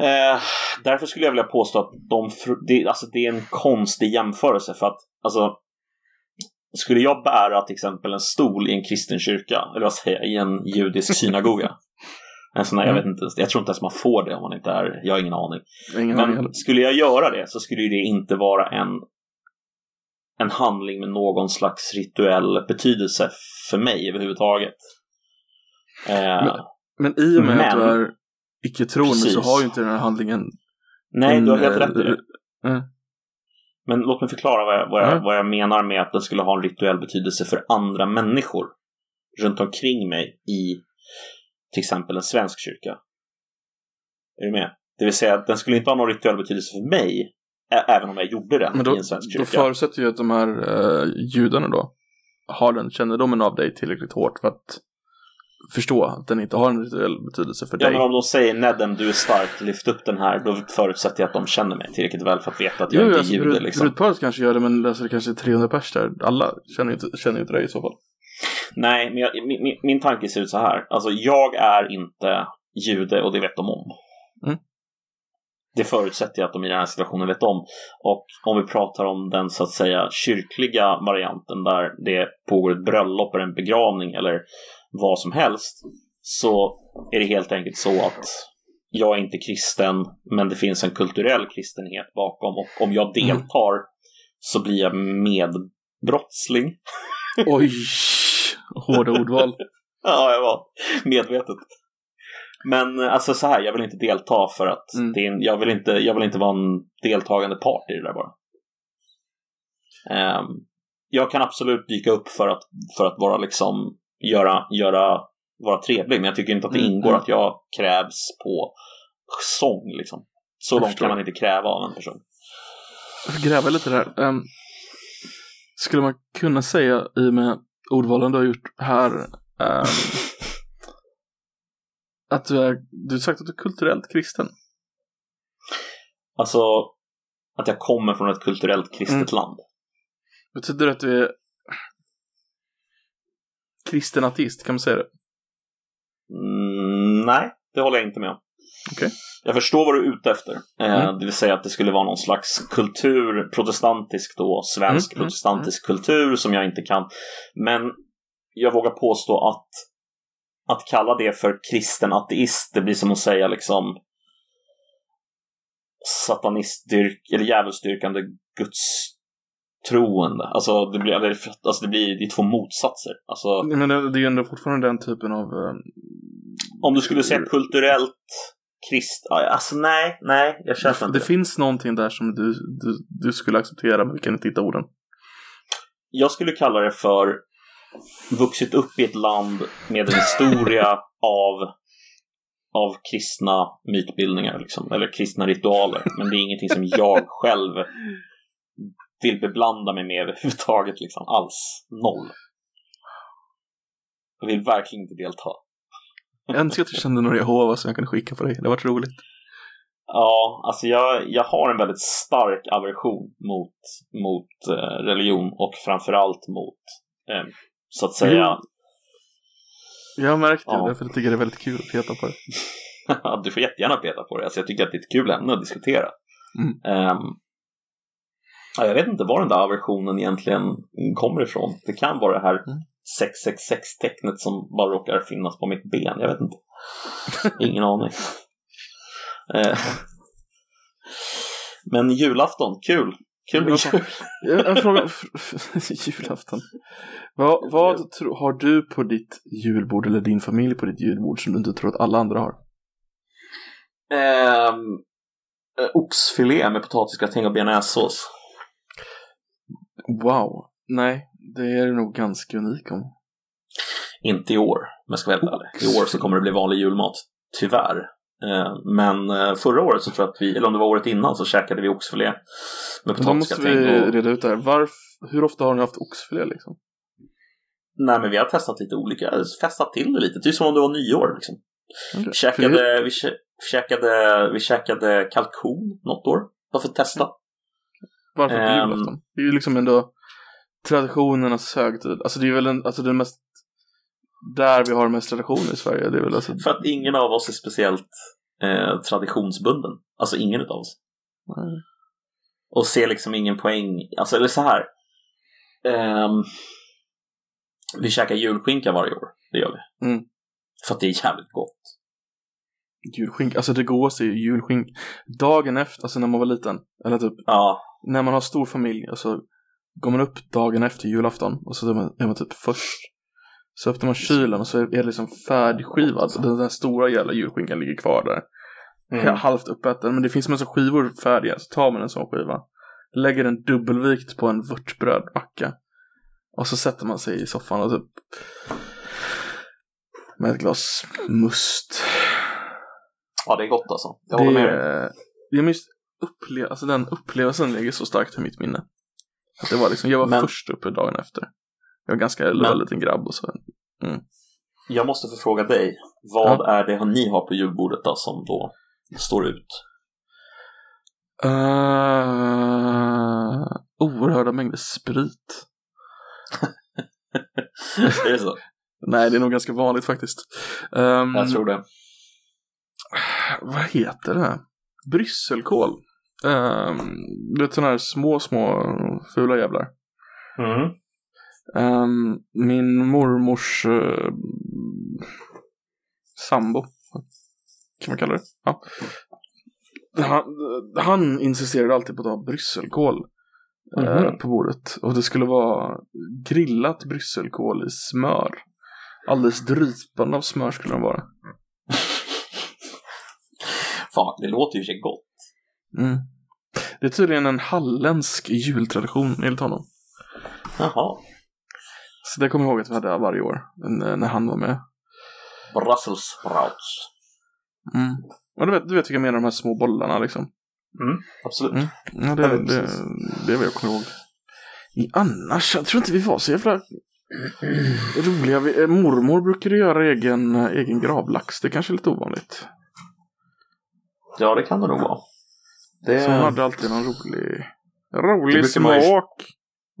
Eh, därför skulle jag vilja påstå att de, det, alltså det är en konstig jämförelse för att alltså, skulle jag bära till exempel en stol i en kristen kyrka, eller vad säger jag, i en judisk synagoga. En sån här, jag Mm. vet inte, jag tror inte ens man får det om man inte är, jag har ingen aning. Ingen aning. Men skulle jag göra det så skulle det inte vara en, en handling med någon slags rituell betydelse för mig överhuvudtaget. Eh, Men i och med att du Men- är icke-troende så har ju inte den här handlingen Nej, en, du har helt rätt i det. eh, Men låt mig förklara vad jag, vad, jag, Mm. vad jag menar med att den skulle ha en rituell betydelse för andra människor runt omkring mig i till exempel en svensk kyrka. Är du med? Det vill säga att den skulle inte ha någon rituell betydelse för mig, även om jag gjorde den Men då, i en svensk då kyrka. förutsätter ju att de här eh, judarna då har den kännedomen av dig tillräckligt hårt för att förstå att den inte har en rituell betydelse för Ja, dig. men om de säger Nedem, du är stark, lyft upp den här, då förutsätter jag att de känner mig tillräckligt väl för att veta att jag Jo, inte är alltså, jude. brud, Liksom. brudparet kanske gör det, men alltså, det kanske är 300 pers där. Alla känner ju inte, känner inte dig i så fall. Nej, men jag, min, min, min tanke ser ut så här. Alltså, jag är inte jude och det vet de om. Mm. Det förutsätter jag att de i den här situationen vet om. Och om vi pratar om den så att säga kyrkliga varianten där det pågår ett bröllop eller en begravning eller vad som helst så är det helt enkelt så att jag är inte kristen men det finns en kulturell kristenhet bakom och om jag deltar så blir jag medbrottsling. Oj! Hårda ordval. Ja, jag var medvetet. Men eh, alltså så här, jag vill inte delta för att Mm. det är en, jag, vill inte, jag vill inte vara en deltagande part i det där bara. Ehm, jag kan absolut dyka upp för att, för att vara liksom, göra, göra, vara trevlig, men jag tycker inte att det Mm, ingår mm. att jag krävs på sång liksom. Så Jag långt kan man inte kräva av en person. Jag får gräva lite där. Ehm, skulle man kunna säga i och med ordvalen du har gjort här ehm, att du är, du har sagt att du är kulturellt kristen. Alltså, att jag kommer från ett kulturellt kristet Mm. land. Betyder det att du är kristen ateist? Kan man säga det? Mm, nej, det håller jag inte med om. Okej. Jag förstår vad du är ute efter. Eh, Mm. Det vill säga att det skulle vara någon slags kultur, protestantisk då, svensk Mm, mm, protestantisk kultur som jag inte kan. Men jag vågar påstå att att kalla det för kristen ateist, det blir som att säga liksom satanistdyrk eller djävulsdyrkande gudstroende. Alltså det blir, eller, alltså det blir det är två motsatser. Alltså Men det, det är ju ändå fortfarande den typen av... ehm, Om du skulle säga kulturellt krist... Alltså nej, nej, jag köper det, inte det det. finns någonting där som du, du, du skulle acceptera, men vi kan inte hitta orden. Jag skulle kalla det för vuxit upp i ett land med en historia av, av kristna mytbildningar, liksom, eller kristna ritualer. Men det är ingenting som jag själv vill beblanda mig med överhuvudtaget, liksom, alls. Noll. Jag vill verkligen inte delta. Jag önskar att du kände några Jehova som jag kunde skicka på dig. Det har varit roligt. Ja, alltså jag, jag har en väldigt stark aversion mot, mot eh, religion och framförallt mot, eh, så att säga, Jag har märkt det, Ja. därför tycker jag det är väldigt kul att peta på det. du får jättegärna peta på det. Alltså jag tycker att det är ett kul ämne att diskutera. Mm. Ja, jag vet inte var den där aversionen egentligen kommer ifrån. Det kan vara det här Mm. 666-tecknet som bara råkar finnas på mitt ben. Jag vet inte. Ingen aning. Eh, Men julafton, kul! Kul med jul! Jag en fråga. Julafton. Vad, vad tro, har du på ditt julbord, eller din familj på ditt julbord, som du inte tror att alla andra har? Ehm, eh, oxfilé med potatisgratäng och bearnaisesås. Wow. Nej, det är du nog ganska unik om. Inte i år, jag ska vara. I år så kommer det bli vanlig julmat, tyvärr. Eh, Men eh, förra året så tror jag att vi, eller om det var året innan, så käkade vi oxfilé med Men då måste vi potatisgratäng. Och... reda ut det här. Varf, hur ofta har ni haft oxfilé liksom? Nej, men vi har testat lite olika, festat till det lite, typ som om det var nyår. Liksom. Okay. Vi, käkade, vi, kä- käkade, vi käkade kalkon något år, bara för att testa. Varför på Ehm. julafton? Det är ju liksom ändå traditionernas högtid. Alltså det är väl en, alltså den mest, där vi har mest traditioner i Sverige. Det är väl alltså, För att ingen av oss är speciellt eh, traditionsbunden. Alltså ingen av oss. Nej. Och ser liksom ingen poäng. Alltså, eller så här. Ehm, vi käkar julskinka varje år. Det gör vi. Mm. För att det är jävligt gott. julskink, alltså det godaste är ju julskink. Dagen efter, alltså när man var liten, eller typ Ja, när man har stor familj och så går man upp dagen efter julafton och så är man, är man typ först Så öppnar man kylen och så är det liksom färdigskivad. Den där stora jävla julskinkan ligger kvar där. Mm. Halvt uppäten, men det finns massa skivor färdiga. Så tar man en sån skiva. Lägger den dubbelvikt på en vörtbrödmacka. Och så sätter man sig i soffan och typ med ett glas must. Ja, det är gott alltså. Jag Det håller med dig. är, jag minns upple- alltså den upplevelsen ligger så starkt i mitt minne. Att det var liksom, jag var Men- först uppe dagen efter. Jag var ganska Men- en liten grabb och så. Jag måste få fråga dig. Vad är det ni har på julbordet då som då står ut? Uh, oerhörda mängder sprit. är det så? Nej, det är nog ganska vanligt faktiskt. Um, Jag tror det. Vad heter det? Brysselkål. Um, du vet sådana här små, små fula jävlar. Mm. Ehm, min mormors uh, sambo, kan man kalla det. Ja. Han, han insisterade alltid på att ha brysselkål eh, Mhm. på bordet. Och det skulle vara grillat brysselkål i smör. Alldeles drypande av smör skulle den vara. Fan, det låter ju sig gott. Mm. Det är tydligen en halländsk jultradition enligt honom. Jaha. Så det kommer jag ihåg att vi hade varje år när han var med. Brussels sprouts. Mm. Och du vet, du vet vilka jag menar, de här små bollarna liksom. Mm, absolut. Mm. Ja, det, det, precis. det är vad jag kommer ihåg. I annars, jag tror inte vi var så jävla roliga. Vi, eh, mormor brukade göra egen, eh, egen gravlax. Det kanske är lite ovanligt. Ja, det kan det nog vara. Det Så hon hade alltid någon rolig, rolig ju- smak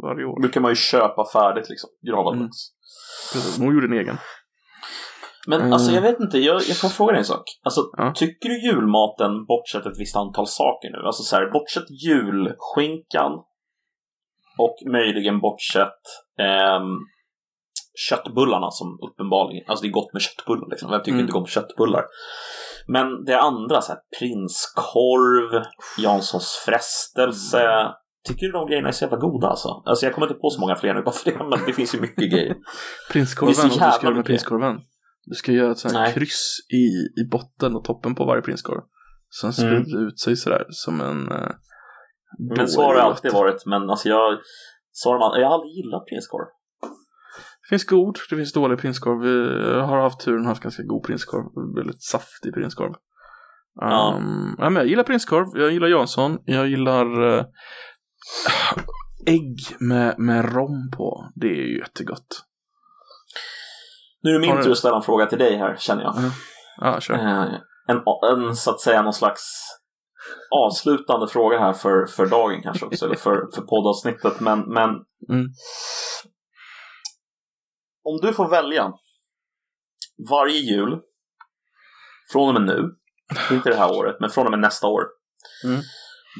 varje år. brukar man ju köpa färdigt liksom. Gravad Mm. Precis, Hon gjorde en egen. Men Mm. alltså jag vet inte, jag, jag får fråga dig en sak. Alltså, Ja. tycker du julmaten, bortsett ett visst antal saker nu, alltså så här, bortsett julskinkan och möjligen bortsett ehm, köttbullarna som uppenbarligen, alltså det är gott med köttbullar liksom, vem tycker Mm. inte om köttbullar? Men det andra, så här, prinskorv, Janssons frestelse, Mm. Tycker du de grejerna är så jävla goda alltså? Alltså jag kommer inte på så många fler nu bara för det, men det finns ju mycket grejer. Prinskorven, vad du ska göra med mycket. prinskorven. Du ska göra ett sånt här Nej. kryss i, i botten och toppen på varje prinskorv. Sen sprider Mm. det ut sig sådär som en... Eh, Men så har det alltid varit, men alltså jag, så har man, jag har aldrig gillat prinskorv. Det finns god, det finns dålig prinskorv. Vi har haft turen haft ganska god prinskorv. Väldigt saftig prinskorv. Ja. Um, ja, men jag gillar prinskorv, jag gillar Jansson, jag gillar eh, ägg med, med rom på. Det är ju jättegott. Nu är det min tur att ställa en fråga till dig här, känner jag. Ja, kör. Eh, en, en, så att säga, någon slags avslutande fråga här för, för dagen kanske också, eller för, för poddavsnittet. Men, men Mm. Om du får välja varje jul från och med nu, inte det här året, men från och med nästa år. Mm.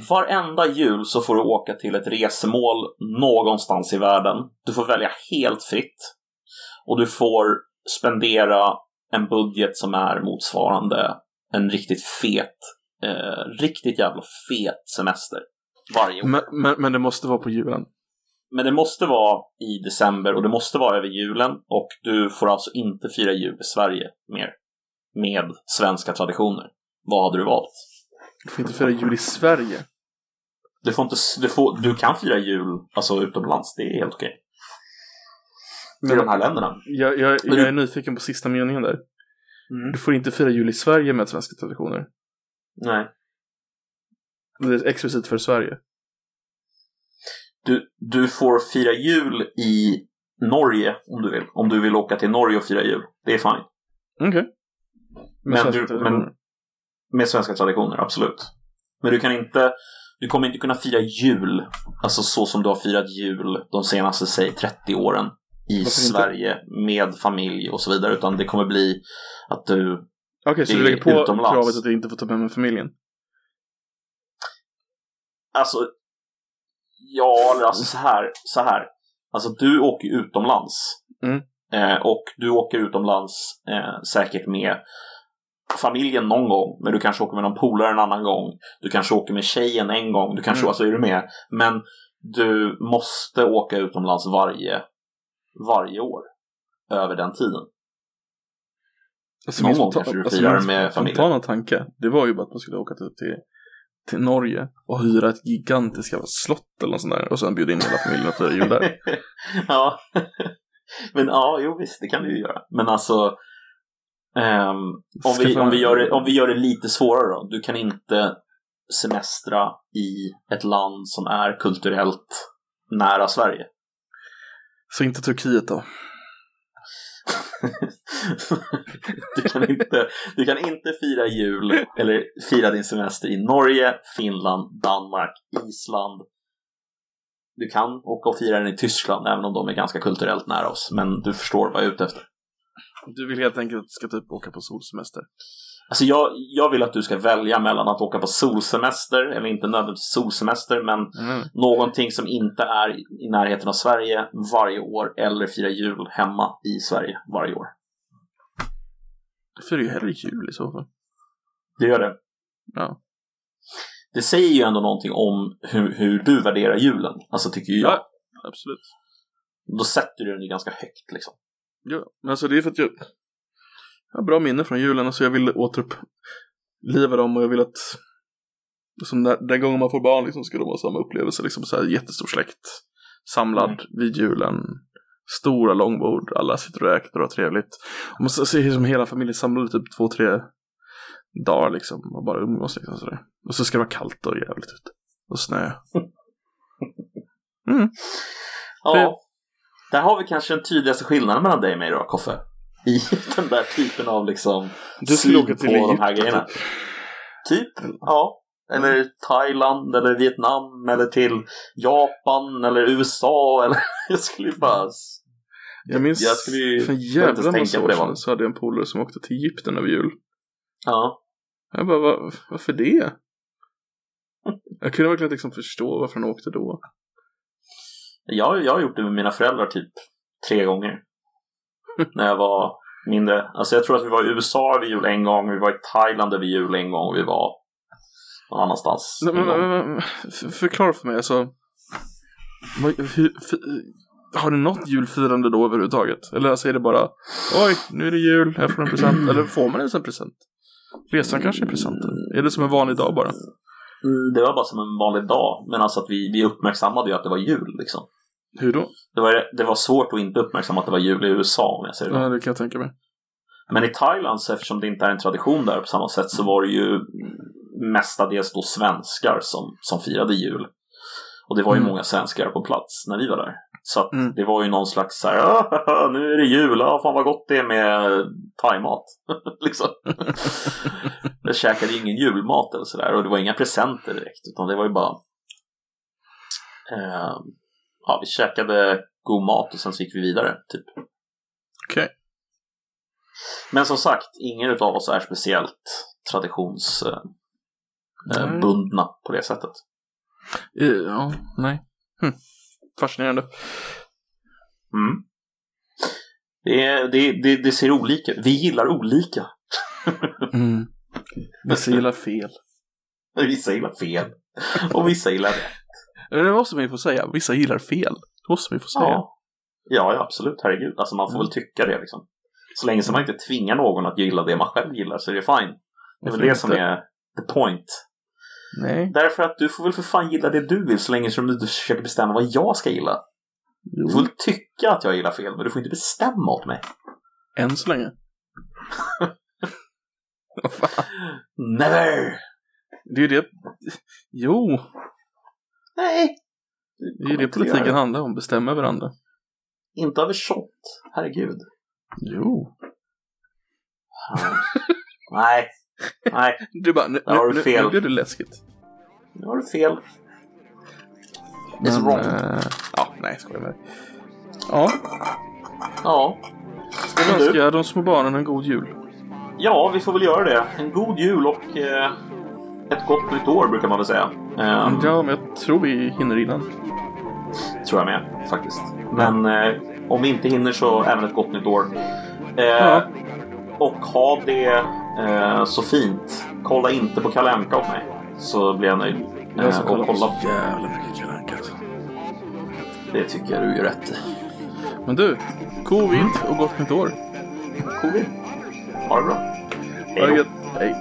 Varenda jul så får du åka till ett resemål någonstans i världen. Du får välja helt fritt. Och du får spendera en budget som är motsvarande en riktigt fet, eh, riktigt jävla fet semester varje år. Men, men, men det måste vara på julen. Men det måste vara i december och det måste vara över julen och du får alltså inte fira jul i Sverige mer med svenska traditioner. Vad hade du valt? Du får inte fira jul i Sverige. Du, får inte, du, får, du kan fira jul alltså utomlands, det är helt okej. I de här länderna. Jag, jag, Men jag du- är nyfiken på sista meningen där. Du får inte fira jul i Sverige med svenska traditioner. Nej. Det är explicit för Sverige. Du, du får fira jul i Norge om du vill. Om du vill åka till Norge och fira jul. Det är fine. Okej. Med Men du- men- Med svenska traditioner, absolut. Men du kan inte, du kommer inte kunna fira jul, alltså så som du har firat jul de senaste, säg 30 åren i inte? Sverige med familj och så vidare, utan det kommer bli att du, Okej, så det du lägger på utomlands. kravet att jag inte får ta med mig familjen? alltså, ja, eller alltså så här, så här. Alltså du åker ju utomlands. Mm. Eh, och du åker utomlands eh, säkert med familjen någon gång, men du kanske åker med någon polare en annan gång. Du kanske åker med tjejen en gång, du kanske, Mm. alltså är du med? Men du måste åka utomlands varje, varje år. över den tiden. Alltså, Någon min gång kanske du alltså, firar min med familjen. spontana tanke, det var ju bara att man skulle åka till, till, till Norge och hyra ett gigantiskt jävla slott eller något sånt där och sen bjuda in hela familjen och fira jul där. ja. Men ja, jo visst, det kan du ju göra. Men alltså, ehm, om, vi, om, vi gör det, om vi gör det lite svårare då. Du kan inte semestra i ett land som är kulturellt nära Sverige. Så inte Turkiet då. du, kan inte, du kan inte fira jul eller fira din semester i Norge, Finland, Danmark, Island. Du kan åka och fira den i Tyskland även om de är ganska kulturellt nära oss. Men du förstår vad jag är ute efter. Du vill helt enkelt att du ska typ åka på solsemester. Alltså jag, jag vill att du ska välja mellan att åka på solsemester, eller inte nödvändigtvis solsemester, men Mm. någonting som inte är i närheten av Sverige varje år, eller fira jul hemma i Sverige varje år. Det är ju hellre jul i så fall. Det gör det. Ja. Det säger ju ändå någonting om hur, hur du värderar julen, alltså tycker ju jag. Ja. Absolut. Då sätter du den ju ganska högt liksom. Ja, men alltså det är för att jag, jag har bra minne från julen, alltså jag vill återuppliva dem och jag vill att som där, den gången man får barn liksom ska det vara samma upplevelse, liksom så här jättestor släkt samlad Mm. vid julen. Stora långbord, alla sitter och äter och har trevligt. Och man ser som hela familjen samlade typ två, tre dagar liksom och bara umgås liksom sådär. Och så ska det vara kallt och jävligt ute. Och snö. Ja. Det- Där har vi kanske den tydligaste skillnaden mellan dig och mig då, Koffe. I den där typen av liksom Du skulle åka till på de här Egypten grejerna. typ. Typ, ja. Eller Thailand, eller Vietnam, eller till Japan, eller USA, eller... Jag skulle ju bara... Jag minns Jag skulle ju- för en jävla massa tänka på år sedan så hade jag en polare som åkte till Egypten över jul. Ja. Jag bara, var, varför det? Jag kunde verkligen liksom förstå varför han åkte då. Jag, jag har gjort det med mina föräldrar typ tre gånger. när jag var mindre. Alltså jag tror att vi var i USA över jul en gång, vi var i Thailand över jul en gång och vi var någon annanstans. En men, gång. men, men, förklara för mig, alltså. Hur, för, har du något julfirande då överhuvudtaget? Eller alltså är det bara, oj, nu är det jul, jag får en present. Eller får man ens en present? Resan kanske är presenten. Är det som en vanlig dag bara? Mm, Det var bara som en vanlig dag, men alltså att vi, vi uppmärksammade ju att det var jul liksom. Hur då? Det var, det var svårt att inte uppmärksamma att det var jul i USA om jag säger det. Ja, det kan jag tänka mig. Men i Thailand, så eftersom det inte är en tradition där på samma sätt, så var det ju mestadels då svenskar som, som firade jul. Och det var ju Mm. många svenskar på plats när vi var där. Så att Mm. det var ju någon slags så här, "Ah, nu är det jul, ja, fan vad gott det är med thaimat. liksom. Jag käkade ju ingen julmat eller sådär och det var inga presenter direkt, utan det var ju bara eh, Ja, vi käkade god mat och sen så gick vi vidare, typ. Okej. Men som sagt, ingen av oss är speciellt traditionsbundna eh, bundna på det sättet. Eh, Ja, nej. Hm. Fascinerande. Mm. Det, det, det, det ser olika Vi gillar olika. Mm. Vissa gillar fel. Vissa gillar fel och vissa gillar rätt. Det måste man ju få säga. Vissa gillar fel. Det måste man ju få säga. Ja. ja, ja, absolut. Herregud. Alltså man får väl tycka det liksom. Så länge som man inte tvingar någon att gilla det man själv gillar så är det fine. Det är väl det som är the point. Nej. Därför att du får väl för fan gilla det du vill så länge som du inte försöker bestämma vad jag ska gilla. Jo. Du får väl tycka att jag gillar fel, men du får inte bestämma åt mig. Än så länge. Never! Det är ju det. Jo, Nej! det är ju det politiken handlar om. Bestämma över andra. Inte över shot. Herregud. Jo. Nej. Nej, Du bara, nu, nu, du nu, fel. nu blir det läskigt. nu har du fel. It's Men, wrong. eh, ja, nej, skojar med dig. Ja, Ja. ska vi du? önska de små barnen en god jul. ja, vi får väl göra det. En god jul och eh, ett gott nytt år brukar man väl säga. Ehm, Ja, men jag tror vi hinner innan. Tror jag med, faktiskt. Men eh, om vi inte hinner så även ett gott nytt år. Eh, Ja. Och ha det eh, så fint. Kolla inte på Kalle Anka åt mig. Så blir jag nöjd. Eh, Jag ska kolla på så jävla mycket Kalle Anka, alltså. Det tycker jag du gör rätt i. Men du, covid och gott nytt år. Covid. Ha det bra. Det gött. Hej.